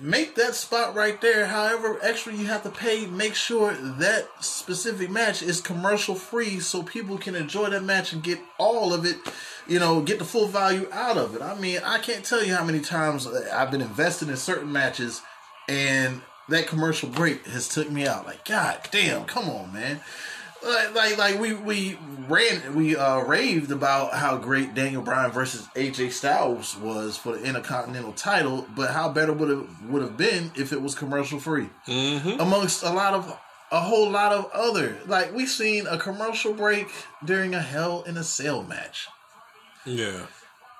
Make that spot right there. However extra you have to pay, make sure that specific match is commercial free, so people can enjoy that match and get all of it. You know, get the full value out of it. I mean, I can't tell you how many times uh, I've been invested in certain matches and that commercial break has took me out. Like, God damn, come on, man. Like, like, like we we ran, we uh, raved about how great Daniel Bryan versus AJ Styles was for the Intercontinental title, but how better would it would have been if it was commercial free, mm-hmm. amongst a lot of a whole lot of other. Like we've seen a commercial break during a Hell in a Cell match Yeah.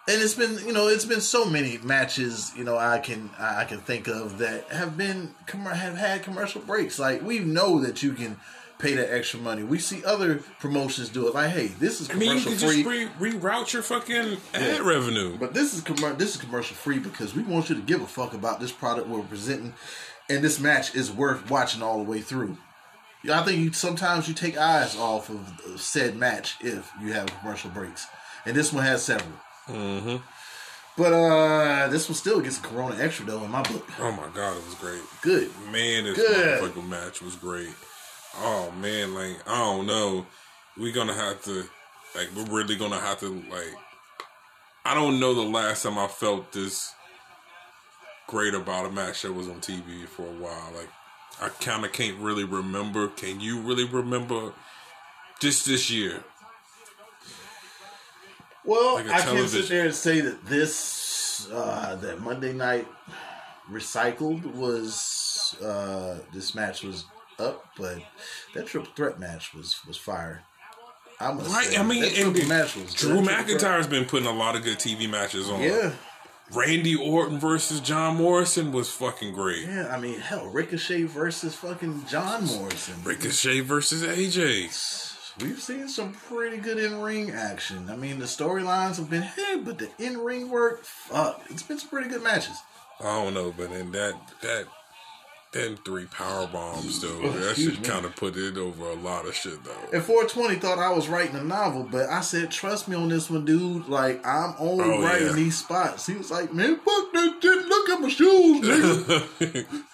and it's been you know it's been so many matches you know I can I can think of that have been have had commercial breaks. Like we know that you can pay that extra money. We see other promotions do it. Like hey, this is I mean, you commercial can free, just re- reroute your fucking ad revenue. but this is commer- this is commercial free because we want you to give a fuck about this product we're presenting, and this match is worth watching all the way through. I think you sometimes you take eyes off of said match if you have commercial breaks, and this one has several. Mm-hmm. But uh this one still gets a Corona extra though in my book. Oh my god, it was great. Good. Man, this Good. motherfucking match was great. Oh man, like I don't know. We're gonna have to like we're really gonna have to like I don't know the last time I felt this great about a match that was on TV for a while. Like I kinda can't really remember. Can you really remember just this year? Well, Like I can sit there and say that this uh that Monday night recycled was uh this match was up, but that triple threat match was was fire. I must Right, say, I mean, and match was Drew good. Triple threat- McIntyre's been putting a lot of good TV matches on. Yeah, Randy Orton versus John Morrison was fucking great. yeah. I mean, hell, Ricochet versus fucking John Morrison. Ricochet versus AJ. We've seen some pretty good in ring action. I mean, the storylines have been hit, but the in ring work, fuck, it's been some pretty good matches. I don't know, but in that that then three power bombs though. Oh, that should kind of put it over a lot of shit though. And 420 thought I was writing a novel, but I said, trust me on this one, dude. Like, I'm only Oh, writing yeah. these spots. He was like, man, fuck that shit. Look at my shoes, nigga.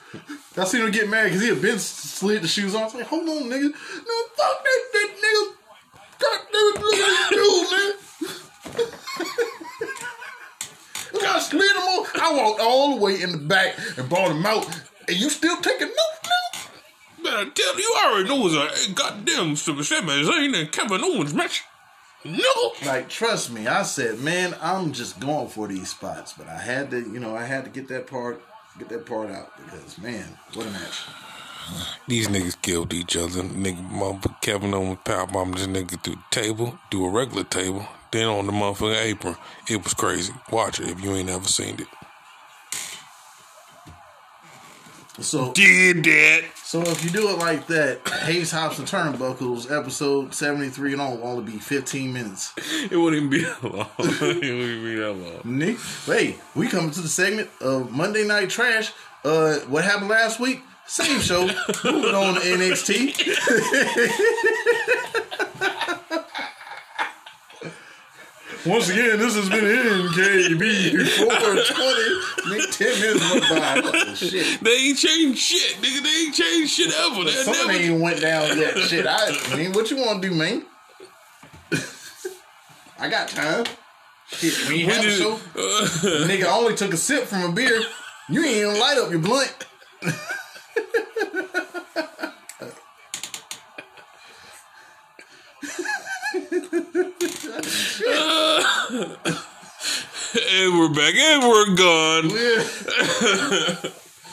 *laughs* I seen him get mad because he had been slid the shoes on. I was like, hold on, nigga. No, fuck that shit, nigga. God damn it, look at your shoes, man. *laughs* I slid them on. I walked all the way in the back and brought them out. And you still taking notes, nigga? Man, I tell you, you already know it's a goddamn Sami Zayn and Kevin Owens match. No. Like, trust me, I said, man, I'm just going for these spots, but I had to, you know, I had to get that part, get that part out because, man, what a match! These niggas killed each other. Nigga, motherfucker Kevin Owens power bomb this nigga through the table, do a regular table, then on the motherfucking apron. It was crazy. Watch it if you ain't ever seen it. So, Did that. so if you do it like that, Haze Hops and Turnbuckles episode 73 and on will only be 15 minutes. It wouldn't even be that long. *laughs* it wouldn't even be that long. Nick, hey, we coming to the segment of Monday Night Trash. Uh, what happened last week? Same show. Moving on to NXT. *laughs* *laughs* Once again, this has been NKB 420. Nick, 10 minutes went by. Shit. They ain't changed shit, nigga. They ain't changed shit ever. They never. ain't went down yet. Shit, I, mean, what you want to do, man? I got time. Shit, you When have did- show, uh, *laughs* nigga only took a sip from a beer. You ain't even light up your blunt. *laughs* and we're back and we're gone. Yeah.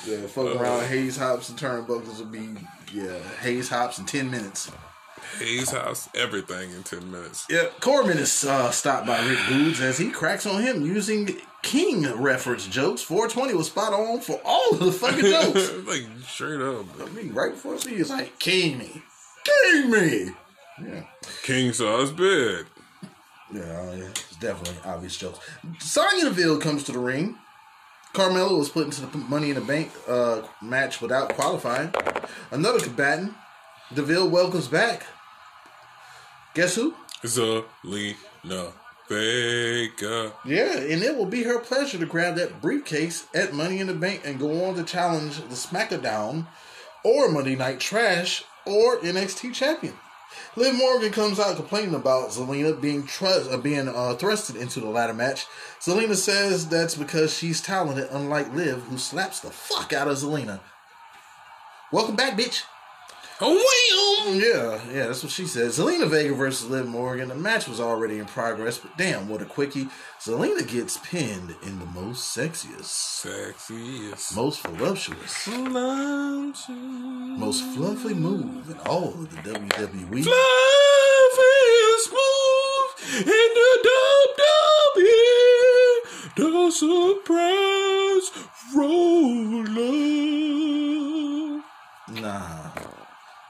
*laughs* yeah, fuck around Haze Hops and Turnbuckles will be yeah, Haze Hops in ten minutes. Haze House, everything in 10 minutes. Yep. Corbin is uh, stopped by Rick Boogs as he cracks on him using King reference jokes. 420 was spot on for all of the fucking *laughs* jokes. like, straight up. I mean, right before he was like, King me. King me. Yeah. King size bed. Yeah, it's definitely obvious jokes. Sonya Deville comes to the ring. Carmella was put into the Money in the Bank uh, match without qualifying. Another combatant. Deville welcomes back. Guess who? Zelina Vega. Yeah, and it will be her pleasure to grab that briefcase at Money in the Bank and go on to challenge the SmackDown or Monday Night Trash or NXT champion. Liv Morgan comes out complaining about Zelina being trust, uh, being uh, thrusted into the ladder match. Zelina says that's because she's talented, unlike Liv, who slaps the fuck out of Zelina. Welcome back, bitch. Oh. Yeah, yeah, that's what she said. Zelina Vega versus Liv Morgan. The match was already in progress, but damn, what a quickie. Zelina gets pinned in the most sexiest, Sexiest. most voluptuous, Most most fluffy move in all of the. WWE. Fluffy smooth in the WWE. The surprise roller. Nah,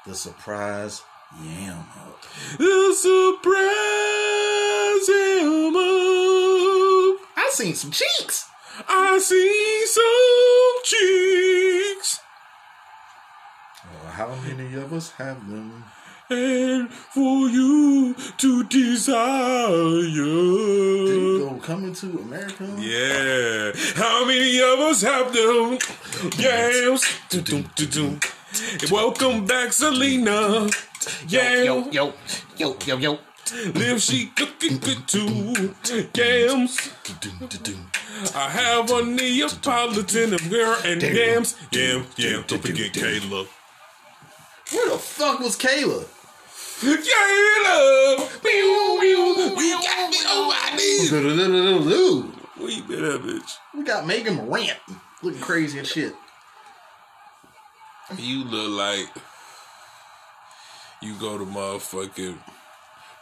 the surprise yam up. The surprise him up. I seen some cheeks. I see some cheeks. Well, how many of us have them? And for you to desire. Did you Go coming to America. Yeah. How many of us have them? Yams. *laughs* Welcome back, Zelina. Yeah. yo, yo, yo, yo. Live she looking good too. Yams. I have a Neapolitan of girl and yams. Yam, yam. Don't forget Kayla. Where the fuck was Kayla? Kayla. Pew. Got me on my knees. Dude, Where you been bitch? We got Megan Morant looking crazy and shit. You look like you go to motherfucking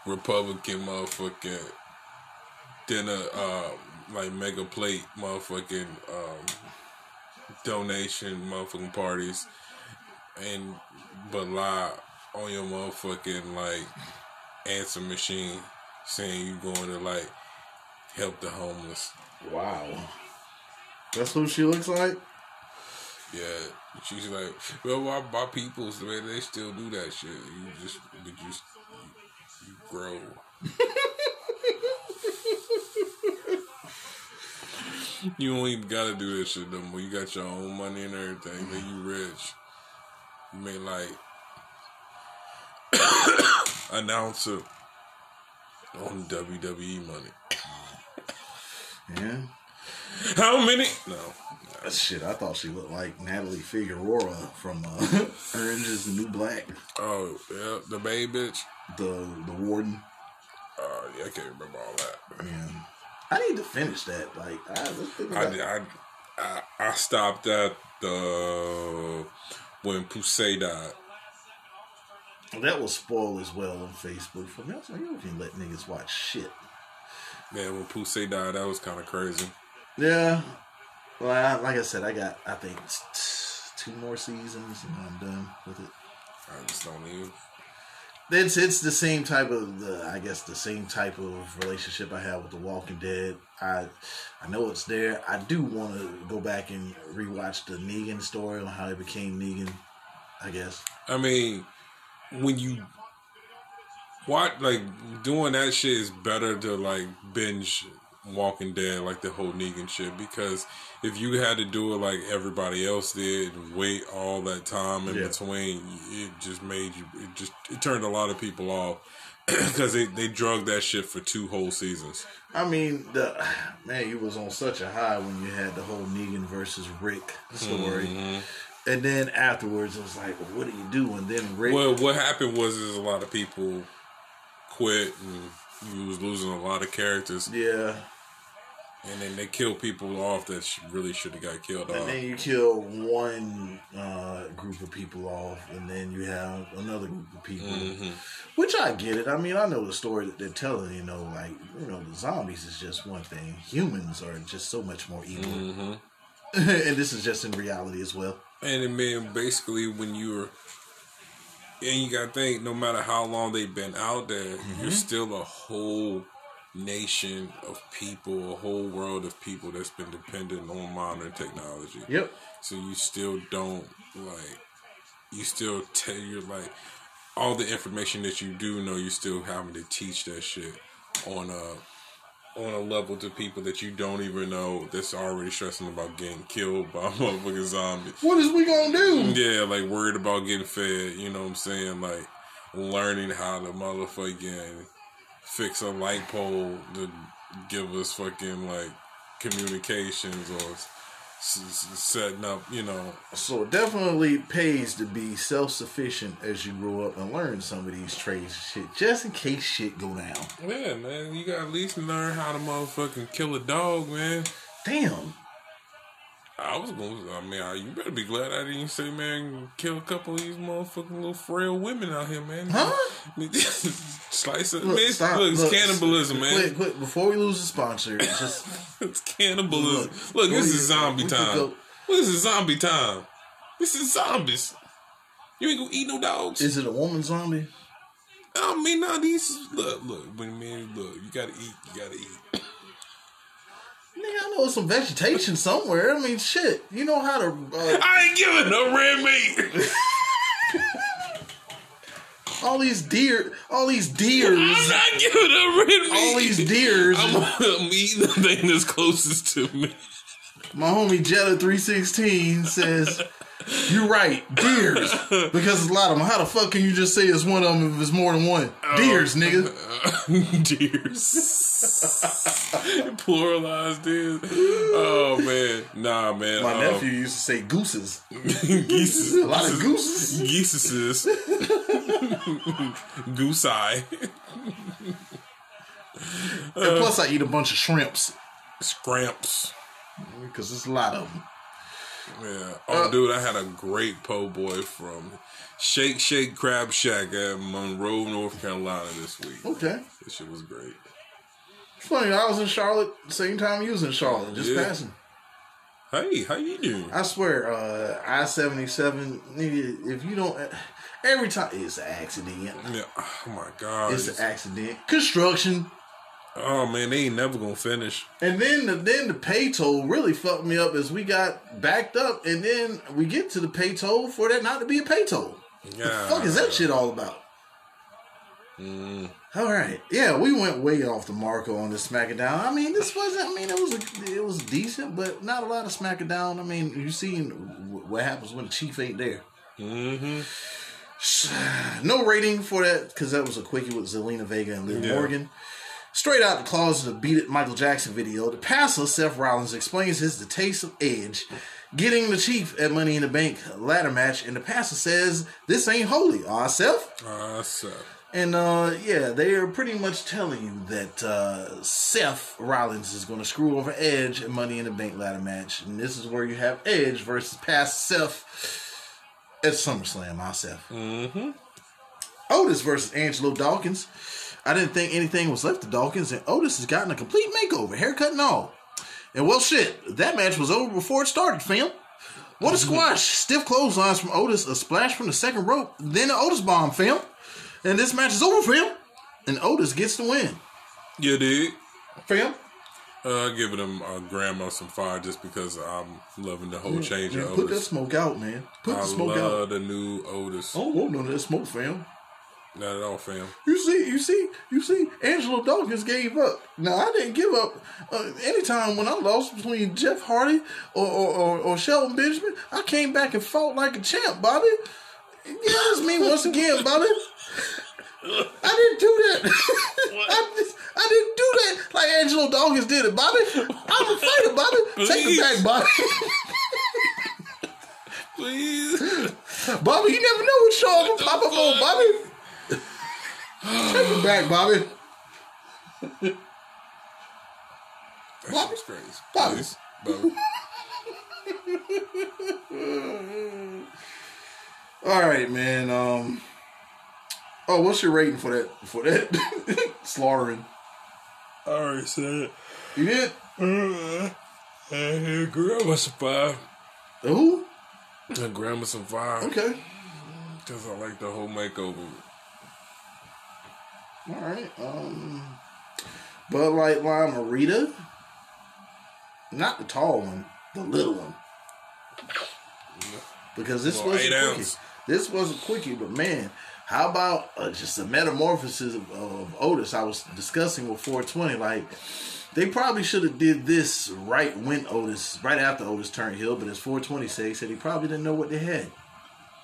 Republican motherfucking dinner, uh, like mega plate motherfucking um, donation motherfucking parties, and but lie on your motherfucking like answer machine saying you going to like help the homeless. Wow. That's who she looks like? Yeah, she's like, well, my, my peoples, man, they still do that shit. You just, but you, you, you grow. *laughs* you don't even gotta do this shit no more. You got your own money and everything. Then you rich. You may like *coughs* announcer on WWE money. Yeah. How many? No. Shit, I thought she looked like Natalie Figueroa from uh, *laughs* Orange is the New Black. Oh yeah, the baby bitch. The the warden. Uh, yeah, I can't remember all that. Yeah. I need to finish that. Like, I, I, I, I, I stopped at the when Poussey died. That was spoiled as well on Facebook for me. I was like, you can let niggas watch shit. Man, when Poussey died, that was kind of crazy. Yeah. Well, I, like I said, I got, I think, two more seasons and I'm done with it. I just don't even. It's it's the same type of the I guess the same type of relationship I have with The Walking Dead. I I know it's there. I do want to go back and rewatch the Negan story on how he became Negan. I guess. I mean, when you what like doing that shit is better to like binge Walking Dead, like the whole Negan shit, because if you had to do it like everybody else did, and wait all that time in Yeah. between, it just made you. It just it turned a lot of people off *clears throat* because they they drug that shit for two whole seasons. I mean, the *sighs* man, you was on such a high when you had the whole Negan versus Rick story, Mm-hmm. and then afterwards it was like, well, what do you do? And then Rick, Well, what happened was is a lot of people quit and you was losing a lot of characters, yeah, and then they kill people off that sh- really should have got killed off. and off. then you kill one uh, group of people off, and then you have another group of people. Mm-hmm. Which I get it. I mean, I know the story that they're telling. You know, like you know, the zombies is just one thing. Humans are just so much more evil, Mm-hmm. *laughs* and this is just in reality as well. And it mean basically when you're and you gotta think, no matter how long they've been out there, you're still a whole nation of people, a whole world of people that's been dependent on modern technology. Yep. So you still don't like you still tell you're like all the information that you do know you're still having to teach that shit on a on a level to people that you don't even know that's already stressing about getting killed by *laughs* motherfucking zombies. What is we gonna do? Yeah, like worried about getting fed, you know what I'm saying? Like learning how to motherfucking fix a light pole to give us fucking like communications or s- s- setting up, you know. So it definitely pays to be self sufficient as you grow up and learn some of these trades shit, just in case shit go down. Yeah, man, you gotta at least learn how to motherfucking kill a dog, man. Damn. I was gonna, I mean, I- you better be glad I didn't say, man, kill a couple of these motherfucking little frail women out here, man. Huh? *laughs* Slice it, Look, man. stop. Look, it's Look, cannibalism, man. Quick, quick, before we lose the sponsor, *laughs* just It's cannibalism. Look, this is zombie time. go- This is zombie time. This is zombies. You ain't gonna eat no dogs. is it a woman zombie? I mean, now these look, look, when man, look, you gotta eat, you gotta eat. I know some vegetation somewhere. I mean, shit, you know how to. Uh, I ain't giving no red meat. *laughs* all these deer, all these deers. I'm not giving a red meat. All these deers. I'm, I'm eating the thing that's closest to me. My homie Jetta three sixteen says. You're right, deers. *laughs* Because there's a lot of them. How the fuck can you just say it's one of them if it's more than one? Deers, nigga. *laughs* deers. *laughs* Pluralized deers. Oh man, nah, man. My um, nephew used to say gooses. geese. A lot of gooses. Geeses. Goose eye. And plus, I eat a bunch of shrimps Scramps. because there's a lot of them. Yeah. Oh, dude, I had a great po' boy from Shake Shake Crab Shack at Monroe, North Carolina this week. Okay. This shit was great. It's funny. I was in Charlotte same time you was in Charlotte, just Yeah. passing. Hey, how you doing? I swear, uh, I seventy seven, nigga. If you don't, every time it's an accident. Yeah. Oh my god. It's an accident. Construction. Oh man, they ain't never gonna finish. And then the then the pay toll really fucked me up as we got backed up, and then we get to the pay toll for that not to be a pay toll. Yeah. The fuck is that shit all about? All right, yeah, we went way off the marker on this SmackDown. I mean, this wasn't. I mean, it was a, it was decent, but not a lot of SmackDown. I mean, you seen what happens when the chief ain't there. Mm-hmm. *sighs* No rating for that because that was a quickie with Zelina Vega and Liv Yeah. Morgan. Straight out the closet of the Beat It Michael Jackson video, the passer Seth Rollins explains his The Taste of Edge getting the Chief at Money in the Bank ladder match, and the passer says this ain't holy. Ah, Seth. Uh, so. And uh, yeah, they are pretty much telling you that uh, Seth Rollins is going to screw over Edge at Money in the Bank ladder match, and this is where you have Edge versus past Seth at SummerSlam. Ah, Seth. Mm-hmm. Otis versus Angelo Dawkins. I didn't think anything was left to Dawkins, and Otis has gotten a complete makeover, haircut and all. And well, shit, that match was over before it started, fam. What a squash! Stiff clotheslines from Otis, a splash from the second rope, then an Otis bomb, fam. And this match is over, fam. And Otis gets the win, You dig? fam. Uh, giving him a of some fire just because I'm loving the whole change Man, of put that smoke out, man. Put I the smoke love out. the new Otis. I don't want none of that smoke, fam. Not at all, fam. You see, you see, you see, Angelo Dawkins gave up. Now I didn't give up. Uh, anytime when I lost between Jeff Hardy or or, or or Shelton Benjamin, I came back and fought like a champ, Bobby. Yeah, that's me once again, Bobby. I didn't do that. *laughs* I, just, I didn't do that like Angelo Dawkins did it, Bobby. I'm a fighter, Bobby. Take it back, Bobby. *laughs* Please. Bobby, you never know what show I'm gonna pop up on, Bobby. Take it back, Bobby. That shit's crazy. Bobby. Bobby. *laughs* All right, man. Um. Oh, what's your rating for that? For that *laughs* slaughtering? I already said it. You did? it. Uh, grandma five. Who? Uh, grandma survived. Okay. Because I like the whole makeover. All right. Um. Bud Light Lime Marita. Not the tall one, the little one. Because this Well, was eight a quickie. ounce. This wasn't quickie, but man, how about uh, just a metamorphosis of, of Otis? I was discussing with 420. Like they probably should have did this right when Otis, right after Otis turned heel. But as 420 said, he said he probably didn't know what they had,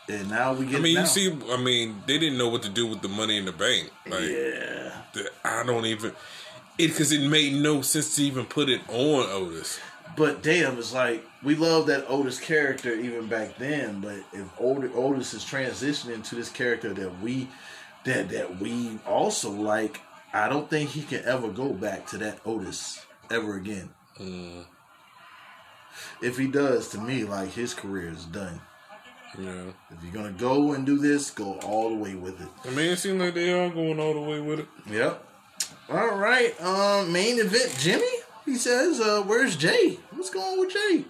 and now we get. I mean, you see, I mean, they didn't know what to do with the money in the bank. Like, yeah. the, I don't even. It because it made no sense to even put it on Otis. But damn, it's like we love that Otis character even back then. But if Ot- Otis is transitioning to this character that we that that we also like, I don't think he can ever go back to that Otis ever again. Mm. If he does, to me, like his career is done. Yeah. If you're gonna go and do this, go all the way with it. I mean, it seems like they are going all the way with it. Yep. All right. Um, main event, Jimmy. He says, uh, "Where's Jay? What's going on with Jay?"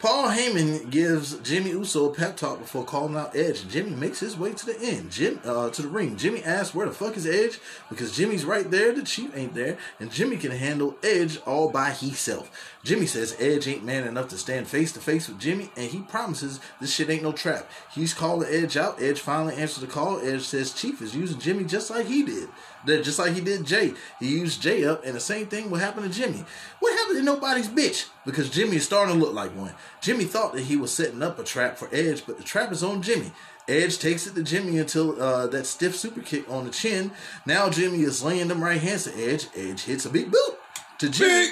Paul Heyman gives Jimmy Uso a pep talk before calling out Edge. Jimmy makes his way to the end, Jim uh, to the ring. Jimmy asks where the fuck is Edge because Jimmy's right there, the Chief ain't there, and Jimmy can handle Edge all by himself. Jimmy says Edge ain't man enough to stand face to face with Jimmy, and he promises this shit ain't no trap. He's calling Edge out. Edge finally answers the call. Edge says Chief is using Jimmy just like he did, That- just like he did Jay. He used Jay up, and the same thing will happen to Jimmy. What happened to nobody's bitch? Because Jimmy is starting to look like one. Jimmy thought that he was setting up a trap for Edge, but the trap is on Jimmy. Edge takes it to Jimmy until uh, that stiff super kick on the chin. Now Jimmy is laying them right hands to Edge. Edge hits a big boot to Jimmy. Big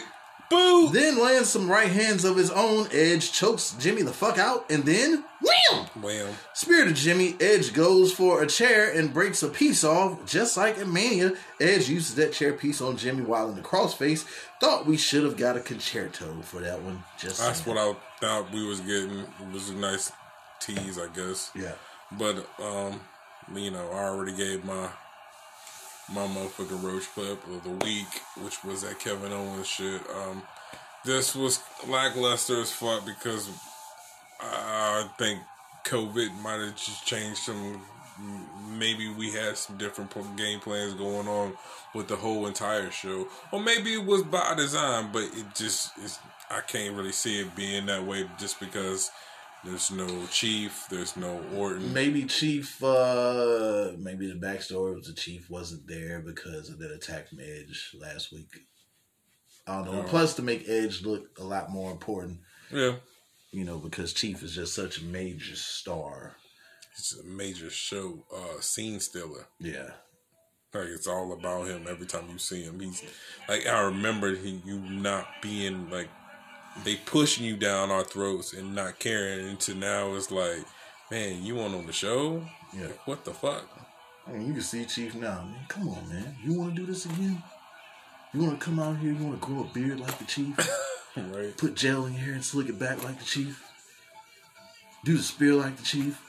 boo. Then lands some right hands of his own. Edge chokes Jimmy the fuck out, and then wham! Wham. Spirit of Jimmy. Edge goes for a chair and breaks a piece off, just like in Mania. Edge uses that chair piece on Jimmy while in the crossface. Thought we should have got a Con-chair-to for that one. Just That's saying. what I thought we was getting. It was a nice tease, I guess. Yeah. But um, you know, I already gave my my motherfucking roach clip of the week, which was that Kevin Owens shit. Um, this was lackluster as fuck because I think COVID might have just changed some. Maybe we had some different game plans going on with the whole entire show, or maybe it was by design. But it just is. I can't really see it being that way just because there's no Chief, there's no Orton. Maybe Chief, uh, maybe the backstory was the Chief wasn't there because of that attack from Edge last week. I don't know. Oh. Plus, to make Edge look a lot more important, Yeah, you know, because Chief is just such a major star. it's a major show, uh, scene stealer. Yeah. Like it's all about him. Every time you see him, he's like I remember he you not being like they pushing you down our throats and not caring. Into now it's like, man, you want on the show? Yeah. Like, what the fuck? I mean, you can see Chief now. Man, come on, man. You want to do this again? You want to come out here? You want to grow a beard like the Chief? *laughs* right? Put gel in your hair and slick it back like the Chief? Do the spear like the Chief?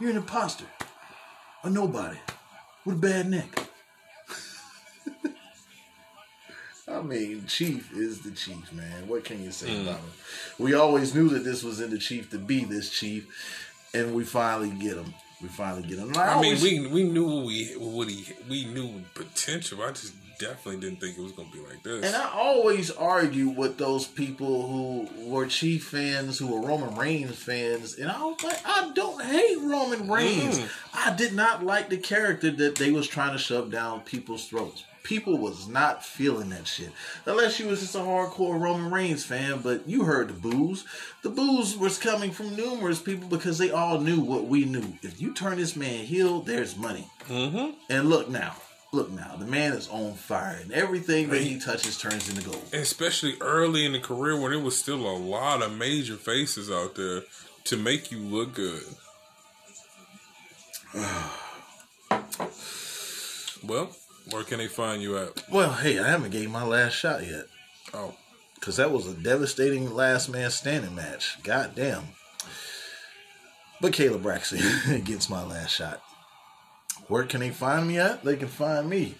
You're an imposter. A nobody. With a bad neck. I mean, Chief is the Chief, man. What can you say mm. about him? We always knew that this was in the Chief to be this Chief, and we finally get him. We finally get him. And I mean, always- we we knew we what he we knew potential. I just definitely didn't think it was gonna be like this. And I always argue with those people who were Chief fans, who were Roman Reigns fans, and I was like, I don't hate Roman Reigns. Mm. I did not like the character that they was trying to shove down people's throats. People was not feeling that shit. Unless you was just a hardcore Roman Reigns fan, but you heard the boos. The boos was coming from numerous people because they all knew what we knew. If you turn this man heel, there's money. mm-hmm. And look now. Look now, the man is on fire, and everything that he touches turns into gold. especially early in the career when there was still a lot of major faces out there to make you look good. *sighs* well, where can they find you at? Well, hey, I haven't gave my last shot yet. Oh, Because that was a devastating last man standing match. God damn. But Caleb Braxton *laughs* gets my last shot. Where can they find me at? They can find me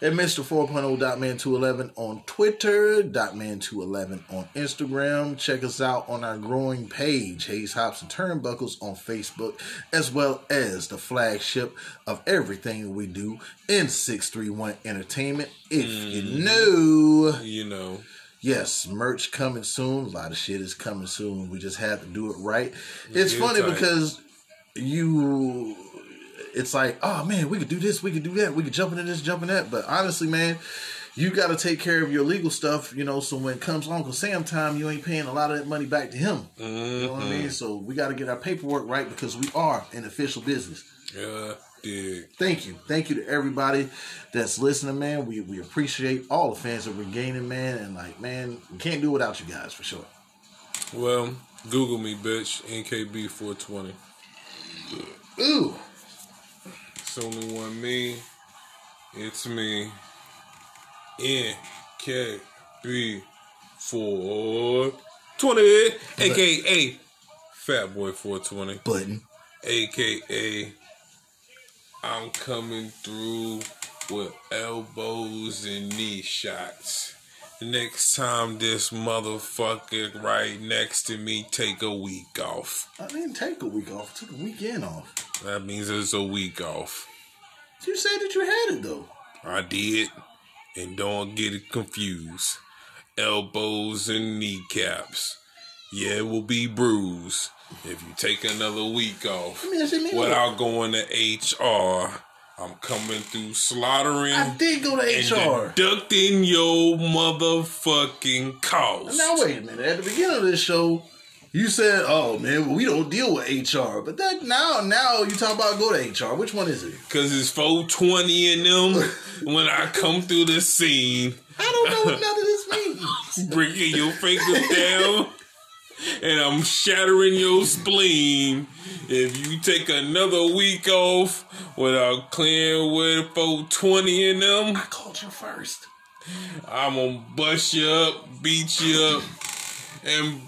at Mr. 4.0.man211 on Twitter, .man211 on Instagram. Check us out on our growing page, Haze Hops and Turnbuckles on Facebook, as well as the flagship of everything we do in 631 Entertainment. If you mm-hmm. know. you know, Yes, merch coming soon. A lot of shit is coming soon. We just have to do it right. It's funny tight. because you, it's like, oh man, we could do this, we could do that, we could jump into this, jump in that. But honestly, man, you got to take care of your legal stuff, you know. So when it comes Uncle Sam time, you ain't paying a lot of that money back to him. You know what I mm-hmm. mean? So we got to get our paperwork right because we are an official business. yeah, dig. Thank you. Thank you to everybody that's listening, man. We we appreciate all the fans that we're gaining, man. And like, man, we can't do without you guys for sure. Well, Google me, bitch. NKB420. Ooh. It's only one me. It's me. NKB420. AKA Fat Boy 420. Button. AKA I'm coming through with elbows and knee shots. Next time this motherfucker right next to me take a week off. I didn't take a week off. I took a weekend off. That means it's a week off. You said that you had it though. I did. And don't get it confused. Elbows and kneecaps. Yeah, it will be bruised if you take another week off I mean, that's it, man. without going to HR. I'm coming through slaughtering I did go to and HR. deducting your motherfucking costs. Now wait a minute. At the beginning of this show, you said, "Oh man, we don't deal with HR." But that now, now you talk about go to HR. Which one is it? Cause it's 420 in them *laughs* when I come through the scene. I don't know what none of this means. *laughs* breaking your fingers down and I'm shattering your spleen. If you take another week off without clearing with 420 in them, I called you first. I'm gonna bust you up, beat you up, and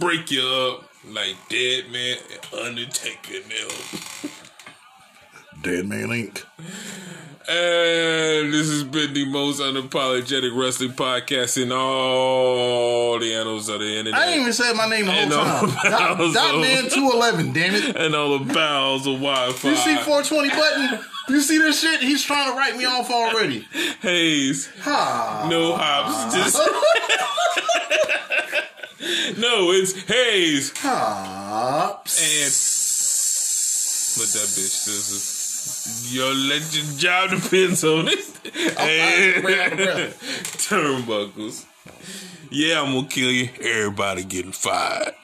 break you up like Dead Man and Undertaker now. Dead Man Inc. And this has been the most unapologetic wrestling podcast in all the annals of the internet. I ain't even said my name the whole And time. Dot, dot man two eleven. Damn it. and all the bowels of Wi-Fi. You see 420 button? You see this shit? He's trying to write me off already. Haze, Ha. no hops, just *laughs* no. It's Haze Hops. and what that bitch says. Yo, let your job depends on it. Breath. *laughs* turnbuckles. Yeah, I'm gonna kill you. Everybody getting fired.